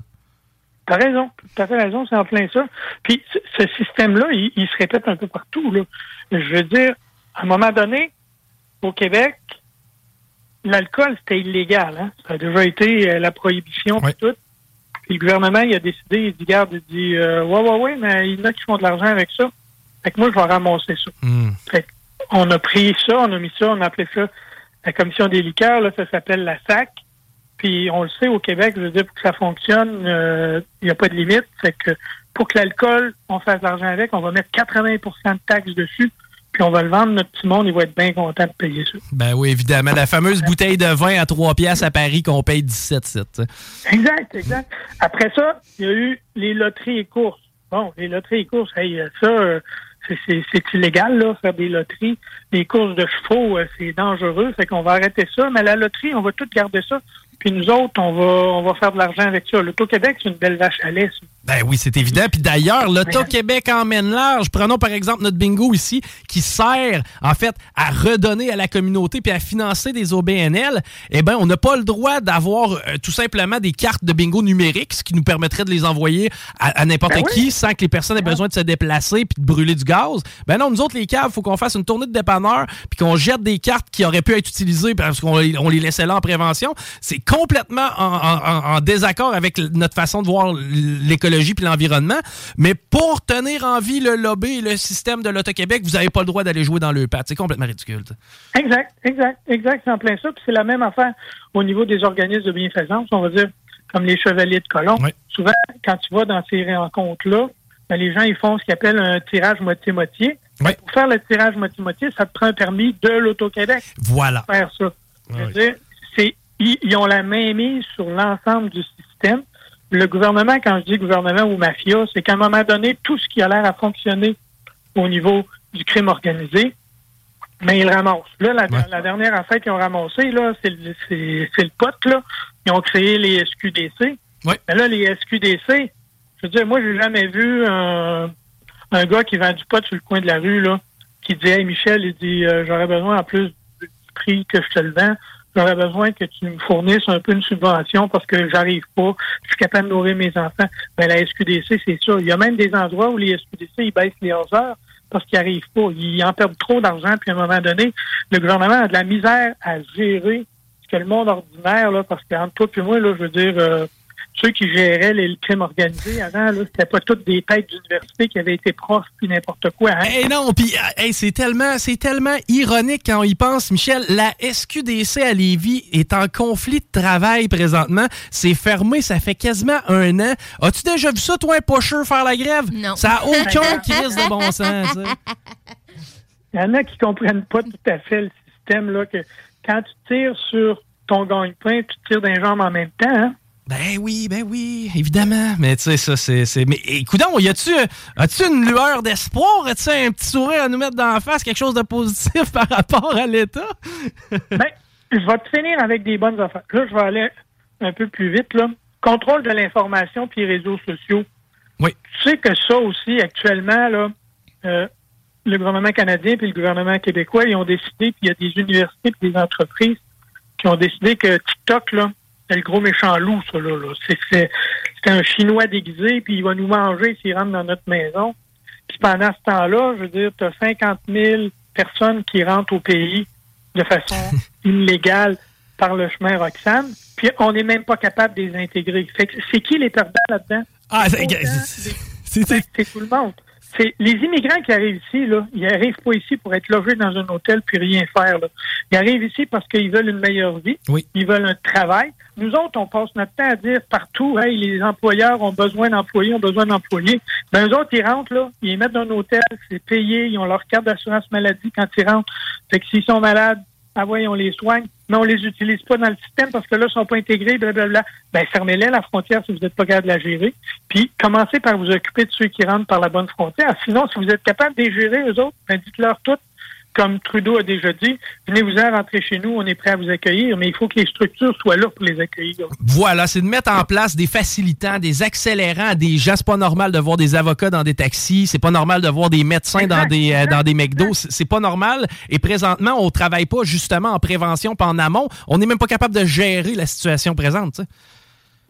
T'as raison, t'as fait raison, c'est en plein ça. Puis ce, ce système-là, il, il se répète un peu partout. Là. Je veux dire, à un moment donné, au Québec, l'alcool, c'était illégal. Hein? Ça a déjà été euh, la prohibition puis tout. Puis le gouvernement, il a décidé, il dit, garde, il dit, euh, ouais, ouais, ouais, mais il y en a qui font de l'argent avec ça. Fait que moi, je vais ramasser ça. Fait on a pris ça, on a mis ça, on a appelé ça la commission des liqueurs, là, ça s'appelle la SAC. Puis on le sait au Québec, je veux dire, pour que ça fonctionne, euh, il n'y a pas de limite. C'est que pour que l'alcool, on fasse de l'argent avec, on va mettre 80% de taxes dessus, puis on va le vendre, notre petit monde, il va être bien content de payer ça. Ben oui, évidemment. La fameuse bouteille de vin à 3 piastres à Paris qu'on paye 17 sites. Exact, exact. Après ça, il y a eu les loteries et courses. Bon, les loteries et courses, hey, ça, euh, c'est illégal, là, faire des loteries. Les courses de chevaux, euh, c'est dangereux, fait qu'on va arrêter ça. Mais la loterie, on va tout garder ça. Puis nous autres, on va, on va faire de l'argent avec ça. L'Auto-Québec, c'est une belle vache à lait. Ben oui, c'est évident. Puis d'ailleurs, l'Auto-Québec emmène large. Prenons par exemple notre bingo ici, qui sert en fait à redonner à la communauté puis à financer des OBNL. Eh bien, on n'a pas le droit d'avoir euh, tout simplement des cartes de bingo numériques, ce qui nous permettrait de les envoyer à, à n'importe Ben oui. qui sans que les personnes aient besoin de se déplacer puis de brûler du gaz. Ben non, nous autres, les caves, faut qu'on fasse une tournée de dépanneurs puis qu'on jette des cartes qui auraient pu être utilisées parce qu'on les- on les laissait là en prévention. C'est complètement en, en- en- en désaccord avec notre façon de voir l'écologie puis l'environnement. Mais pour tenir en vie le lobby et le système de l'Auto-Québec, vous n'avez pas le droit d'aller jouer dans le pad. C'est complètement ridicule. Exact, exact, exact, c'est en plein ça. Puis c'est la même affaire au niveau des organismes de bienfaisance, on va dire, comme les chevaliers de colon. Souvent, quand tu vas dans ces rencontres-là, ben, les gens, ils font ce qu'ils appellent un tirage moitié-moitié. Pour faire le tirage moitié-moitié, ça te prend un permis de l'Auto-Québec. Voilà. Pour faire ça. C'est, ils, ils ont la main mise sur l'ensemble du système. Le gouvernement, quand je dis gouvernement ou mafia, c'est qu'à un moment donné, tout ce qui a l'air à fonctionner au niveau du crime organisé, mais ils ramassent. Là, la, la dernière affaire qu'ils ont ramassé, là, c'est le, le pote, là. Ils ont créé les SQDC. Mais là, les SQDC, je veux dire, moi, j'ai jamais vu un, un gars qui vend du pot sur le coin de la rue, là, qui dit, hey, Michel, il dit, euh, j'aurais besoin, en plus du prix que je te le vends. J'aurais besoin que tu me fournisses un peu une subvention parce que j'arrive pas, je suis capable de nourrir mes enfants. Ben, la SQDC, c'est ça. Il y a même des endroits où les SQDC, ils baissent les heures parce qu'ils n'arrivent pas. Ils en perdent trop d'argent, puis à un moment donné, le gouvernement a de la misère à gérer ce que le monde ordinaire, là, parce qu'entre toi et moi, là, je veux dire, euh, ceux qui géraient les, le crime organisé avant, là, c'était pas toutes des têtes d'université qui avaient été profs puis n'importe quoi. Hein? Eh non, puis euh, hey, c'est tellement, c'est tellement ironique quand on y pense, Michel. La SQDC à Lévis est en conflit de travail présentement. C'est fermé, ça fait quasiment un an. As-tu déjà vu ça, toi, un pocheur faire la grève? Non. Ça n'a aucun crise de bon sens. ça. Il y en a qui comprennent pas tout à fait le système, là, que quand tu tires sur ton gagne-pain, tu tires d'un jambes en même temps, hein? Ben oui, ben oui, évidemment. Mais tu sais, ça, c'est. Mais écoute, y a-tu euh, as-tu une lueur d'espoir? As-tu un petit sourire à nous mettre dans la face, quelque chose de positif par rapport à l'État? Ben, je vais te finir avec des bonnes affaires. Là, je vais aller un peu plus vite, là. Contrôle de l'information puis réseaux sociaux. Oui. Tu sais que ça aussi, actuellement, là, euh, le gouvernement canadien puis le gouvernement québécois, ils ont décidé, puis il y a des universités puis des entreprises qui ont décidé que TikTok, là, c'est le gros méchant loup, ça, là. là. Un Chinois déguisé, puis il va nous manger s'il rentre dans notre maison. Puis pendant ce temps-là, je veux dire, tu as 50 000 personnes qui rentrent au pays de façon illégale par le chemin Roxane, puis on n'est même pas capable de les intégrer. Fait c'est qui les perdants là-dedans? Ah, c'est- c'est- c'est tout le monde. C'est les immigrants qui arrivent ici, là, ils arrivent pas ici pour être logés dans un hôtel puis rien faire. Là. Ils arrivent ici parce qu'ils veulent une meilleure vie, Oui. ils veulent un travail. Nous autres, on passe notre temps à dire partout, hey, les employeurs ont besoin d'employés, ont besoin d'employés. Ben, eux autres, ils rentrent là, ils les mettent dans un hôtel, c'est payé, ils ont leur carte d'assurance maladie quand ils rentrent. Fait que s'ils sont malades, ah ouais, on les soigne, mais on les utilise pas dans le système parce que là, ils sont pas intégrés, blablabla. Ben, fermez-les la frontière si vous n'êtes pas capable de la gérer. Puis, commencez par vous occuper de ceux qui rentrent par la bonne frontière. Sinon, si vous êtes capable de les gérer, eux autres, ben, dites-leur tout, comme Trudeau a déjà dit, venez-vous-en rentrer chez nous, on est prêt à vous accueillir, mais il faut que les structures soient là pour les accueillir. Voilà, c'est de mettre en place des facilitants, des accélérants des gens. C'est pas normal de voir des avocats dans des taxis. C'est pas normal de voir des médecins dans des, euh, dans des McDo. C'est pas normal. Et présentement, on travaille pas justement en prévention pas en amont. On n'est même pas capable de gérer la situation présente.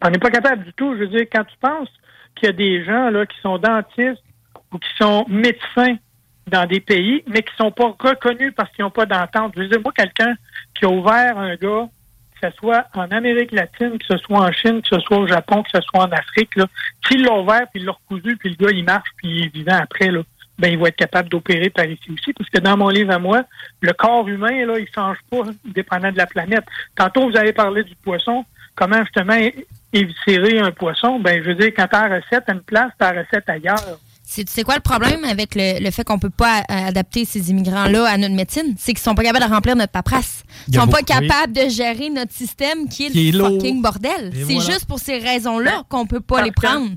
On n'est pas capable du tout. Je veux dire, quand tu penses qu'il y a des gens là qui sont dentistes ou qui sont médecins dans des pays, mais qui sont pas reconnus parce qu'ils n'ont pas d'entente. Je veux dire, moi, quelqu'un qui a ouvert un gars, que ce soit en Amérique latine, que ce soit en Chine, que ce soit au Japon, que ce soit en Afrique, là, s'il l'a ouvert, puis il l'a recousu, puis le gars, il marche, puis il est vivant après, là, ben, il va être capable d'opérer par ici aussi. Parce que dans mon livre à moi, le corps humain, là, il change pas, dépendant de la planète. Tantôt, vous avez parlé du poisson. Comment, justement, éviscérer un poisson? Ben, je veux dire, quand ta recette à une place, ta recette ailleurs. C'est, tu sais quoi le problème avec le, le fait qu'on peut pas adapter ces immigrants-là à notre médecine? C'est qu'ils sont pas capables de remplir notre paperasse. Ils sont pas capables de gérer notre système qui est Qui est le fucking bordel. Et C'est voilà. juste pour ces raisons-là qu'on peut pas les prendre.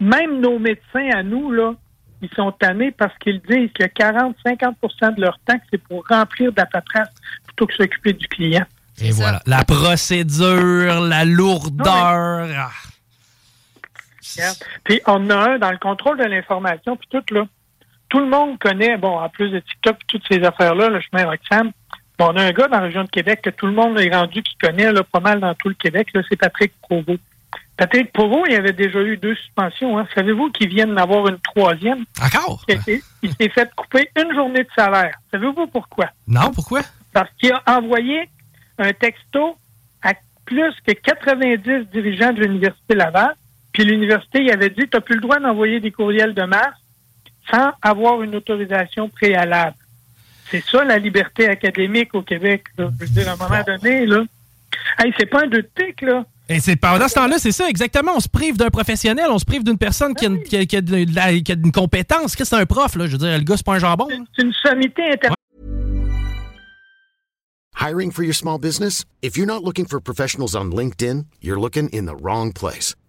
Même nos médecins à nous, là, ils sont tannés parce qu'ils disent que 40-50% de leur temps, c'est pour remplir de la paperasse plutôt que s'occuper du client. Et voilà. La procédure, la lourdeur. Ah. Puis on a un dans le contrôle de l'information, puis tout là. Tout le monde connaît, bon, en plus de TikTok, puis toutes ces affaires-là, le chemin Roxham. Bon, on a un gars dans la région de Québec que tout le monde est rendu qui connaît là, pas mal dans tout le Québec, là, c'est Patrick Provost. Patrick Provost, il avait déjà eu deux suspensions. Hein. Savez-vous qu'il vient d'en avoir une troisième? Encore? Il s'est fait couper une journée de salaire. Savez-vous pourquoi? Non, pourquoi? Parce qu'il a envoyé un texto à plus que 90 dirigeants de l'Université Laval. Puis l'université, il avait dit, tu n'as plus le droit d'envoyer des courriels de masse sans avoir une autorisation préalable. C'est ça la liberté académique au Québec. là. Je veux dire, à un moment donné, là. Hey, c'est pas un deux de pique, là. Et c'est pendant ce temps-là, c'est ça, exactement. On se prive d'un professionnel, on se prive d'une personne qui a, une, qui a- qui a de la- qui a une compétence. Qu'est-ce que c'est un prof, là? Je veux dire, le gars, c'est pas un jambon. C'est une sommité internationale. Hiring for your small business? If you're not looking for professionals on LinkedIn, you're looking in the wrong place.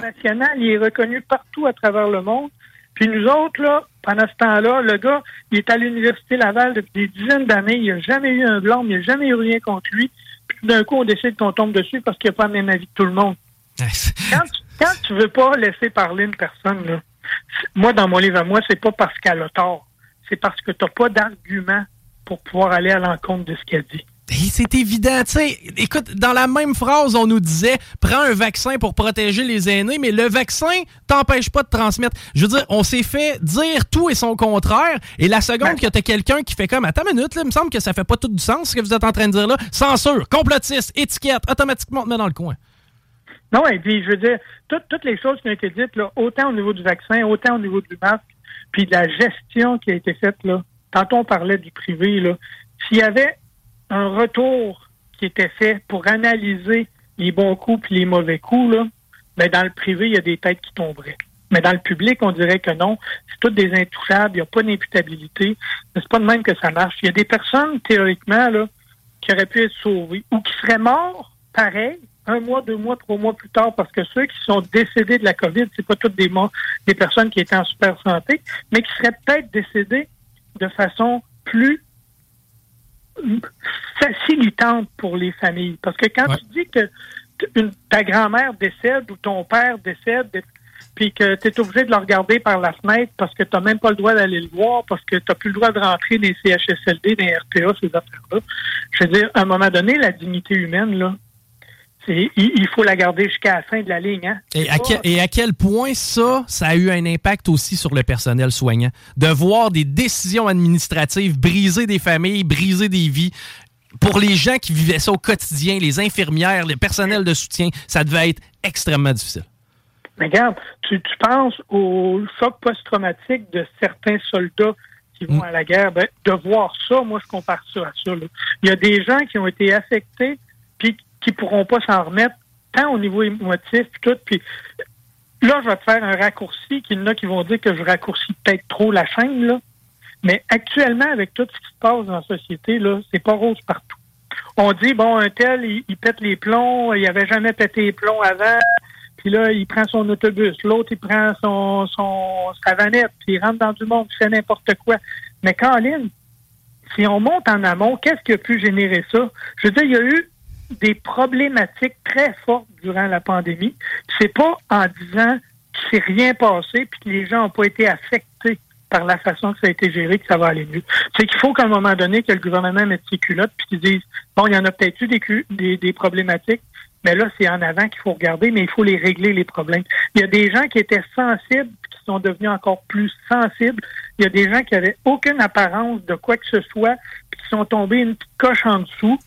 National, il est reconnu partout à travers le monde. Puis nous autres, là, pendant ce temps-là, le gars, il est à l'Université Laval depuis des dizaines d'années. Il n'a jamais eu un blanc, il n'y a jamais eu rien contre lui. Puis tout d'un coup, on décide qu'on tombe dessus parce qu'il n'a pas le même avis que tout le monde. quand, tu, quand tu veux pas laisser parler une personne, là, moi, dans mon livre à moi, c'est pas parce qu'elle a tort. C'est parce que tu n'as pas d'argument pour pouvoir aller à l'encontre de ce qu'elle dit. Et c'est évident, tu sais. Écoute, dans la même phrase, on nous disait prends un vaccin pour protéger les aînés, mais le vaccin t'empêche pas de transmettre. Je veux dire, on s'est fait dire tout et son contraire, et la seconde que t'as quelqu'un qui fait comme attends une minute, là, il me semble que ça fait pas tout du sens ce que vous êtes en train de dire là. Censure, complotiste, étiquette, automatiquement on te met dans le coin. Non, et puis je veux dire, tout- toutes les choses qui ont été dites, là, autant au niveau du vaccin, autant au niveau du masque, puis de la gestion qui a été faite, là. Tantôt on parlait du privé, là. S'il y avait un retour qui était fait pour analyser les bons coups puis les mauvais coups, là, ben dans le privé, il y a des têtes qui tomberaient. Mais dans le public, on dirait que non. C'est toutes des intouchables, il n'y a pas d'imputabilité. C'est pas de même que ça marche. Il y a des personnes, théoriquement, là, qui auraient pu être sauvées ou qui seraient morts, pareil, un mois, deux mois, trois mois plus tard, parce que ceux qui sont décédés de la COVID, c'est pas toutes des morts, des personnes qui étaient en super santé, mais qui seraient peut-être décédés de façon plus facilitante pour les familles. Parce que quand tu dis que une- ta grand-mère décède ou ton père décède, puis que tu es obligé de le regarder par la fenêtre parce que tu n'as même pas le droit d'aller le voir, parce que tu n'as plus le droit de rentrer dans les CHSLD, dans les RPA, ces affaires-là. Je veux dire, à un moment donné, la dignité humaine, là, il, il faut la garder jusqu'à la fin de la ligne. Hein? Et à, quel, et à quel point ça, ça a eu un impact aussi sur le personnel soignant? De voir des décisions administratives briser des familles, briser des vies. Pour les gens qui vivaient ça au quotidien, les infirmières, le personnel de soutien, ça devait être extrêmement difficile. Mais regarde, tu, tu penses au choc post-traumatique de certains soldats qui vont à la guerre. Ben, de voir ça, moi, je compare ça à ça. là. Il y a des gens qui ont été affectés qui pourront pas s'en remettre, tant au niveau émotif, puis tout. Puis là, je vais te faire un raccourci, qu'il y en a qui vont dire que je raccourcis peut-être trop la chaîne, là. Mais actuellement, avec tout ce qui se passe dans la société, là, c'est pas rose partout. On dit, bon, un tel, il, pète les plombs, il avait jamais pété les plombs avant, puis là, il prend son autobus. L'autre, il prend son, son sa vanette, puis il rentre dans du monde, il fait n'importe quoi. Mais Caroline, si on monte en amont, qu'est-ce qui a pu générer ça? Je veux dire, il y a eu des problématiques très fortes durant la pandémie. C'est pas en disant qu'il s'est rien passé puis que les gens n'ont pas été affectés par la façon que ça a été géré que ça va aller mieux. C'est qu'il faut qu'à un moment donné que le gouvernement mette ses culottes puis qu'il dise bon, il y en a peut-être eu des, des, des problématiques, mais là, c'est en avant qu'il faut regarder, mais il faut les régler, les problèmes. Il y a des gens qui étaient sensibles qui sont devenus encore plus sensibles. Il y a des gens qui avaient aucune apparence de quoi que ce soit puis qui sont tombés une petite coche en dessous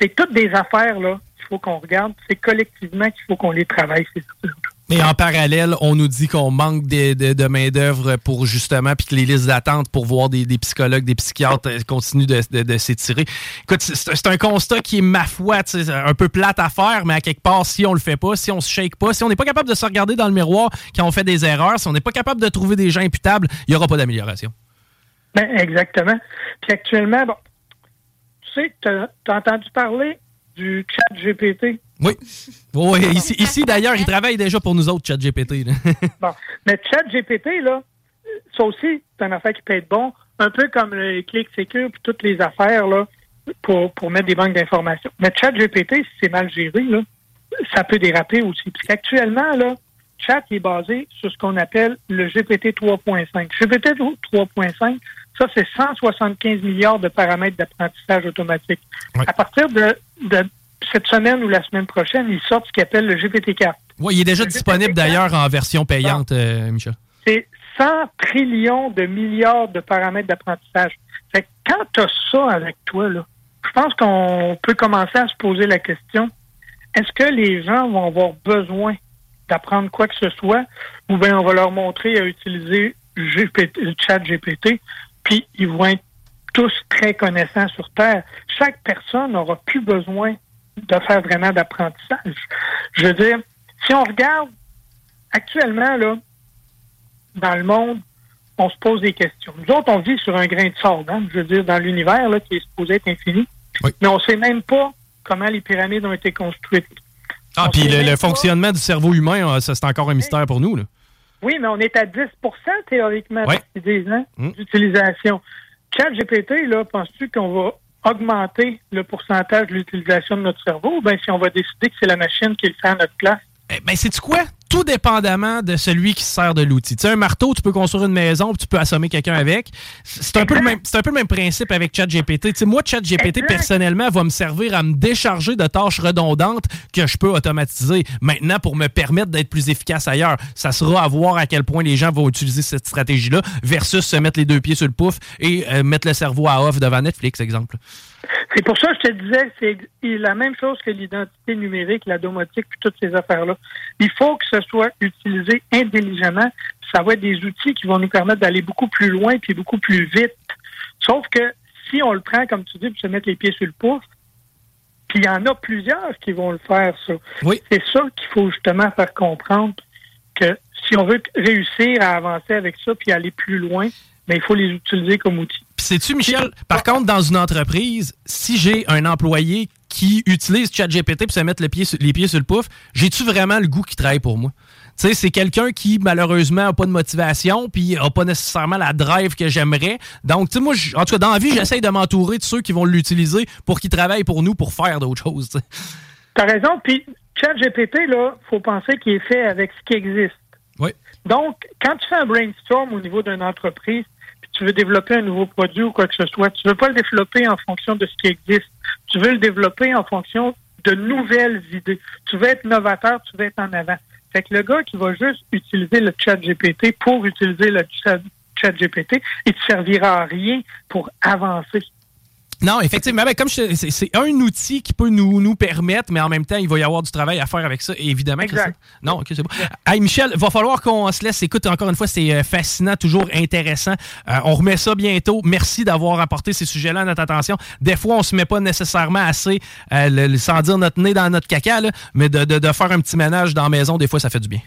c'est toutes des affaires là qu'il faut qu'on regarde. C'est collectivement qu'il faut qu'on les travaille. ces affaires-là. Et en parallèle, on nous dit qu'on manque de, de- de main-d'œuvre pour justement, puis que les listes d'attente pour voir des, des psychologues, des psychiatres euh, continuent de, de- s'étirer. Écoute, c'est un constat qui est, ma foi, un peu plate à faire, mais à quelque part, si on le fait pas, si on se shake pas, si on n'est pas capable de se regarder dans le miroir quand on fait des erreurs, si on n'est pas capable de trouver des gens imputables, il n'y aura pas d'amélioration. Ben, exactement. Puis actuellement, bon, tu as entendu parler du chat GPT. Oui. Oui, ici, ici d'ailleurs, ils travaillent déjà pour nous autres, ChatGPT. là. Bon, mais chat GPT, là, ça aussi, c'est une affaire qui peut être bon, un peu comme le clic sécure puis toutes les affaires là, pour, pour mettre des banques d'informations. Mais chat GPT, si c'est mal géré, là, ça peut déraper aussi. Parce qu'actuellement, là, chat est basé sur ce qu'on appelle le GPT 3.5. GPT 3.5, ça, c'est 175 milliards de paramètres d'apprentissage automatique. À partir de, de cette semaine ou la semaine prochaine, ils sortent ce qu'ils appellent le GPT-4. Oui, il est déjà disponible d'ailleurs en version payante, euh, Michel. c'est 100 trillions de milliards de paramètres d'apprentissage. Fait que quand tu as ça avec toi, là, je pense qu'on peut commencer à se poser la question est-ce que les gens vont avoir besoin d'apprendre quoi que ce soit ou bien on va leur montrer à utiliser GPT, le chat GPT, puis ils vont être tous très connaissants sur Terre. Chaque personne n'aura plus besoin de faire vraiment d'apprentissage. Je veux dire, si on regarde actuellement, là, dans le monde, on se pose des questions. Nous autres, on vit sur un grain de sable, hein, je veux dire, dans l'univers, là, qui est supposé être infini. Mais on ne sait même pas comment les pyramides ont été construites. Ah, puis le, le fonctionnement du cerveau humain, euh, ça, c'est encore un mystère pour nous. Là. Oui, mais on est à 10% théoriquement Ouais. qu'ils disent, hein, Mm. d'utilisation. Chat GPT, là, penses-tu qu'on va augmenter le pourcentage de l'utilisation de notre cerveau ou bien si on va décider que c'est la machine qui le fait à notre place? Eh ben, c'est quoi? Tout dépendamment de celui qui se sert de l'outil. Tu sais, un marteau, tu peux construire une maison, puis tu peux assommer quelqu'un avec. C'est un peu le même, c'est un peu le même principe avec ChatGPT. Tu sais, moi, ChatGPT personnellement va me servir à me décharger de tâches redondantes que je peux automatiser. Maintenant, pour me permettre d'être plus efficace ailleurs, ça sera à voir à quel point les gens vont utiliser cette stratégie-là versus se mettre les deux pieds sur le pouf et euh, mettre le cerveau à off devant Netflix, exemple. C'est pour ça que je te disais, c'est la même chose que l'identité numérique, la domotique, puis toutes ces affaires-là. Il faut que ce soit utilisé intelligemment. Ça va être des outils qui vont nous permettre d'aller beaucoup plus loin puis beaucoup plus vite. Sauf que si on le prend, comme tu dis, pour se mettre les pieds sur le pouce, puis il y en a plusieurs qui vont le faire, ça. C'est ça qu'il faut justement faire comprendre que si on veut réussir à avancer avec ça puis aller plus loin, ben, il faut les utiliser comme outils. Puis sais-tu, Michel, par contre, dans une entreprise, si j'ai un employé qui utilise ChatGPT pour se mettre sur- les pieds sur le pouf, j'ai-tu vraiment le goût qui travaille pour moi? Tu sais, c'est quelqu'un qui, malheureusement, n'a pas de motivation, puis n'a pas nécessairement la drive que j'aimerais. Donc, tu sais, moi, en tout cas, dans la vie, j'essaie de m'entourer de ceux qui vont l'utiliser pour qu'ils travaillent pour nous pour faire d'autres choses. tu. T'as raison. Puis, ChatGPT, là, faut penser qu'il est fait avec ce qui existe. Oui. Donc, quand tu fais un brainstorm au niveau d'une entreprise, tu veux développer un nouveau produit ou quoi que ce soit, tu veux pas le développer en fonction de ce qui existe. Tu veux le développer en fonction de nouvelles idées. Tu veux être novateur, tu veux être en avant. Fait que le gars qui va juste utiliser le chat GPT pour utiliser le chat, GPT, il te servira à rien pour avancer. Non, effectivement, ben, comme c'est un outil qui peut nous, nous permettre, mais en même temps, il va y avoir du travail à faire avec ça, évidemment. Christian. Non, ok, c'est bon. Hey, Michel, va falloir qu'on se laisse. Écoute, encore une fois, c'est euh, fascinant, toujours intéressant. Euh, on remet ça bientôt. Merci d'avoir apporté ces sujets-là à notre attention. Des fois, on se met pas nécessairement assez, euh, le- le- sans dire notre nez dans notre caca, là, mais de, de- de faire un petit ménage dans la maison, des fois, ça fait du bien.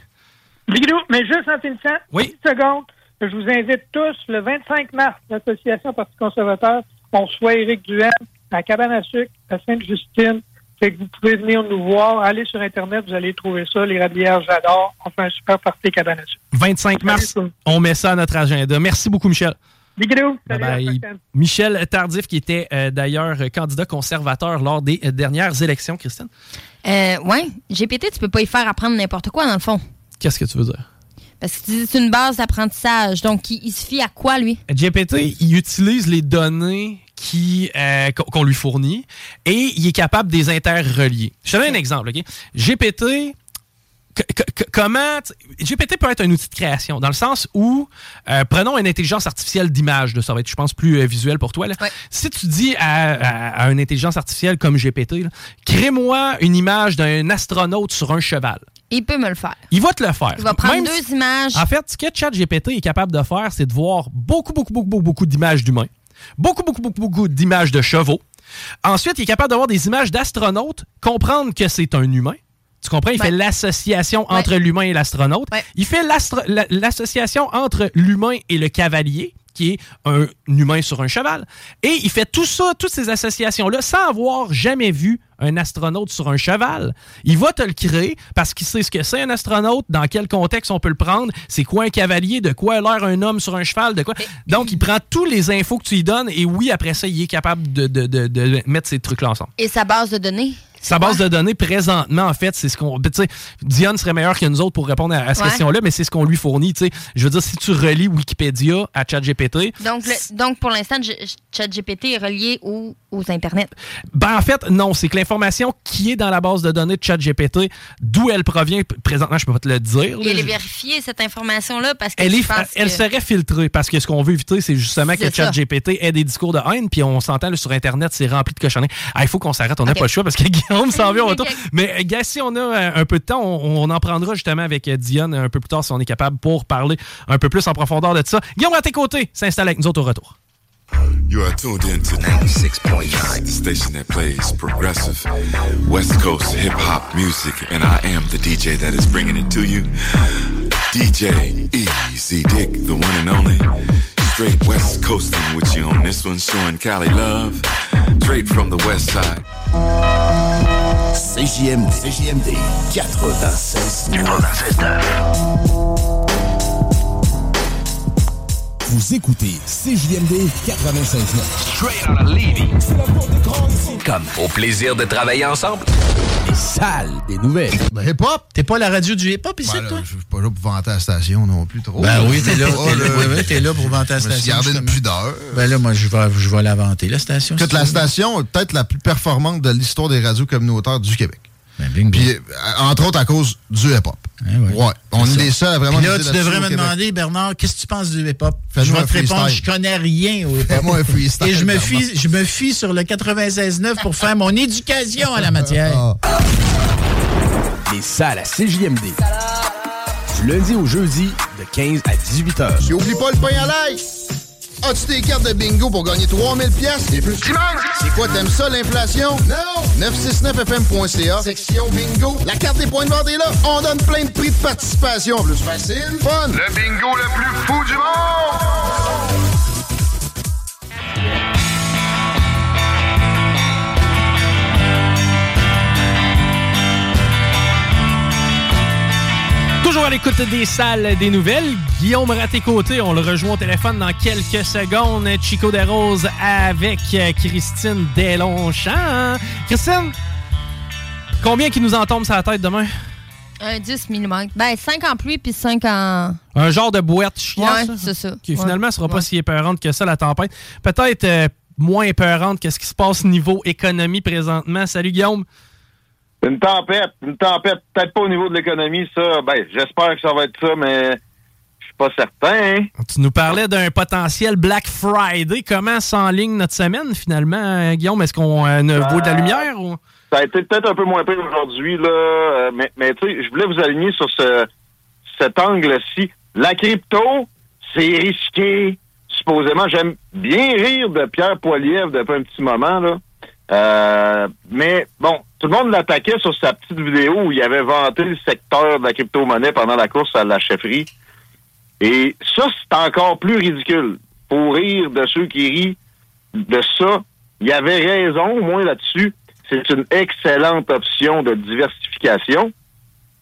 Mais juste en finissant, Oui. une seconde, je vous invite tous le 25 mars, l'Association Parti conservateur, on reçoit Éric Duhem à Cabane à sucre, à Sainte-Justine. Fait que vous pouvez venir nous voir, allez sur Internet, vous allez trouver ça, les rabières, j'adore. On fait un super party Cabane à sucre. 25 mars, on met ça à notre agenda. Merci beaucoup, Michel. Bye bye. Michel Tardif, qui était euh, d'ailleurs candidat conservateur lors des euh, dernières élections, Christine. Euh, ouais, GPT, tu peux pas y faire apprendre n'importe quoi, dans le fond. Qu'est-ce que tu veux dire? Parce que tu c'est une base d'apprentissage. Donc, il, il se fie à quoi, lui? GPT, il utilise les données qui euh, qu'on lui fournit et il est capable de les interrelier. Je te donne un exemple. ok? GPT, comment GPT peut être un outil de création dans le sens où euh, prenons une intelligence artificielle d'image, ça va être je pense plus euh, visuel pour toi là. Si tu dis à, à- à une intelligence artificielle comme GPT, crée-moi une image d'un astronaute sur un cheval. Il peut me le faire. Il va te le faire. Il va prendre Même deux si- images. En fait, ce que ChatGPT est capable de faire, c'est de voir beaucoup, beaucoup, beaucoup, beaucoup, beaucoup d'images d'humains, beaucoup, beaucoup, beaucoup, beaucoup d'images de chevaux. Ensuite, il est capable d'avoir des images d'astronautes, comprendre que c'est un humain. Tu comprends? Il Ouais. fait l'association entre l'humain et l'astronaute. Il fait la- l'association entre l'humain et le cavalier, qui est un humain sur un cheval. Et il fait tout ça, toutes ces associations-là, sans avoir jamais vu un astronaute sur un cheval. Il va te le créer parce qu'il sait ce que c'est un astronaute, dans quel contexte on peut le prendre, c'est quoi un cavalier, de quoi a l'air un homme sur un cheval, de quoi. Donc, il prend tous les infos que tu lui donnes et oui, après ça, il est capable de, de- de- de mettre ces trucs-là ensemble. Et sa base de données? Sa base de données, présentement, en fait, c'est ce qu'on. Tu sais, Diane serait meilleure que nous autres pour répondre à, à cette Ouais. question-là, mais c'est ce qu'on lui fournit. tu sais. Je veux dire, si tu relis Wikipédia à ChatGPT, Donc, le- donc pour l'instant, ChatGPT est relié au aux Internet. Ben, en fait, non. C'est que l'information qui est dans la base de données de ChatGPT, d'où elle provient, présentement, je peux pas te le dire. Et elle est vérifiée, cette information-là, parce que Elle, est- elle que- serait filtrée parce que ce qu'on veut éviter, c'est justement que. ChatGPT ait des discours de haine, puis on s'entend sur Internet, c'est rempli de cochonneries. Ah, il faut qu'on s'arrête, on n'a pas le choix parce que Guillaume s'en vient au retour. Mais euh, gars, si on a euh, un peu de temps, on, on en prendra justement avec euh, Dionne un peu plus tard si on est capable pour parler un peu plus en profondeur de ça. Guillaume, à tes côtés, s'installe avec nous autres au retour. You are tuned in to 96.9, the station that plays progressive West Coast hip hop music, and I am the DJ that is bringing it to you. DJ Easy Dick, the one and only. Straight West Coasting with you on this one, showing Cali love. Straight from the West Side. CJMD, CJMD 96 Vous écoutez CJMD 96.9. Straight out of Levy. Comme au plaisir de travailler ensemble. Les salles des nouvelles. Ben, hip-hop. T'es pas la radio du hip-hop ici, Ben, là, toi? Je suis pas là pour vanter la station non plus trop. Ben oui, t'es là, Oh, t'es là, oui, pour vanter la Je station, gardé une pudeur. Ben là, moi, je vais, je vais la vanter, la station. Écoute, si la station est peut-être la plus performante de l'histoire des radios communautaires du Québec. Ben, Puis, euh, entre autres, à cause du hip-hop. ouais. On est les seuls à vraiment Puis là, tu devrais me demander, Bernard, qu'est-ce que tu penses du hip-hop? Je vais te répondre, je connais rien au hip-hop. Fais-moi un freestyle, Et je me, fie, je me fie sur le 96.9 pour faire mon éducation à la matière. Ah. Les salles à CJMD. Du lundi au jeudi, de 15 à 18 heures. Puis oublie pas le pain à l'ail. As-tu tes cartes de bingo pour gagner 3000 pièces et plus? C'est quoi, t'aimes ça, l'inflation? Non! 969fm.ca, section bingo. La carte des points de vente est là. On donne plein de prix de participation. Plus facile, fun. Le bingo le plus fou du monde! Toujours à l'écoute des salles des nouvelles. Guillaume Raté-Côté, on le rejoint au téléphone dans quelques secondes. Chico Desroses avec euh, Christine Deslongchamps. Christine, combien qui nous en tombe sur la tête demain? Un 10 mm. Ben, 5 en pluie puis 5 en. Un genre de boîte chiante. Ouais, c'est ça. Qui Ouais. finalement sera pas Ouais. si épeurante que ça, la tempête. Peut-être euh, moins épeurante que ce qui se passe niveau économie présentement. Salut Guillaume. Une tempête, une tempête, peut-être pas au niveau de l'économie, ça. Ben, j'espère que ça va être ça, mais je suis pas certain. hein. Tu nous parlais d'un potentiel Black Friday. Comment s'enligne notre semaine finalement, euh, Guillaume? Est-ce qu'on euh, ne vaut de la lumière? Ou? Ça a été peut-être un peu moins pire aujourd'hui, là, euh, mais, mais tu sais, je voulais vous aligner sur ce, cet angle-ci. La crypto, c'est risqué. Supposément, j'aime bien rire de Pierre Poilievre depuis un petit moment, là. Euh, mais bon, tout le monde l'attaquait sur sa petite vidéo où il avait vanté le secteur de la crypto-monnaie pendant la course à la chefferie. Et ça, c'est encore plus ridicule. Pour rire de ceux qui rient de ça, il avait raison, au moins là-dessus. C'est une excellente option de diversification.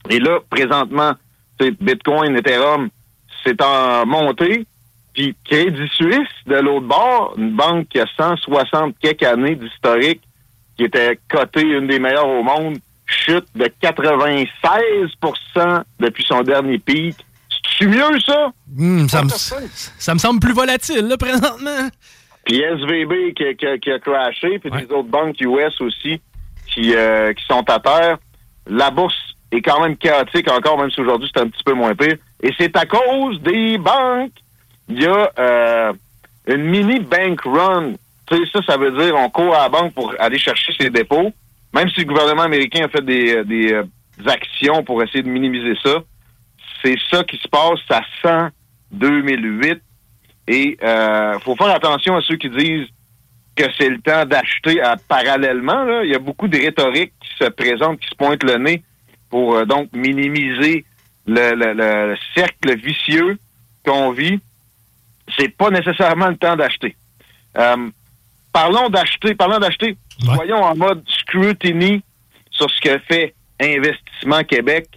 Et là, présentement, Bitcoin, Ethereum, c'est en montée. Puis Crédit Suisse, de l'autre bord, une banque qui a 160 quelques années d'historique, qui était cotée une des meilleures au monde, chute de 96% depuis son dernier pic. C'est mieux, ça? Hmm, ça, me, ça me semble plus volatile, là, présentement. Puis SVB qui, a- qui a- qui a crashé, puis des autres banques US aussi qui, euh, qui sont à terre. La bourse est quand même chaotique encore, même si aujourd'hui c'est un petit peu moins pire. Et c'est à cause des banques. Il y a euh, une mini bank run. Tu sais, ça, ça veut dire on court à la banque pour aller chercher ses dépôts. Même si le gouvernement américain a fait des, des, euh, actions pour essayer de minimiser ça, c'est ça qui se passe. Ça sent 2008. Et euh, faut faire attention à ceux qui disent que c'est le temps d'acheter à- parallèlement. Là. Il y a beaucoup de rhétorique qui se présente, qui se pointe le nez pour euh, donc minimiser le, le- le cercle vicieux qu'on vit. C'est pas nécessairement le temps d'acheter. Euh, parlons d'acheter, parlons d'acheter. Soyons en mode scrutiny sur ce que fait Investissement Québec,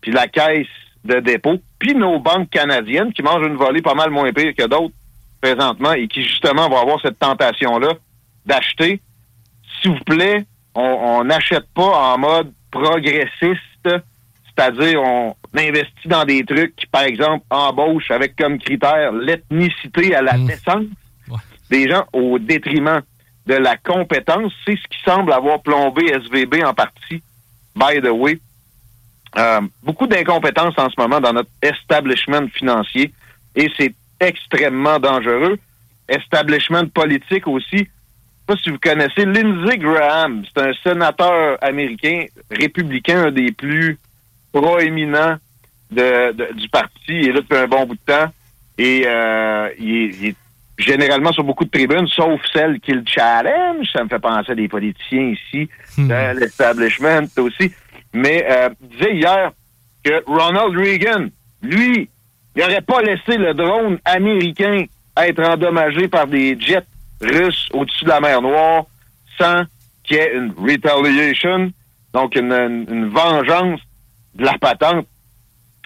puis la caisse de dépôt, puis nos banques canadiennes qui mangent une volée pas mal moins pire que d'autres présentement et qui justement vont avoir cette tentation-là d'acheter. S'il vous plaît, on n'achète pas en mode progressiste, c'est-à-dire on investit dans des trucs qui, par exemple, embauchent avec comme critère l'ethnicité à la naissance des gens au détriment de la compétence. C'est ce qui semble avoir plombé SVB en partie, by the way. Euh, beaucoup d'incompétence en ce moment dans notre establishment financier et c'est extrêmement dangereux. Establishment politique aussi. Je sais pas si vous connaissez Lindsey Graham. C'est un sénateur américain républicain, un des plus proéminents de, de- du parti. Il est là depuis un bon bout de temps. Et euh, il, est, il est généralement sur beaucoup de tribunes, sauf celle qui le challenge. Ça me fait penser à des politiciens ici, de l'establishment aussi. Mais euh, il disait hier que Ronald Reagan, lui, il n'aurait pas laissé le drone américain être endommagé par des jets russes au-dessus de la mer Noire sans qu'il y ait une retaliation, donc une, une- une vengeance de la patente.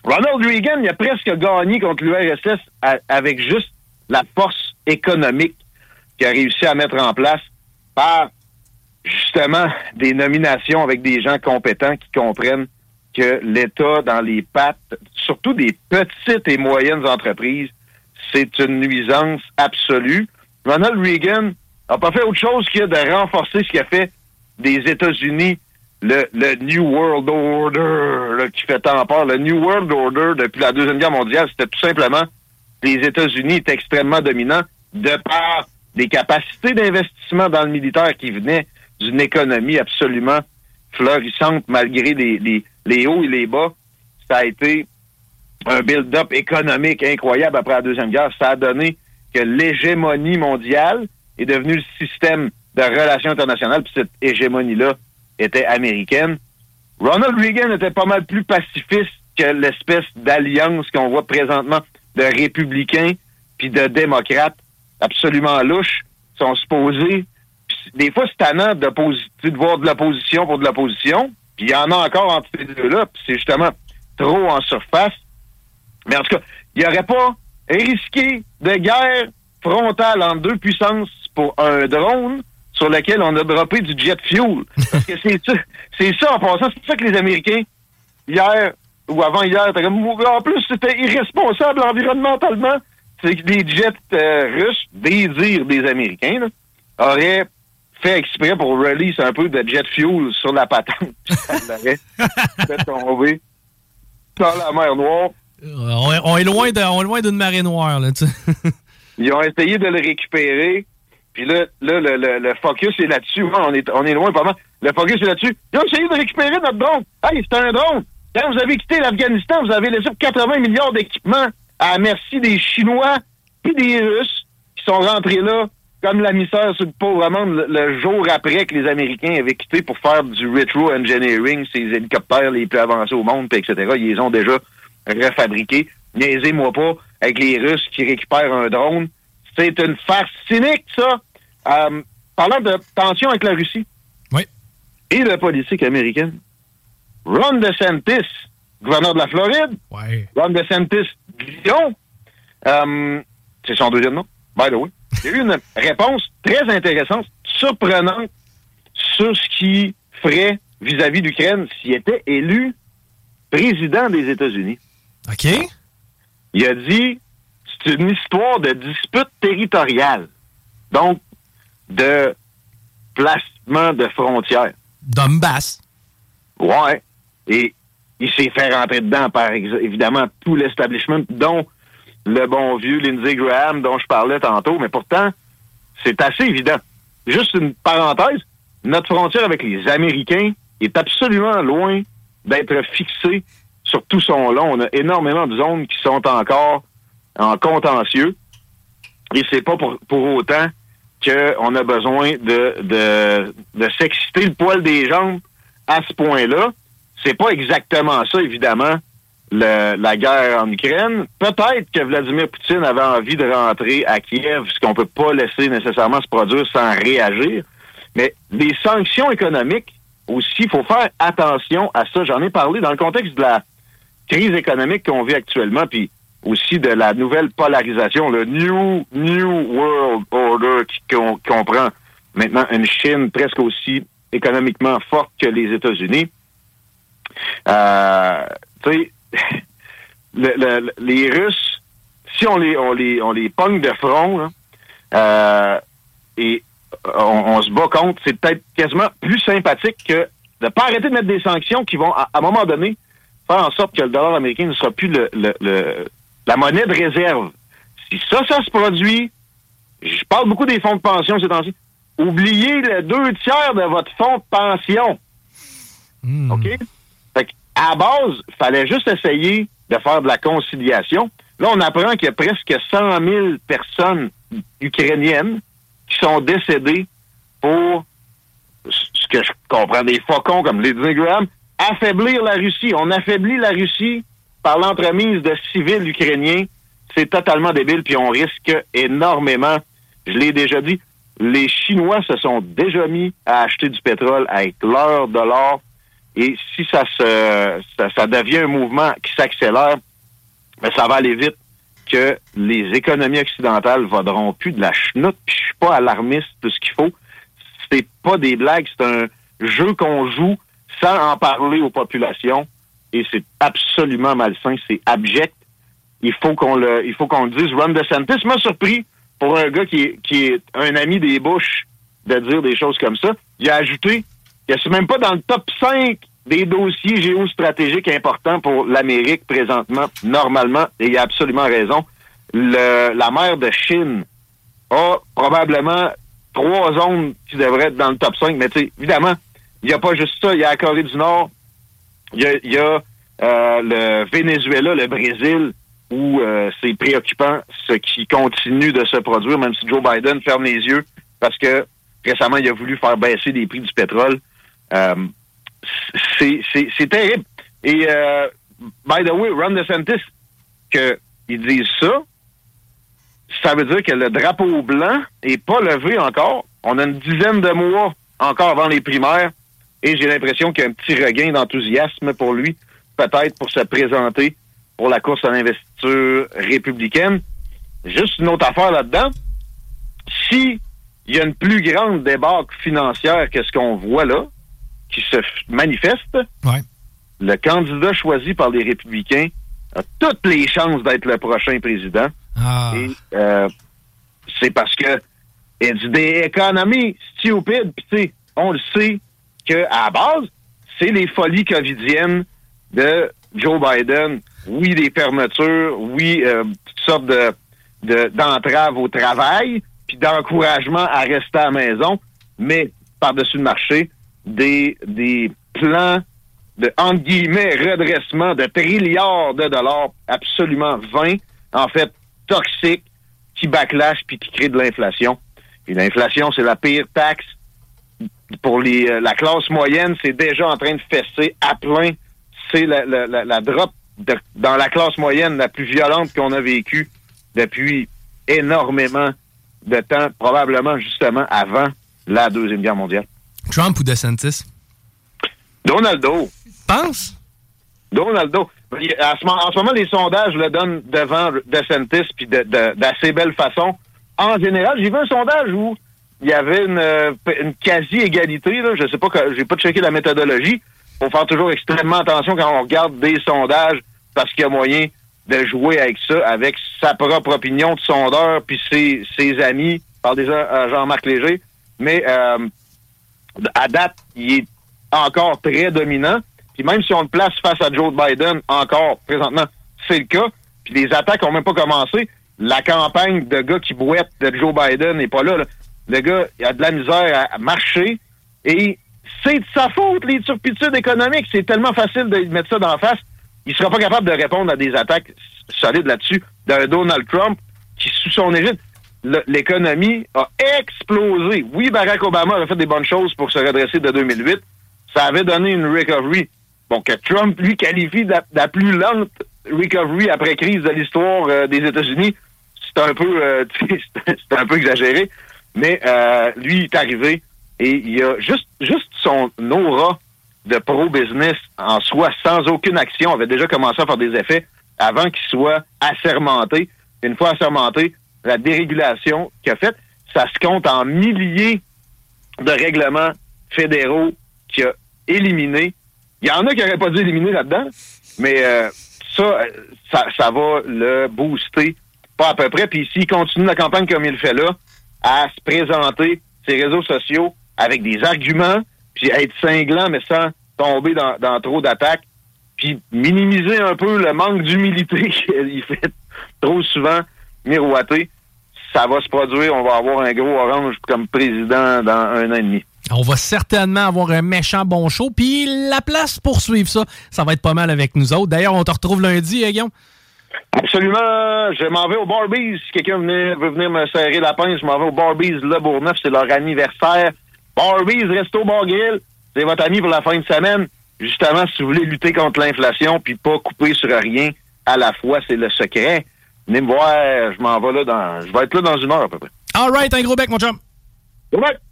Ronald Reagan, il a presque gagné contre l'URSS avec juste la force économique qu'il a réussi à mettre en place par justement des nominations avec des gens compétents qui comprennent que l'État dans les pattes, surtout des petites et moyennes entreprises, c'est une nuisance absolue. Ronald Reagan n'a pas fait autre chose que de renforcer ce qu'a fait des États-Unis, le, le New World Order, là, qui fait tant peur. Le New World Order, depuis la Deuxième Guerre mondiale, c'était tout simplement les États-Unis étaient extrêmement dominants de par des capacités d'investissement dans le militaire qui venaient d'une économie absolument florissante malgré les, les, les hauts et les bas. Ça a été un build-up économique incroyable après la Deuxième Guerre. Ça a donné que l'hégémonie mondiale est devenue le système de relations internationales, puis cette hégémonie-là était américaine. Ronald Reagan était pas mal plus pacifiste que l'espèce d'alliance qu'on voit présentement de républicains puis de démocrates absolument louches sont supposés. Des fois, c'est tannant sais, de voir de l'opposition pour de l'opposition. Puis il y en a encore entre ces deux-là. Puis c'est justement trop en surface. Mais en tout cas, il n'y aurait pas risqué de guerre frontale entre deux puissances pour un drone sur lequel on a droppé du jet fuel. Parce que c'est ça, c'est ça en passant, c'est ça que les Américains, hier ou étaient comme, en plus, c'était irresponsable environnementalement. C'est que les jets euh, russes, des dires des Américains, là, auraient fait exprès pour release un peu de jet fuel sur la patente. Ça l'aurait fait tomber dans la mer Noire. On est, on est loin de- on est loin d'une marée noire, là, tu sais. Ils ont essayé de le récupérer. Puis là, là le, le- le focus est là-dessus. On, est, on est loin pas mal. Le focus est là-dessus. Ils ont essayé de récupérer notre drone. Hey, c'est un drone. Quand vous avez quitté l'Afghanistan, vous avez laissé 80 milliards d'équipements à la merci des Chinois et des Russes qui sont rentrés là comme la misère sur le pauvre monde le, jour après que les Américains avaient quitté pour faire du retro engineering, ces hélicoptères les plus avancés au monde, puis etc. Ils les ont déjà refabriqués. Niaisez-moi pas avec les Russes qui récupèrent un drone. C'est une farce cynique, ça. Euh, parlant de tension avec la Russie oui. et de politique américaine, Ron DeSantis, gouverneur de la Floride, Ron DeSantis, Lyon, euh, c'est son deuxième nom, by the way. Il y a eu une réponse très intéressante, surprenante, sur ce qu'il ferait vis-à-vis d'Ukraine s'il était élu président des États-Unis. OK. Il a dit c'est une histoire de dispute territoriale. Donc, de placement de frontières. Donbass. Ouais. Et il s'est fait rentrer dedans par évidemment tout l'establishment, dont le bon vieux Lindsey Graham dont je parlais tantôt, mais pourtant, c'est assez évident. Juste une parenthèse, notre frontière avec les Américains est absolument loin d'être fixée sur tout son long. On a énormément de zones qui sont encore en contentieux. Et c'est pas pour, pour autant qu'on a besoin de, de, de s'exciter le poil des jambes à ce point-là. C'est pas exactement ça, évidemment, la guerre en Ukraine. Peut-être que Vladimir Poutine avait envie de rentrer à Kiev, ce qu'on peut pas laisser nécessairement se produire sans réagir. Mais les sanctions économiques aussi, il faut faire attention à ça. J'en ai parlé dans le contexte de la crise économique qu'on vit actuellement, puis aussi de la nouvelle polarisation, le New, new World Order qui com- comprend maintenant une Chine presque aussi économiquement forte que les États-Unis. Euh, tu sais, le- le- les Russes, si on les, on les, on les pogne de front, là, euh, et on, on se bat contre, c'est peut-être quasiment plus sympathique que de pas arrêter de mettre des sanctions qui vont, à, à un moment donné, faire en sorte que le dollar américain ne sera plus le, le- le- la monnaie de réserve. Si ça, ça se produit, je parle beaucoup des fonds de pension ces temps-ci, oubliez le deux tiers de votre fonds de pension. OK? Fait à base, fallait juste essayer de faire de la conciliation. Là, on apprend qu'il y a presque 100 000 personnes ukrainiennes qui sont décédées pour ce que je comprends des faucons comme Lindsey Graham, affaiblir la Russie. On affaiblit la Russie par l'entremise de civils ukrainiens. C'est totalement débile, puis on risque énormément. Je l'ai déjà dit, les Chinois se sont déjà mis à acheter du pétrole avec leur dollar. Et si ça se ça, devient un mouvement qui s'accélère, ben, ça va aller vite que les économies occidentales vaudront plus de la chenoute. Puis je suis pas alarmiste de ce qu'il faut. C'est pas des blagues, c'est un jeu qu'on joue sans en parler aux populations. Et c'est absolument malsain, c'est abject. Il faut qu'on le, il faut qu'on le dise. Ron DeSantis m'a surpris pour un gars qui est, qui est un ami des Bush de dire des choses comme ça. Il a ajouté que c'est même pas dans le top 5 des dossiers géostratégiques importants pour l'Amérique présentement, normalement, et il a absolument raison. La mer de Chine a probablement trois zones qui devraient être dans le top 5, mais évidemment, il n'y a pas juste ça. Il y a la Corée du Nord, il y a, y a, euh, le Venezuela, le Brésil, où euh, c'est préoccupant ce qui continue de se produire, même si Joe Biden ferme les yeux, parce que récemment, il a voulu faire baisser les prix du pétrole. Euh, c'est terrible. Et, euh, by the way, Ron DeSantis, qu'ils disent ça, ça veut dire que le drapeau blanc est pas levé encore. On a une dizaine de mois encore avant les primaires et j'ai l'impression qu'il y a un petit regain d'enthousiasme pour lui, peut-être pour se présenter pour la course à l'investiture républicaine. Juste une autre affaire là-dedans. Si il y a une plus grande débâcle financière que ce qu'on voit là, qui se manifeste, le candidat choisi par les républicains a toutes les chances d'être le prochain président. Et euh, c'est parce que it's des économies stupides. Puis tu sais, on le sait à la base, c'est les folies covidiennes de Joe Biden. Oui, des fermetures, oui, euh, toutes sortes de- d'entraves au travail, puis d'encouragement à rester à la maison, mais par-dessus le marché, des, des plans de, entre guillemets, redressement de trilliards de dollars absolument vains, en fait, toxiques, qui backlash puis qui créent de l'inflation. Et l'inflation, c'est la pire taxe pour les, euh, la classe moyenne, c'est déjà en train de fesser à plein. C'est la, la, la, la drop de- dans la classe moyenne la plus violente qu'on a vécue depuis énormément de temps, probablement justement avant la Deuxième Guerre mondiale. Trump ou DeSantis? Donaldo. Pense? Donaldo. À ce moment- en ce moment, les sondages le donnent devant DeSantis puis de- de- d'assez belle façon. En général, j'ai vu un sondage où il y avait une, euh, une quasi-égalité. Là. Je sais pas, j'ai pas checké la méthodologie. Faut faire toujours extrêmement attention quand on regarde des sondages parce qu'il y a moyen de jouer avec ça, avec sa propre opinion de sondeur puis ses, ses amis. Je parle déjà à Jean-Marc Léger. Mais euh, à date, il est encore très dominant. Puis même si on le place face à Joe Biden, encore présentement, c'est le cas. Puis les attaques ont même pas commencé. La campagne de gars qui bouettent de Joe Biden n'est pas là, là. Le gars, il a de la misère à marcher. Et c'est de sa faute, les turpitudes économiques. C'est tellement facile de mettre ça d'en face. Il sera pas capable de répondre à des attaques solides là-dessus d'un Donald Trump qui, sous son égide, l'économie a explosé. Oui, Barack Obama a fait des bonnes choses pour se redresser de 2008. Ça avait donné une recovery. Bon, que Trump, lui, qualifie de la, de la plus lente recovery après crise de l'histoire euh, des États-Unis, c'est un peu euh, c'est un peu exagéré. Mais euh, lui, il est arrivé et il a juste, juste son aura de pro-business en soi, sans aucune action, avait déjà commencé à faire des effets avant qu'il soit assermenté. Une fois assermenté, la dérégulation qu'il a faite, ça se compte en milliers de règlements fédéraux qu'il a éliminés. Il y en a qui n'auraient pas dû éliminer là-dedans, mais euh, ça, ça, ça va le booster pas à peu près. Puis s'il continue la campagne comme il le fait là, à se présenter ses réseaux sociaux avec des arguments, puis être cinglant, mais sans tomber dans, trop d'attaques, puis minimiser un peu le manque d'humilité qu'il fait trop souvent miroiter. Ça va se produire, on va avoir un gros orange comme président dans un an et demi. On va certainement avoir un méchant bon show. Puis la place pour suivre ça, ça va être pas mal avec nous autres. D'ailleurs, on te retrouve lundi, hein, Guillaume? Absolument. Je m'en vais au Barbies. Si quelqu'un veut venir me serrer la pince, je m'en vais au Barbies Le Bourgneuf. C'est leur anniversaire. Barbies Resto Bar Grill. C'est votre ami pour la fin de semaine. Justement, si vous voulez lutter contre l'inflation puis pas couper sur rien à la fois, c'est le secret. Venez me voir. Je m'en vais là dans. Je vais être là dans une heure à peu près. All right, un gros bec, mon chum.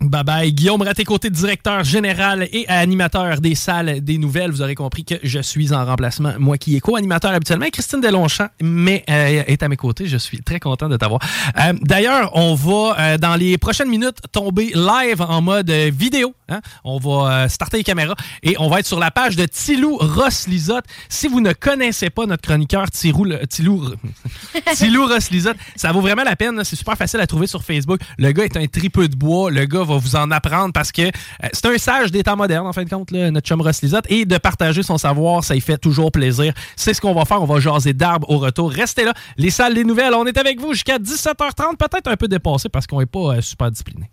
Bye bye. Guillaume Raté-Côté, directeur général et animateur des salles des nouvelles. Vous aurez compris que je suis en remplacement, moi qui est co-animateur habituellement. Christine Delonchamp mais, euh, est à mes côtés. Je suis très content de t'avoir. Euh, D'ailleurs, on va, euh, dans les prochaines minutes, tomber live en mode vidéo. hein. On va starter les caméras et on va être sur la page de Tilou Ross Lisotte. Si vous ne connaissez pas notre chroniqueur Tilou, Tilou, Tilou Ross Lisotte, ça vaut vraiment la peine. C'est super facile à trouver sur Facebook. Le gars est un tripeux de bois. Le gars va vous en apprendre parce que euh, c'est un sage des temps modernes, en fin de compte, là, notre chum Ross Lisotte. Et de partager son savoir, ça y fait toujours plaisir. C'est ce qu'on va faire. On va jaser d'arbres au retour. Restez là. Les salles des nouvelles, on est avec vous jusqu'à 17h30. Peut-être un peu dépassé parce qu'on n'est pas euh, super discipliné.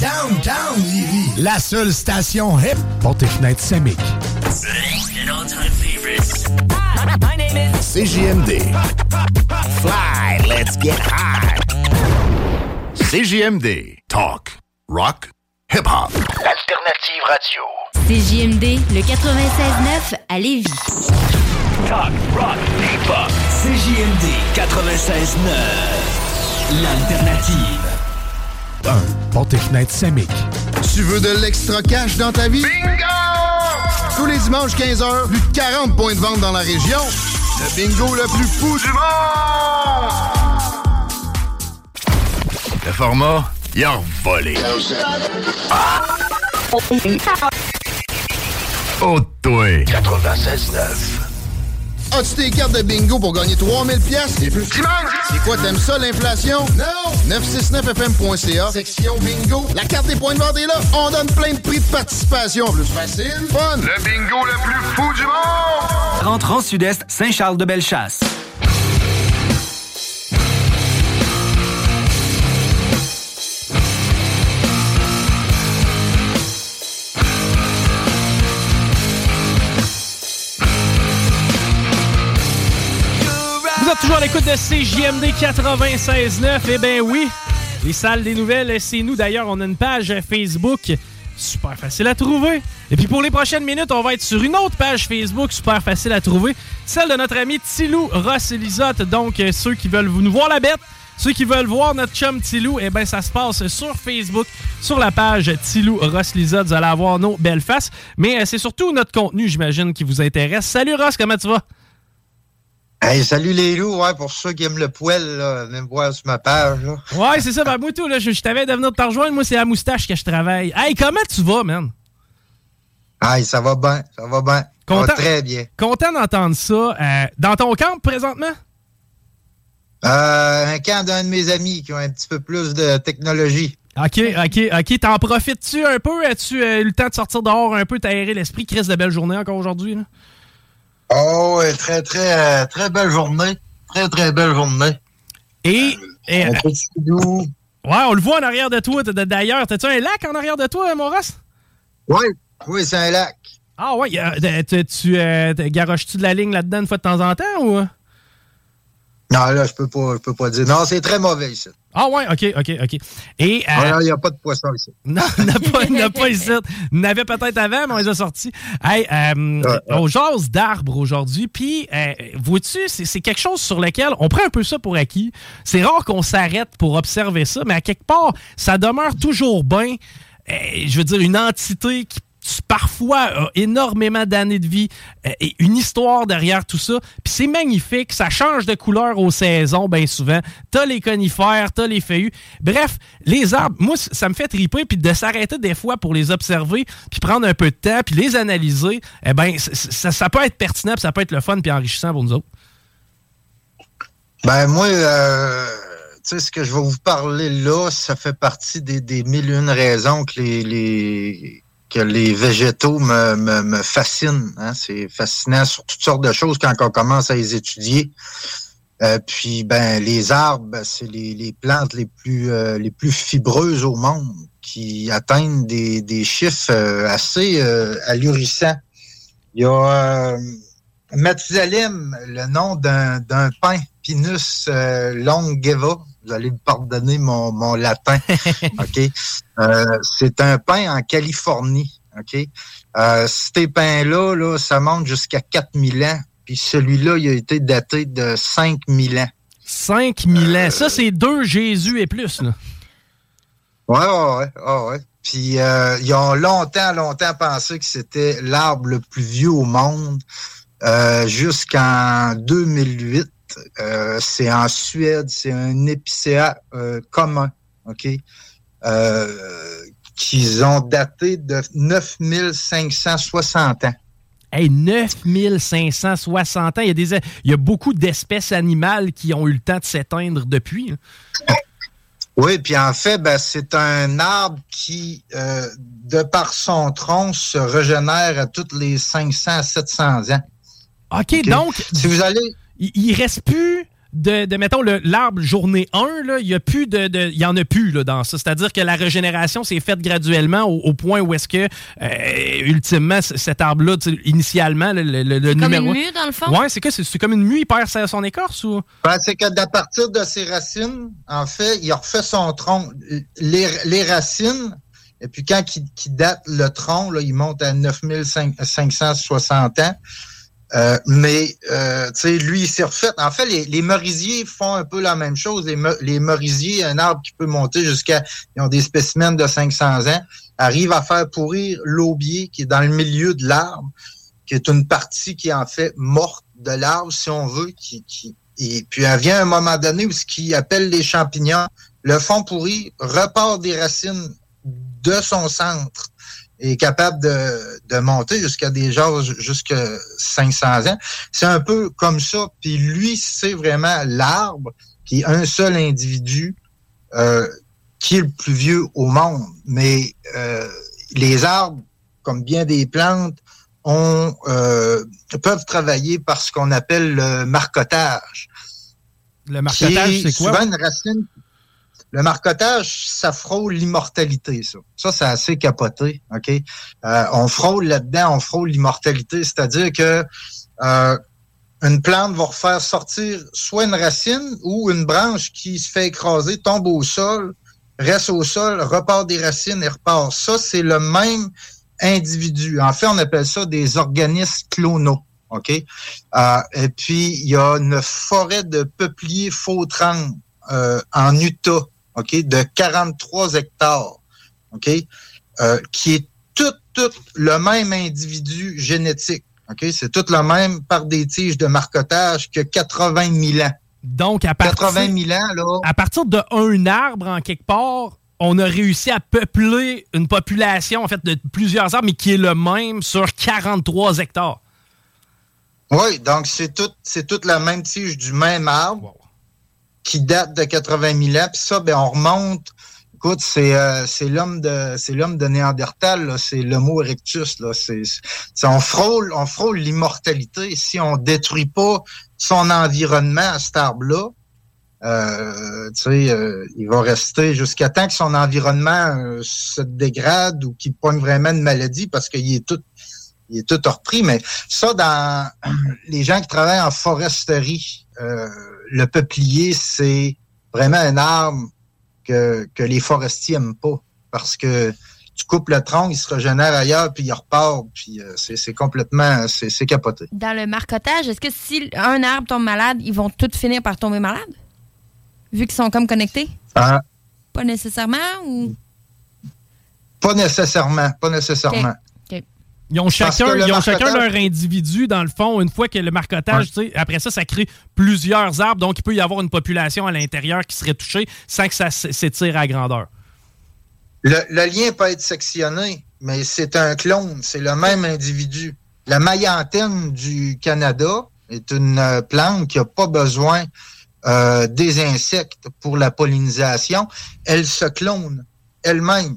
Downtown Lévis, la seule station hip pour tes fenêtres Semic. CJMD. Fly, let's get high. CJMD. Talk, rock, hip-hop. Alternative radio. CJMD, le 96.9 à Lévis. Talk, rock, hip-hop. CJMD 96.9. L'alternative. Un pour tes fenêtres Semic. Tu veux de l'extra cash dans ta vie? Bingo! Tous les dimanches 15h, plus de 40 points de vente dans la région. Le bingo le plus fou du monde! Le format, il a volé. Oh, toi. 96.9. As-tu tes cartes de bingo pour gagner 3000 pièces et plus? C'est quoi, t'aimes ça, l'inflation? Non! 969fm.ca, section bingo. La carte des points de vente est là. On donne plein de prix de participation. Plus facile, fun. Le bingo le plus fou du monde! Rentrant sud-est, Saint-Charles-de-Bellechasse. Vous êtes toujours à l'écoute de CJMD 96.9. Eh bien oui, les salles des nouvelles, c'est nous. D'ailleurs, on a une page Facebook super facile à trouver. Et puis pour les prochaines minutes, on va être sur une autre page Facebook super facile à trouver, celle de notre ami Tilou Ross et Lisotte. Donc, euh, ceux qui veulent nous voir la bête, ceux qui veulent voir notre chum Tilou, eh bien, ça se passe sur Facebook, sur la page Tilou Ross Lisotte. Vous allez avoir nos belles faces. Mais euh, c'est surtout notre contenu, j'imagine, qui vous intéresse. Salut Ross, comment tu vas? Hey, salut les loups, ouais, pour ceux qui aiment le poil, là, venez me voir sur ma page. Là. Ouais, c'est ça, ben moi tout, là, je, je t'avais de venir te rejoindre, moi c'est à moustache que je travaille. Hey, comment tu vas, man? Hey, ça va bien, ça va bien. Ça Content, va très bien. Content d'entendre ça. Euh, dans ton camp présentement? Euh, un camp d'un de mes amis qui ont un petit peu plus de technologie. Ok, ok, ok. T'en profites-tu un peu? As-tu euh, eu le temps de sortir dehors un peu, t'aérer l'esprit? Chris, de belle journée encore aujourd'hui, là? Oh, très, très, euh, très belle journée. Très, très belle journée. Et. et- Un petit doux. ouais, on le voit en arrière de toi. D'ailleurs, t'as-tu un lac en arrière de toi, Ross? Oui, oui, c'est un lac. Ah ouais, euh, tu, tu euh, garoches-tu de la ligne là-dedans une fois de temps en temps ou? Non, là, je peux pas, je peux pas dire. Non, c'est très mauvais ici. Ah ouais, ok, ok, ok. Et. euh, Il n'y a pas de poisson ici. Non, il n'a pas, il n'a pas ici. Il n'avait peut-être avant, mais on les a sortis. Hey, euh, on jase d'arbres aujourd'hui. Puis, euh, vois-tu, c'est c'est quelque chose sur lequel on prend un peu ça pour acquis. C'est rare qu'on s'arrête pour observer ça, mais à quelque part, ça demeure toujours bien, euh, je veux dire, une entité qui parfois énormément d'années de vie euh, et une histoire derrière tout ça. Puis c'est magnifique, ça change de couleur aux saisons bien souvent. T'as les conifères, t'as les feuillus. Bref, les arbres, moi, ça me fait triper, puis de s'arrêter des fois pour les observer, puis prendre un peu de temps, puis les analyser, eh ben ça, ça peut être pertinent, puis ça peut être le fun, puis enrichissant pour nous autres. Ben, moi, euh, sais, ce que je vais vous parler là, ça fait partie des, des mille et une raisons que les que les végétaux me, fascinent. Hein. C'est fascinant sur toutes sortes de choses quand on commence à les étudier. Euh, puis ben les arbres, ben, c'est les, plantes les plus euh, les plus fibreuses au monde qui atteignent des, chiffres euh, assez ahurissants. Il y a Mathusalem, le nom d'un pin, Pinus longeva. Vous allez me pardonner mon, mon latin. OK? Euh, c'est un pin en Californie. OK? Euh, ces pins-là, là, ça monte jusqu'à 4000 ans. Puis celui-là, il a été daté de 5000 ans. 5000 ans. Ça, c'est deux Jésus et plus. Là. Ouais, ouais, ouais. ouais, ouais. Puis euh, ils ont longtemps, longtemps pensé que c'était l'arbre le plus vieux au monde euh, jusqu'en 2008. Euh, c'est en Suède, c'est un épicéa euh, commun, OK? Euh, qu'ils ont daté de 9560 ans. Hey, 9560 ans. Il y a, des, il y a beaucoup d'espèces animales qui ont eu le temps de s'éteindre depuis. hein. Oui, puis en fait, ben, c'est un arbre qui, euh, de par son tronc, se régénère à toutes les 500 à 700 ans. OK, donc. Si vous allez. Il, il reste plus de, de mettons, le- l'arbre journée 1, là, il y a plus de, de- il y en a plus là, dans ça. C'est-à-dire que la régénération s'est faite graduellement au, au point où est-ce que, euh, ultimement, cet arbre-là, initialement, le, le- le Comme numéro une mue, dans le fond? Ouais, c'est quoi? C'est comme une mue, il perd son écorce ou? Ben, c'est que d'à partir de ses racines, en fait, il refait son tronc. Les, les racines, et puis quand il, date le tronc, là, il monte à 9560 ans. Euh, mais, euh, tu sais, lui, il s'est refait. En fait, les, les merisiers font un peu la même chose. Les, les merisiers, un arbre qui peut monter jusqu'à, ils ont des spécimens de 500 ans, arrivent à faire pourrir l'aubier qui est dans le milieu de l'arbre, qui est une partie qui est en fait morte de l'arbre, si on veut, et puis elle vient un moment donné où ce qu'ils appellent les champignons, le fond pourri repart des racines de son centre est capable de, de monter jusqu'à des genres jusqu'à 500 ans. C'est un peu comme ça. Puis lui, c'est vraiment l'arbre qui est un seul individu euh, qui est le plus vieux au monde. Mais euh, les arbres, comme bien des plantes, ont, euh, peuvent travailler par ce qu'on appelle le marcotage. Le marcotage, c'est quoi? Souvent une racine. Le marcotage, ça frôle l'immortalité, ça. Ça, c'est assez capoté, OK? Euh, on frôle là-dedans, on frôle l'immortalité, c'est-à-dire que euh, une plante va refaire sortir soit une racine ou une branche qui se fait écraser, tombe au sol, reste au sol, repart des racines et repart. Ça, c'est le même individu. En fait, on appelle ça des organismes clonaux. OK? Euh, et puis, il y a une forêt de peupliers faux euh, en Utah, OK, de 43 hectares, OK, euh, qui est tout, tout le même individu génétique. OK? C'est tout le même par des tiges de marcotage que 80 000 ans. Donc, à partir, 80 000 ans, là. à partir de un arbre, en quelque part, on a réussi à peupler une population, en fait, de plusieurs arbres, mais qui est le même sur 43 hectares. Oui, donc c'est tout, c'est toute la même tige du même arbre qui date de 80 000 ans. Puis ça, ben on remonte. Écoute, c'est euh, l'homme de c'est l'homme de Néandertal, c'est l'Homo erectus. Là, c'est- on frôle on frôle l'immortalité si on détruit pas son environnement à cet arbre-là. Euh, tu sais, euh, il va rester jusqu'à temps que son environnement euh, se dégrade ou qu'il pogne vraiment une maladie parce qu'il est tout il est tout repris, mais ça, dans les gens qui travaillent en foresterie, euh, le peuplier, c'est vraiment un arbre que, que les forestiers aiment pas. Parce que tu coupes le tronc, il se régénère ailleurs, puis il repart, puis euh, c'est complètement, c'est capoté. Dans le marcotage, est-ce que si un arbre tombe malade, ils vont tous finir par tomber malade? Vu qu'ils sont comme connectés? Ah, Pas nécessairement ou? pas nécessairement, pas nécessairement. Ils ont chacun, ils ont chacun leur individu, dans le fond, une fois que le marcotage, après ça, ça crée plusieurs arbres, donc il peut y avoir une population à l'intérieur qui serait touchée sans que ça s'étire à grandeur. Le, le lien peut être sectionné, mais c'est un clone, c'est le même individu. La maillantine du Canada est une euh, plante qui n'a pas besoin euh, des insectes pour la pollinisation, elle se clone elle-même.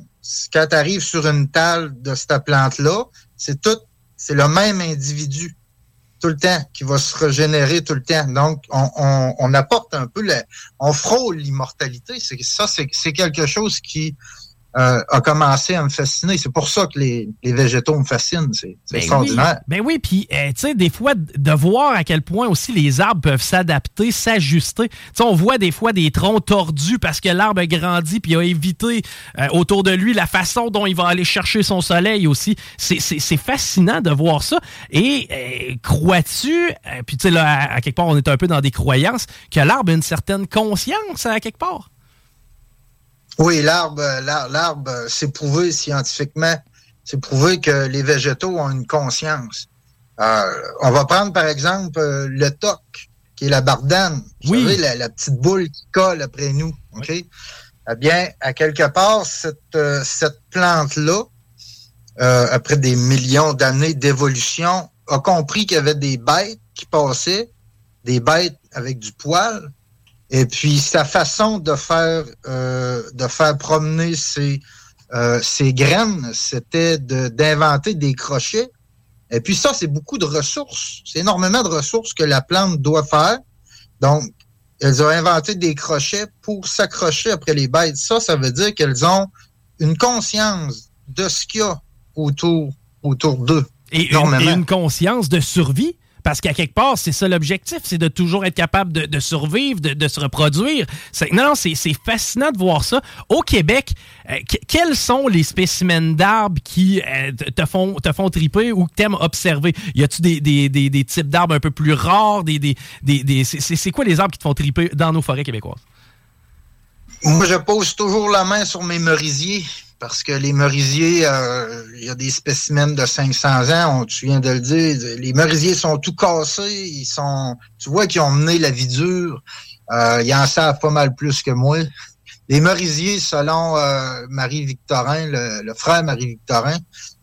Quand tu arrives sur une table de cette plante-là, c'est tout, c'est le même individu tout le temps qui va se régénérer tout le temps. Donc, on, apporte un peu, le, on frôle l'immortalité. Ça, c'est quelque chose qui euh, a commencé à me fasciner. C'est pour ça que les, les végétaux me fascinent. C'est Ben extraordinaire. Oui. Ben oui, puis euh, tu sais, des fois, de voir à quel point aussi les arbres peuvent s'adapter, s'ajuster. Tu sais, on voit des fois des troncs tordus parce que l'arbre a grandi puis a évité euh, autour de lui la façon dont il va aller chercher son soleil aussi. C'est- C'est c'est fascinant de voir ça. Et euh, crois-tu, euh, puis tu sais, là, à, à quelque part, on est un peu dans des croyances, que l'arbre a une certaine conscience à quelque part? Oui, l'arbre, l'ar- l'arbre, c'est prouvé scientifiquement. C'est prouvé que les végétaux ont une conscience. Euh, on va prendre par exemple euh, le toc, qui est la bardane. Vous savez, la, la petite boule qui colle après nous. OK? Eh bien, à quelque part, cette, euh, cette plante-là, euh, après des millions d'années d'évolution, a compris qu'il y avait des bêtes qui passaient, des bêtes avec du poil, et puis sa façon de faire euh, de faire promener ses, euh, ses graines, c'était de- d'inventer des crochets. Et puis ça, c'est beaucoup de ressources. C'est énormément de ressources que la plante doit faire. Donc, elles ont inventé des crochets pour s'accrocher après les bêtes. Ça, ça veut dire qu'elles ont une conscience de ce qu'il y a autour, autour d'eux. Et une, Énormément. et une conscience de survie. Parce qu'à quelque part, c'est ça l'objectif, c'est de toujours être capable de, survivre, de, se reproduire. Non, non, c'est fascinant de voir ça. Au Québec, euh, que- quels sont les spécimens d'arbres qui euh, te- font, te font triper ou que t'aimes observer? Y a-tu des, des, types d'arbres un peu plus rares? C'est quoi les arbres qui te font triper dans nos forêts québécoises? Moi, je pose toujours la main sur mes merisiers parce que les merisiers, euh, il y a des spécimens de 500 ans, on, tu viens de le dire, les merisiers sont tout cassés, ils sont, tu vois qu'ils ont mené la vie dure, euh, ils en savent pas mal plus que moi. Les merisiers, selon euh, Marie-Victorin, le, le frère Marie-Victorin,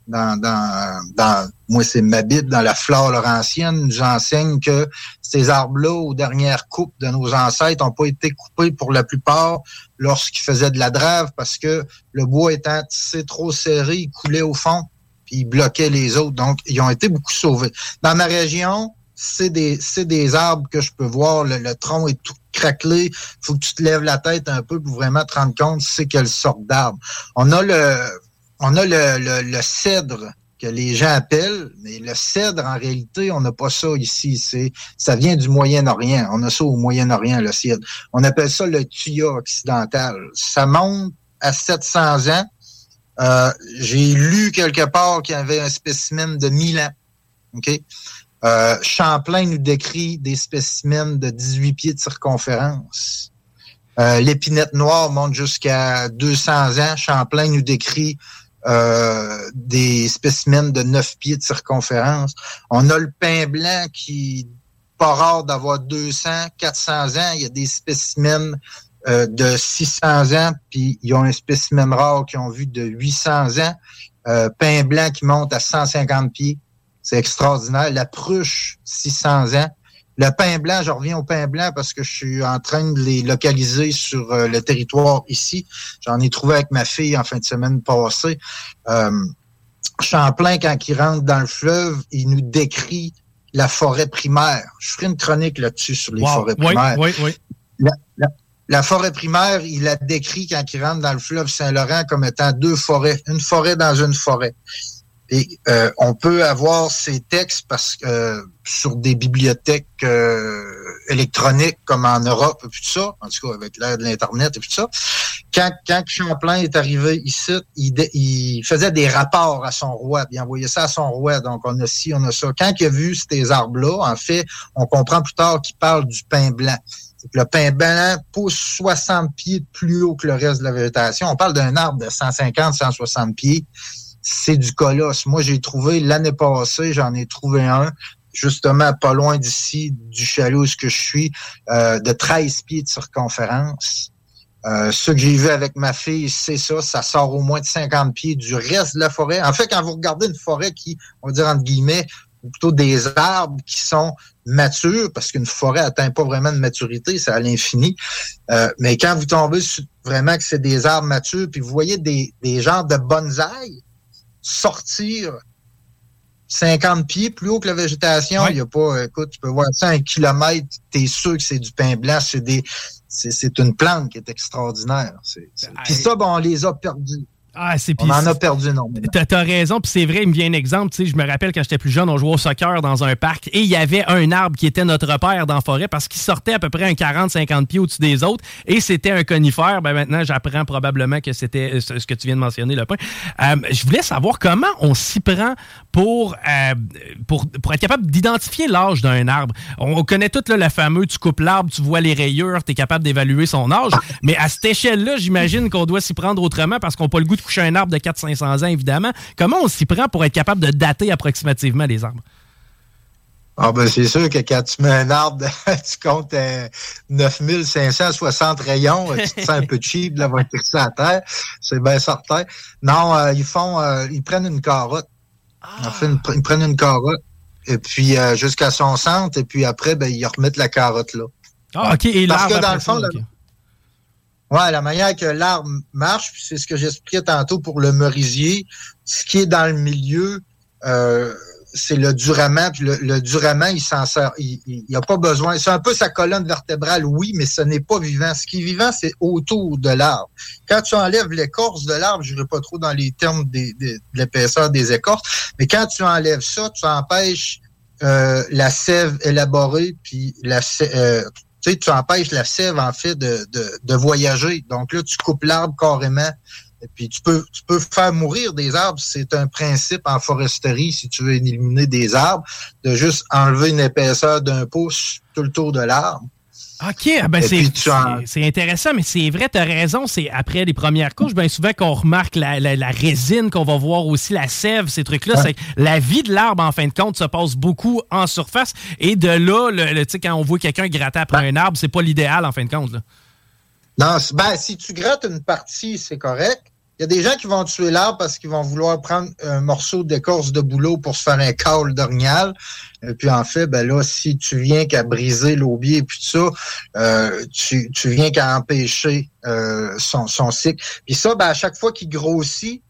dans, dans, dans, moi c'est ma Bible, dans la flore laurentienne, nous enseigne que ces arbres-là, aux dernières coupes de nos ancêtres, n'ont pas été coupés pour la plupart lorsqu'ils faisaient de la drave parce que le bois étant tissé trop serré, il coulait au fond puis il bloquait les autres. Donc, ils ont été beaucoup sauvés. Dans ma région, c'est des, c'est des arbres que je peux voir. Le, le tronc est tout craquelé. faut que tu te lèves la tête un peu pour vraiment te rendre compte c'est quelle sorte d'arbre. On a le, on a le, le, cèdre que les gens appellent, mais le cèdre, en réalité, on n'a pas ça ici. C'est, ça vient du Moyen-Orient. On a ça au Moyen-Orient, le cèdre. On appelle ça le tuya occidental. Ça monte à 700 ans. Euh, j'ai lu quelque part qu'il y avait un spécimen de 1000 ans. OK? Euh, Champlain nous décrit des spécimens de 18 pieds de circonférence. Euh, L'épinette noire monte jusqu'à 200 ans. Champlain nous décrit euh, des spécimens de 9 pieds de circonférence. On a le pain blanc qui pas rare d'avoir 200, 400 ans. Il y a des spécimens euh, de 600 ans, puis ils ont un spécimen rare qui ont vu de 800 ans. Euh, pain blanc qui monte à 150 pieds. C'est extraordinaire. La pruche, 600 ans. Le pain blanc, je reviens au pain blanc parce que je suis en train de les localiser sur euh, le territoire ici. J'en ai trouvé avec ma fille en fin de semaine passée. Euh, Champlain, quand il rentre dans le fleuve, il nous décrit la forêt primaire. Je ferai une chronique là-dessus sur les Wow. forêts Oui, primaires. oui, oui. La, la- la forêt primaire, il la décrit quand il rentre dans le fleuve Saint-Laurent comme étant deux forêts, une forêt dans une forêt. Et euh, on peut avoir ces textes parce que euh, sur des bibliothèques euh, électroniques comme en Europe et tout ça, en tout cas avec l'ère de l'internet et tout ça. Quand, quand Champlain est arrivé ici, il, il faisait des rapports à son roi, il envoyait ça à son roi. Donc on a ci, on a ça. Quand il a vu ces arbres-là, en fait, on comprend plus tard qu'il parle du pain blanc. Le pain blanc pousse 60 pieds plus haut que le reste de la végétation. On parle d'un arbre de 150, 160 pieds c'est du colosse. Moi, j'ai trouvé l'année passée, j'en ai trouvé un, justement pas loin d'ici, du chalet où je suis, euh, de 13 pieds de circonférence. Euh, ce que j'ai vu avec ma fille, c'est ça, ça sort au moins de 50 pieds du reste de la forêt. En fait, quand vous regardez une forêt qui, on va dire entre guillemets, plutôt des arbres qui sont matures, parce qu'une forêt atteint pas vraiment de maturité, c'est à l'infini. Euh, mais quand vous tombez vraiment que c'est des arbres matures, puis vous voyez des, des genres de bonsaïs sortir 50 pieds plus haut que la végétation, il n'y a pas, écoute, tu peux voir ça un kilomètre, t'es sûr que c'est du pain blanc, c'est des, c'est une plante qui est extraordinaire. Puis ça, bon, on les a perdus. Ah, c'est On en a perdu énormément. T'as as raison, puis c'est vrai, il me vient un exemple. Je me rappelle quand j'étais plus jeune, on jouait au soccer dans un parc et il y avait un arbre qui était notre repère dans la forêt parce qu'il sortait à peu près un 40-50 pieds au-dessus des autres et c'était un conifère. Ben maintenant, j'apprends probablement que c'était ce que tu viens de mentionner, le pain. Euh, je voulais savoir comment on s'y prend pour, euh, pour, pour être capable d'identifier l'âge d'un arbre. On connaît tout là, le fameux, tu coupes l'arbre, tu vois les rayures, tu es capable d'évaluer son âge. Mais à cette échelle-là, j'imagine qu'on doit s'y prendre autrement parce qu'on n'a pas le goût de coucher un arbre de 400-500 ans, évidemment. Comment on s'y prend pour être capable de dater approximativement les arbres? Ah ben c'est sûr que quand tu mets un arbre, tu comptes 9560 rayons, tu te sens un peu cheap d'avoir été ça à terre. C'est bien certain. Non, euh, ils font euh, ils prennent une carotte. Fait, ils prennent une carotte. Et puis euh, jusqu'à son centre, et puis après, ben, ils remettent la carotte là. Ah, OK. Et Parce que dans le fond, Ouais, la manière que l'arbre marche, c'est ce que j'expliquais tantôt pour le merisier, ce qui est dans le milieu, euh, c'est le durament, puis le, le durament, il s'en sert, il n'y a pas besoin. C'est un peu sa colonne vertébrale, oui, mais ce n'est pas vivant. Ce qui est vivant, c'est autour de l'arbre. Quand tu enlèves l'écorce de l'arbre, je ne vais pas trop dans les termes des- des- de l'épaisseur des écorces, mais quand tu enlèves ça, tu empêches euh, la sève élaborée, puis la euh, tu tu empêches la sève, en fait, de, de, de voyager. Donc là, tu coupes l'arbre carrément. Et puis, tu peux, tu peux faire mourir des arbres. C'est un principe en foresterie, si tu veux éliminer des arbres, de juste enlever une épaisseur d'un pouce tout le tour de l'arbre. OK, ah ben c'est intéressant, mais c'est vrai, tu as raison. C'est après les premières couches, bien souvent qu'on remarque la, la- la résine, qu'on va voir aussi la sève, ces trucs-là. C'est que La vie de l'arbre, en fin de compte, se passe beaucoup en surface. Et de là, le, le- tu sais, quand on voit quelqu'un gratter après un arbre, c'est pas l'idéal, en fin de compte. là. Non, ben, si tu grattes une partie, c'est correct. Il y a des gens qui vont tuer l'arbre parce qu'ils vont vouloir prendre un morceau d'écorce de boulot pour se faire un câble d'orignal. Et puis en fait, ben là, si tu viens qu'à briser l'aubier et puis tout ça, euh, tu, tu viens qu'à empêcher euh, son, son cycle. Puis ça, ben, à chaque fois qu'il grossit,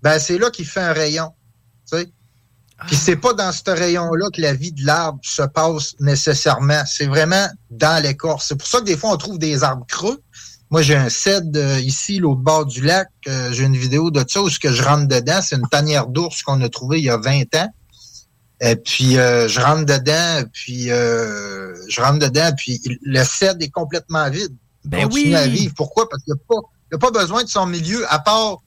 ben c'est là qu'il fait un rayon. Tu sais? Puis c'est pas dans ce rayon-là que la vie de l'arbre se passe nécessairement. C'est vraiment dans l'écorce. C'est pour ça que des fois, on trouve des arbres creux. Moi, j'ai un cèdre euh, ici, l'autre bord du lac. Euh, j'ai une vidéo de ça où ce que je rentre dedans. C'est une tanière d'ours qu'on a trouvée il y a 20 ans. Et puis, euh, je rentre dedans, puis euh, je rentre dedans, puis le cèdre est complètement vide. Ben oui. à vivre. Pourquoi? Parce qu'il n'y a, a pas besoin de son milieu, à part,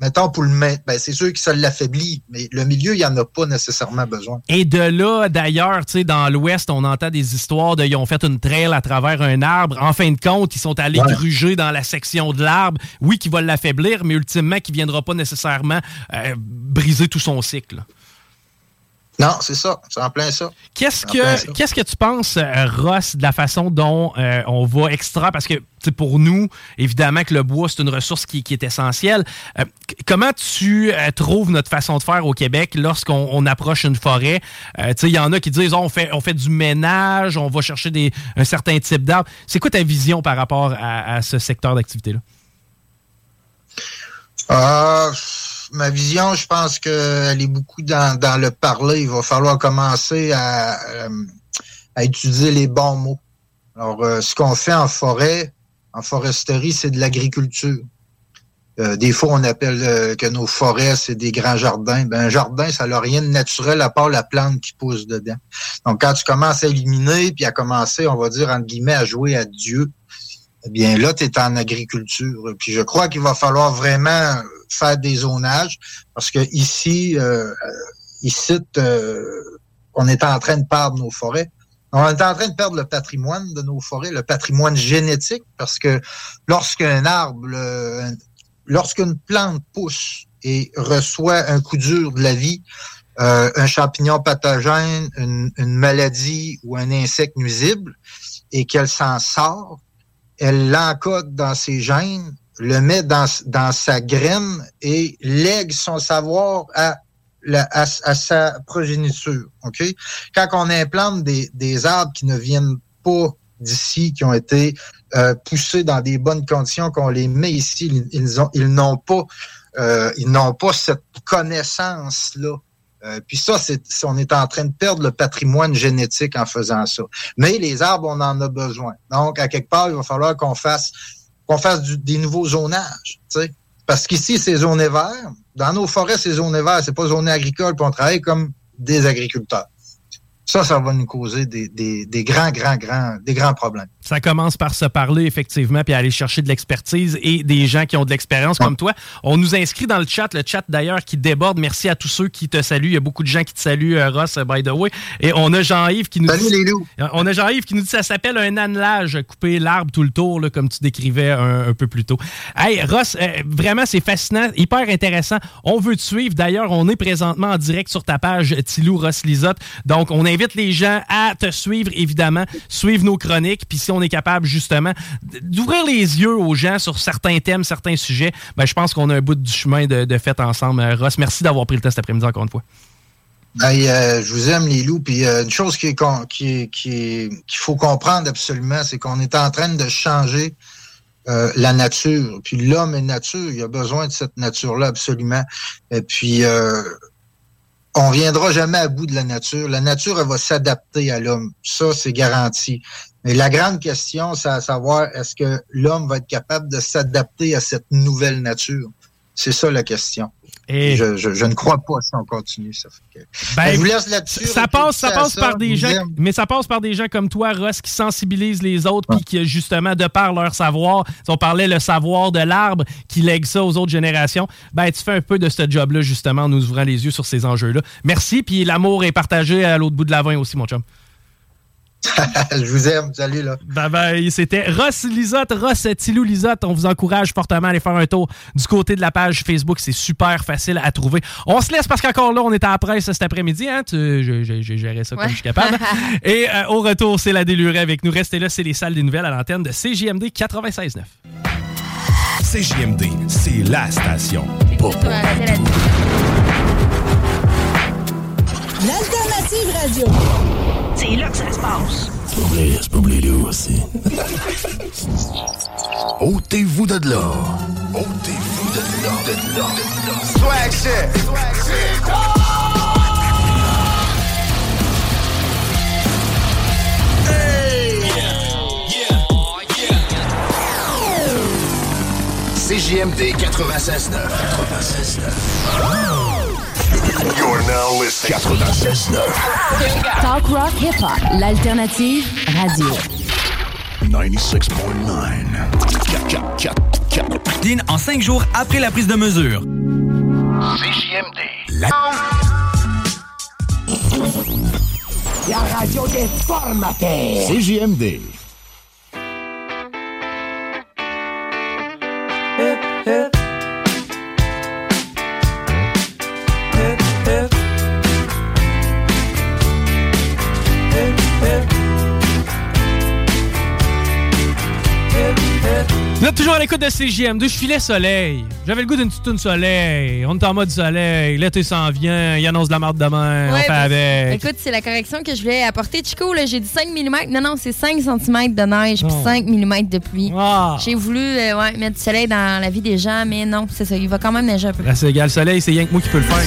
mettons, pour le mettre. Ben, c'est sûr que ça l'affaiblit, mais le milieu, il n'y en a pas nécessairement besoin. Et de là, d'ailleurs, tu sais, dans l'Ouest, on entend des histoires de ils ont fait une trail à travers un arbre. En fin de compte, ils sont allés Ouais. gruger dans la section de l'arbre. Oui, qui va l'affaiblir, mais ultimement, qui ne viendra pas nécessairement euh, briser tout son cycle. Non, c'est ça. C'est en plein ça. Qu'est-ce que, qu'est-ce que tu penses, euh, Ross, de la façon dont euh, on va extraire? Parce que pour nous, évidemment que le bois, c'est une ressource qui, qui est essentielle. Euh, comment tu euh, trouves notre façon de faire au Québec lorsqu'on on approche une forêt? Tu sais, Il y en a qui disent oh, on, fait, on fait du ménage, on va chercher des, un certain type d'arbres. C'est quoi ta vision par rapport à, à ce secteur d'activité-là? Ah, ma vision, je pense qu'elle est beaucoup dans, dans le parler. Il va falloir commencer à, euh, à utiliser les bons mots. Alors, euh, ce qu'on fait en forêt, en foresterie, c'est de l'agriculture. Euh, des fois, on appelle euh, que nos forêts, c'est des grands jardins. Ben, un jardin, ça n'a rien de naturel à part la plante qui pousse dedans. Donc, quand tu commences à éliminer, puis à commencer, on va dire, entre guillemets, à jouer à Dieu, eh bien là, tu es en agriculture. Puis je crois qu'il va falloir vraiment faire des zonages parce que ici, euh, euh, ici, euh, on est en train de perdre nos forêts. On est en train de perdre le patrimoine de nos forêts, le patrimoine génétique, parce que lorsqu'un arbre, un- lorsqu'une plante pousse et reçoit un coup dur de la vie, euh, un champignon pathogène, une, une maladie ou un insecte nuisible, et qu'elle s'en sort, elle l'encode dans ses gènes, le met dans, dans sa graine et lègue son savoir à la- à, sa progéniture. OK? Quand on implante des, des arbres qui ne viennent pas d'ici, qui ont été euh, poussés dans des bonnes conditions, qu'on les met ici, ils, ont- ils n'ont pas euh, ils n'ont pas cette connaissance-là. Euh, puis ça, c'est- on est en train de perdre le patrimoine génétique en faisant ça. Mais les arbres, on en a besoin. Donc, à quelque part, il va falloir qu'on fasse qu'on fasse du- des nouveaux zonages. tu sais. Parce qu'ici, c'est zoné vert. Dans nos forêts, c'est zoné vert. C'est pas zoné agricole, puis on travaille comme des agriculteurs. Ça, ça va nous causer des, des, des grands, grands, grands, des grands problèmes. Ça commence par se parler, effectivement, puis aller chercher de l'expertise et des gens qui ont de l'expérience comme toi. On nous inscrit dans le chat, le chat d'ailleurs qui déborde. Merci à tous ceux qui te saluent. Il y a beaucoup de gens qui te saluent, euh, Ross, by the way. Et on a Jean-Yves qui nous Salut, dit. les loups. On a Jean-Yves qui nous dit ça s'appelle un annelage, couper l'arbre tout le tour, là, comme tu décrivais un, un peu plus tôt. Hey, Ross, euh, vraiment, c'est fascinant, hyper intéressant. On veut te suivre. D'ailleurs, on est présentement en direct sur ta page Tilou Ross Lisotte. Donc, on invite les gens à te suivre, évidemment, suivre nos chroniques. Puis si on est capable, justement, d'ouvrir les yeux aux gens sur certains thèmes, certains sujets, ben, je pense qu'on a un bout du chemin de, de ensemble. Euh, Ross, merci d'avoir pris le temps cet après-midi encore une fois. Euh, je vous aime, les loups. Puis euh, une chose qui con- qui qui qu'il faut comprendre absolument, c'est qu'on est en train de changer la nature. Puis l'homme est nature. Il a besoin de cette nature-là absolument. Et puis on viendra jamais à bout de la nature. La nature, elle va s'adapter à l'homme. Ça, c'est garanti. Mais la grande question, c'est à savoir est-ce que l'homme va être capable de s'adapter à cette nouvelle nature? C'est ça la question. Et je, je- je ne crois pas si on continue. Ça fait que- Ben, je vous laisse là-dessus. Ça passe, ça à passe ça. par des gens, aime. mais ça passe par des gens comme toi, Ross, qui sensibilisent les autres, puis qui, justement, de par leur savoir, si on parlait le savoir de l'arbre, qui lègue ça aux autres générations, ben, tu fais un peu de ce job-là, justement, en nous ouvrant les yeux sur ces enjeux-là. Merci, puis l'amour est partagé à l'autre bout de la vin aussi, mon chum. je vous aime. Salut, là. Bye bye. C'était Ross Lisotte, Ross Tilou Lisotte. On vous encourage fortement à aller faire un tour du côté de la page Facebook. C'est super facile à trouver. On se laisse parce qu'encore là, on est à la presse cet après-midi. Hein? Tu- je- je- J'ai géré ça comme je suis capable. Et euh, au retour, c'est la délurée avec nous. Restez là, c'est les salles des nouvelles à l'antenne de CJMD 96.9. CJMD, c'est la station. Pour L'alternative radio. C'est là que ça se passe. C'est pas oublier lui aussi. Ôtez-vous de là. Ôtez-vous de là. De là. Swag shit. Swag shit. CJMD 96.9. 96.9. You're now listening. 96.9. Talk rock hip hop. L'alternative radio. 96.9. Dean en 5 jours après la prise de mesure. CJMD. La... La radio des formateurs. CJMD. Hip. Hip, Vous êtes toujours à l'écoute de CJM2. Je filais soleil. J'avais le goût d'une petite toune soleil. On est en mode soleil. L'été s'en vient. Il annonce de la marde demain. on fait avec. Écoute, c'est la correction que je voulais apporter. Chico, là, j'ai dit 5 mm. Non, non, c'est 5 cm de neige puis Oh. 5 mm de pluie. Ah. J'ai voulu euh, ouais, mettre du soleil dans la vie des gens, mais non, c'est ça. Il va quand même neiger un peu. Là, c'est égal. Le soleil, c'est rien que moi qui peux le faire.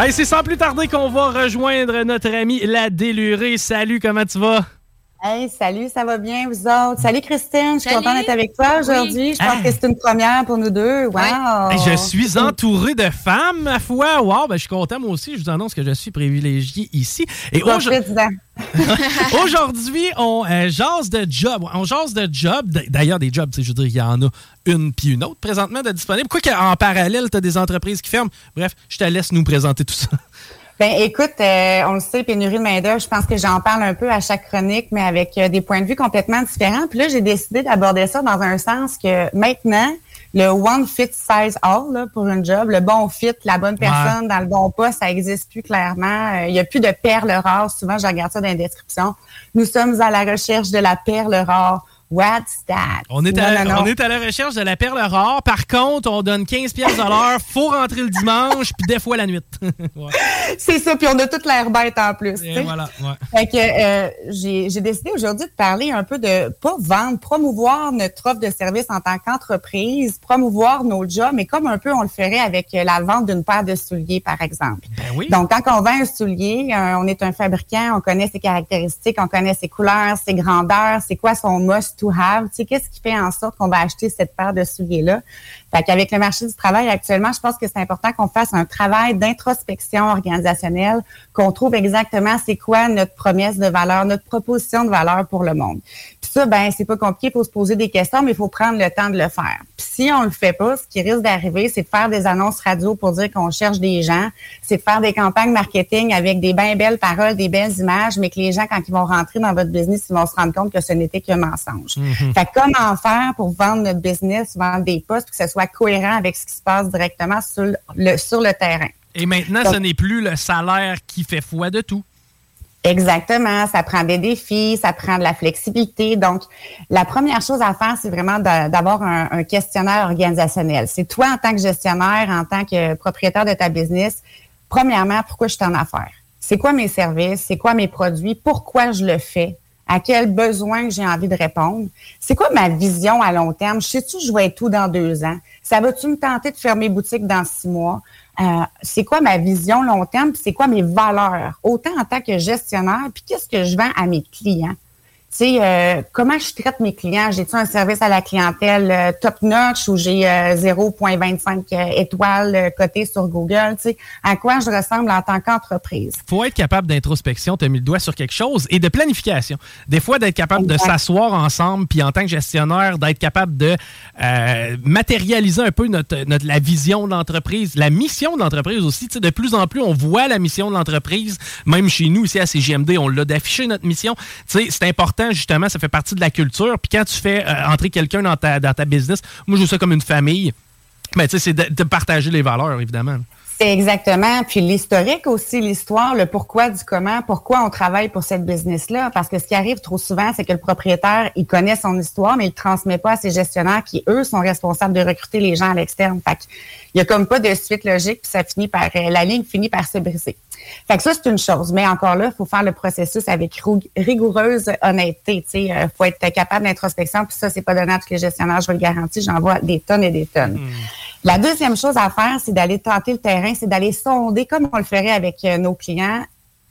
Hey, c'est sans plus tarder qu'on va rejoindre notre ami la délurée. Salut, comment tu vas? Hey, salut, ça va bien, vous autres? Salut, Christine, je suis contente d'être avec toi aujourd'hui. Je pense Ah. que c'est une première pour nous deux. Wow! Hey, Je suis entouré de femmes, ma foi. Wow, ben, je suis content, moi aussi. Je vous annonce que je suis privilégié ici. Et aujourd- aujourd'hui, on euh, jase de job. On jase de job. D'ailleurs, des jobs, tu sais, je veux dire, il y en a une puis une autre présentement de disponibles. Quoi qu'en parallèle, tu as des entreprises qui ferment. Bref, je te laisse nous présenter tout ça. Ben, écoute, euh, on le sait, pénurie de main-d'œuvre, je pense que j'en parle un peu à chaque chronique, mais avec euh, des points de vue complètement différents. Puis là, j'ai décidé d'aborder ça dans un sens que maintenant, le one fit size all là, pour une job, le bon fit, la bonne personne dans le bon poste, ça existe plus clairement. Euh, Il n'y a plus de perles rares. Souvent, je regarde ça dans les descriptions. Nous sommes à la recherche de la perle rare What's that? On est, à, on est à la recherche de la perle rare. Par contre, on donne 15 pièces de l'heure. faut rentrer le dimanche, puis des fois la nuit. C'est ça, puis on a toute l'air bête en plus. Et voilà, Fait que euh, j'ai décidé aujourd'hui de parler un peu de, pas vendre, promouvoir notre offre de service en tant qu'entreprise, promouvoir nos jobs, mais comme un peu on le ferait avec la vente d'une paire de souliers, par exemple. Ben Donc, quand on vend un soulier, euh, on est un fabricant, on connaît ses caractéristiques, on connaît ses couleurs, ses grandeurs, c'est quoi son must Tu sais, qu'est-ce qui fait en sorte qu'on va acheter cette paire de souliers-là? Fait qu'avec le marché du travail actuellement, je pense que c'est important qu'on fasse un travail d'introspection organisationnelle, qu'on trouve exactement c'est quoi notre promesse de valeur, notre proposition de valeur pour le monde. Puis ça, ben c'est pas compliqué, il faut se poser des questions, mais il faut prendre le temps de le faire. Puis si on le fait pas, ce qui risque d'arriver, c'est de faire des annonces radio pour dire qu'on cherche des gens, c'est de faire des campagnes marketing avec des bien belles paroles, des belles images, mais que les gens, quand ils vont rentrer dans votre business, ils vont se rendre compte que ce n'était qu'un mensonge. Mhm. Fait que comment faire pour vendre notre business, vendre des postes, que ce soit cohérent avec ce qui se passe directement sur le, sur le terrain. Et maintenant, ce n'est plus le salaire qui fait foi de tout. Exactement, ça prend des défis, ça prend de la flexibilité. Donc, la première chose à faire, c'est vraiment d'avoir un, questionnaire organisationnel. C'est toi en tant que gestionnaire, en tant que propriétaire de ta business, premièrement, pourquoi je suis en affaires? C'est quoi mes services? C'est quoi mes produits? Pourquoi je le fais? À quel besoin j'ai envie de répondre. C'est quoi ma vision à long terme? Je sais-tu je vais être tout dans deux ans? Ça va-tu me tenter de fermer boutique dans six mois? Euh, c'est quoi ma vision long terme? C'est quoi mes valeurs? Autant en tant que gestionnaire, puis qu'est-ce que je vends à mes clients? Tu sais, euh, comment je traite mes clients? J'ai-tu un service à la clientèle euh, top-notch ou j'ai 0,25 étoiles côté sur Google? Tu sais, à quoi je ressemble en tant qu'entreprise? faut être capable d'introspection, tu as mis le doigt sur quelque chose, et de planification. Des fois, d'être capable de s'asseoir ensemble, puis en tant que gestionnaire, d'être capable de matérialiser un peu notre, notre, la vision de l'entreprise, la mission de l'entreprise aussi. Tu sais, de plus en plus, on voit la mission de l'entreprise, même chez nous, ici à CGMD, on l'a d'afficher notre mission. Tu sais, c'est important justement, ça fait partie de la culture. Puis quand tu fais euh, entrer quelqu'un dans ta, dans ta business, moi, je vois ça comme une famille. Mais tu sais, c'est de, partager les valeurs, évidemment. Exactement. Puis l'historique aussi, l'histoire, le pourquoi du comment, pourquoi on travaille pour cette business-là. Parce que ce qui arrive trop souvent, c'est que le propriétaire, il connaît son histoire, mais il ne transmet pas à ses gestionnaires qui, eux, sont responsables de recruter les gens à l'externe. Fait il n'y a comme pas de suite logique, puis ça finit par, euh, la ligne finit par se briser. Fait que ça, c'est une chose. Mais encore là, il faut faire le processus avec rigoureuse honnêteté. Il euh, faut être capable d'introspection. Puis ça, c'est pas donné à tous les gestionnaires, je vous le garantis. J'en vois des tonnes et des tonnes. Hmm. La deuxième chose à faire, c'est d'aller tenter le terrain, c'est d'aller sonder comme on le ferait avec euh, nos clients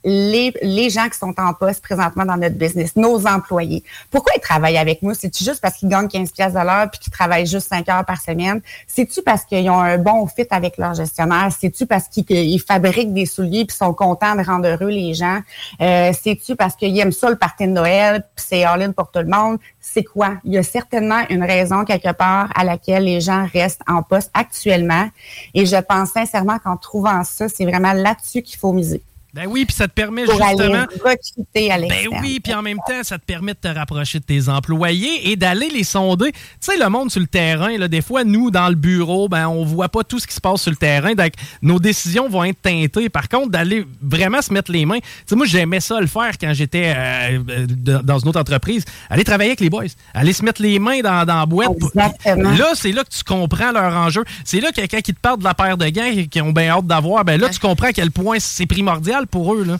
les, gens qui sont en poste présentement dans notre business, nos employés. Pourquoi ils travaillent avec nous? C'est-tu juste parce qu'ils gagnent 15 pièces de l'heure puis qu'ils travaillent juste 5 heures par semaine? C'est-tu parce qu'ils ont un bon fit avec leur gestionnaire? C'est-tu parce qu'ils fabriquent des souliers puis sont contents de rendre heureux les gens? Euh, C'est-tu parce qu'ils aiment ça le party de Noël puis c'est all-in pour tout le monde? C'est quoi? Il y a certainement une raison quelque part à laquelle les gens restent en poste actuellement. Et je pense sincèrement qu'en trouvant ça, c'est vraiment là-dessus qu'il faut miser. Ben oui, puis ça te permet pour justement. Aller à ben oui, puis en même temps, ça te permet de te rapprocher de tes employés et d'aller les sonder. Tu sais, le monde sur le terrain, là, des fois, nous, dans le bureau, ben, on voit pas tout ce qui se passe sur le terrain. Donc, nos décisions vont être teintées. Par contre, d'aller vraiment se mettre les mains. Tu sais, moi, j'aimais ça le faire quand j'étais euh, dans une autre entreprise. Aller travailler avec les boys. Aller se mettre les mains dans, dans la boîte. Exactement. Là, c'est là que tu comprends leur enjeu. C'est là que quelqu'un qui te parle de la paire de gants qui ont bien hâte d'avoir, ben là, tu comprends à quel point c'est primordial pour eux. Là.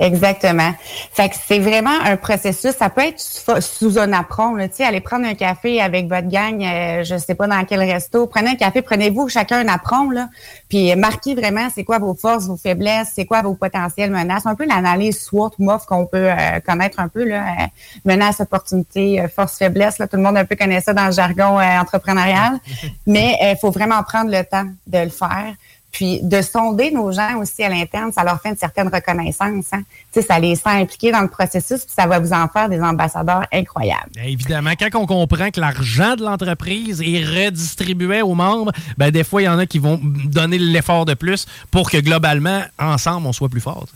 Exactement. Fait que c'est vraiment un processus. Ça peut être sous un apron. Tu sais, allez prendre un café avec votre gang, euh, je sais pas dans quel resto. Prenez un café, prenez-vous chacun un apron, là, puis marquez vraiment c'est quoi vos forces, vos faiblesses, c'est quoi vos potentielles menaces. Un peu l'analyse SWOT MOF qu'on peut euh, connaître un peu, là. Euh, menaces, opportunités, force, faiblesse. Là, tout le monde un peu connaît ça dans le jargon entrepreneurial. Mais il faut vraiment prendre le temps de le faire. Puis de sonder nos gens aussi à l'interne, ça leur fait une certaine reconnaissance. Hein? Ça les sent impliqués dans le processus, puis ça va vous en faire des ambassadeurs incroyables. Bien, évidemment, quand on comprend que l'argent de l'entreprise est redistribué aux membres, ben des fois, il y en a qui vont donner l'effort de plus pour que globalement, ensemble, on soit plus fort.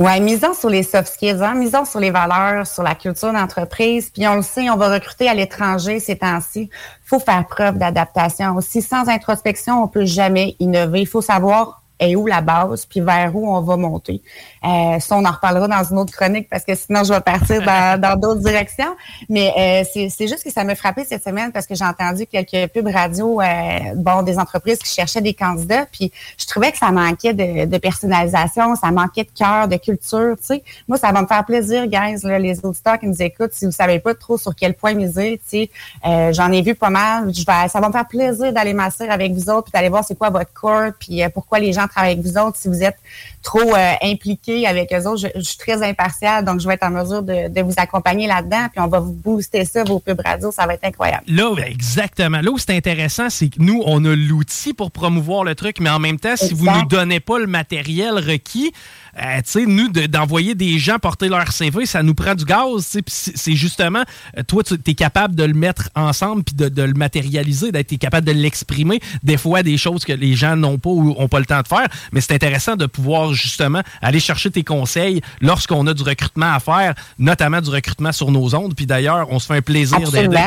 Oui, misons sur les soft skills, hein? misons sur les valeurs, sur la culture d'entreprise. Puis on le sait, on va recruter à l'étranger ces temps-ci. Faut faire preuve d'adaptation aussi. Sans introspection, on peut jamais innover. Il faut savoir est où la base, puis vers où on va monter. Euh, ça, on en reparlera dans une autre chronique parce que sinon, je vais partir dans d'autres directions. Mais euh, c'est juste que ça me frappé cette semaine parce que j'ai entendu quelques pubs radio, euh, bon, des entreprises qui cherchaient des candidats, puis je trouvais que ça manquait de, de personnalisation, ça manquait de cœur, de culture, tu sais. Moi, ça va me faire plaisir, guys, là, les auditeurs qui nous écoutent, si vous savez pas trop sur quel point miser, tu sais, j'en ai vu pas mal. Je vais, ça va me faire plaisir d'aller m'asseoir avec vous autres, puis d'aller voir c'est quoi votre corps, puis pourquoi les gens travaillent avec vous autres, si vous êtes trop euh, impliqués avec eux autres. Je, suis très impartiale, donc je vais être en mesure de, vous accompagner là-dedans, puis on va vous booster ça, vos pubs radio, ça va être incroyable. Là, exactement. Là où c'est intéressant, c'est que nous, on a l'outil pour promouvoir le truc, mais en même temps, si vous ne nous donnez pas le matériel requis, euh, tu sais, nous, d'envoyer des gens porter leur CV, ça nous prend du gaz. C'est justement, euh, toi, tu es capable de le mettre ensemble puis de, le matérialiser, d'être capable de l'exprimer. Des fois, des choses que les gens n'ont pas ou n'ont pas le temps de faire. Mais c'est intéressant de pouvoir justement aller chercher tes conseils lorsqu'on a du recrutement à faire, notamment du recrutement sur nos ondes. Puis d'ailleurs, on se fait un plaisir d'aider.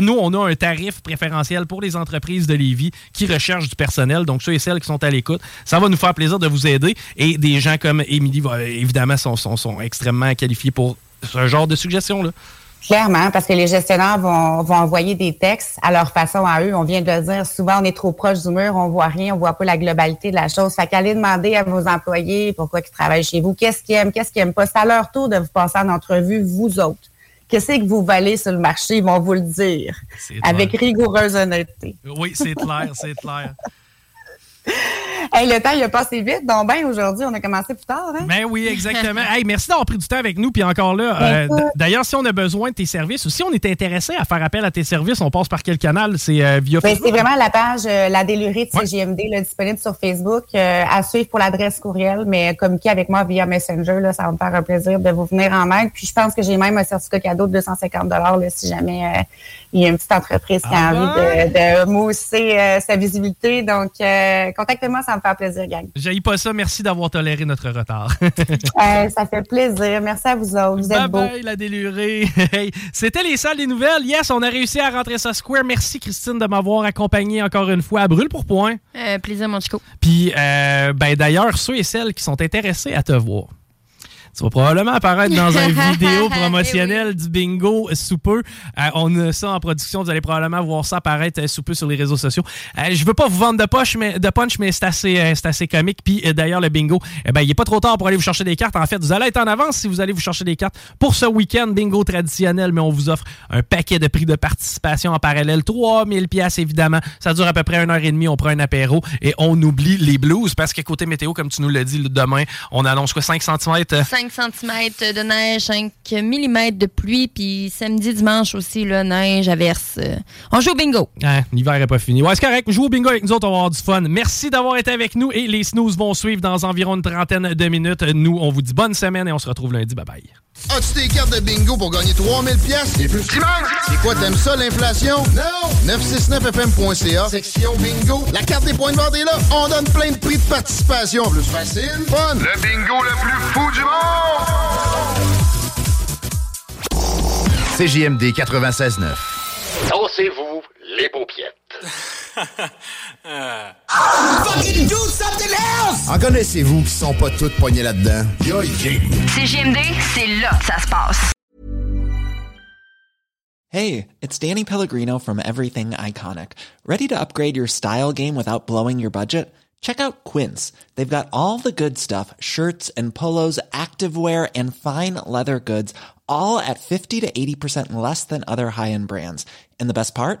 Nous, on a un tarif préférentiel pour les entreprises de Lévis qui recherchent du personnel. Donc, ceux et celles qui sont à l'écoute, ça va nous faire plaisir de vous aider. Et des gens comme Émilie, évidemment, sont, sont, sont, extrêmement qualifiés pour ce genre de suggestions-là. Clairement, parce que les gestionnaires vont, vont envoyer des textes à leur façon à eux. On vient de le dire, souvent on est trop proche du mur, on voit rien, on voit pas la globalité de la chose. Fait qu'allez demander à vos employés pourquoi ils travaillent chez vous, qu'est-ce qu'ils aiment, qu'est-ce qu'ils aiment pas. C'est à leur tour de vous passer en entrevue, vous autres. Qu'est-ce que vous valez sur le marché, ils vont vous le dire. Avec rigoureuse honnêteté. Oui, c'est clair, c'est clair. hey, le temps, il a passé vite. Donc, ben, aujourd'hui, on a commencé plus tard. Hein? Ben oui, exactement. hey, merci d'avoir pris du temps avec nous. Puis encore là, ben, euh, d'ailleurs, si on a besoin de tes services ou si on est intéressé à faire appel à tes services, on passe par quel canal? C'est euh, via ben, C'est vraiment la page euh, La Délurée de CGMD, disponible sur Facebook, à suivre pour l'adresse courriel, mais communiquer avec moi via Messenger. Là, ça va me faire un plaisir de vous venir en aide. Puis je pense que j'ai même un certificat cadeau de 250 là, si jamais il y a une petite entreprise qui a ah envie de, de mousser sa visibilité. Donc, contactez-moi, ça me fait plaisir, gang. J'ai pas ça. Merci d'avoir toléré notre retard. ça fait plaisir. Merci à vous autres. Vous êtes beaux. Bye, la délurée. C'était les salles des nouvelles. Yes, on a réussi à rentrer ça square. Merci, Christine, de m'avoir accompagné encore une fois à Brûle pour Point. Euh, plaisir, mon chico. Puis, euh, ben, d'ailleurs, ceux et celles qui sont intéressés à te voir, tu vas probablement apparaître dans une vidéo promotionnelle du bingo sous peu. Euh, on a ça en production. Vous allez probablement voir ça apparaître sous peu sur les réseaux sociaux. Euh, je veux pas vous vendre de, poche, mais, de punch, mais c'est assez, euh, assez comique. Puis d'ailleurs, le bingo, eh ben, il est pas trop tard pour aller vous chercher des cartes. En fait, vous allez être en avance si vous allez vous chercher des cartes pour ce week-end bingo traditionnel, mais on vous offre un paquet de prix de participation en parallèle. 3000 pièces évidemment. Ça dure à peu près une heure et demie. On prend un apéro et on oublie les blues parce que côté météo, comme tu nous l'as dit, demain, on annonce quoi 5 cm? 5 cm de neige, 5 mm de pluie, puis samedi, dimanche aussi, là, neige, averse. On joue au bingo. Ah, L'hiver n'est pas fini. Ouais, c'est correct. Joue au bingo avec nous autres, on va avoir du fun. Merci d'avoir été avec nous et les snooze vont suivre dans environ une trentaine de minutes. Nous, on vous dit bonne semaine et on se retrouve lundi. Bye bye. As-tu des cartes de bingo pour gagner 3000 pièces et plus? C'est quoi, t'aimes ça, l'inflation? Non! 969fm.ca, section bingo. La carte des points de vente est là. On donne plein de prix de participation. Plus facile, fun. Le bingo le plus fou du monde! CJMD 96.9. Dansez-vous les paupiètes. Fucking do something else! En connaissez-vous qui sont pas toutes poignées là-dedans? CGMD, c'est là que ça se passe. Hey, it's Danny Pellegrino from Everything Iconic. Ready to upgrade your style game without blowing your budget? Check out Quince. They've got all the good stuff shirts and polos, activewear, and fine leather goods, all at 50 to 80% less than other high end brands. And the best part?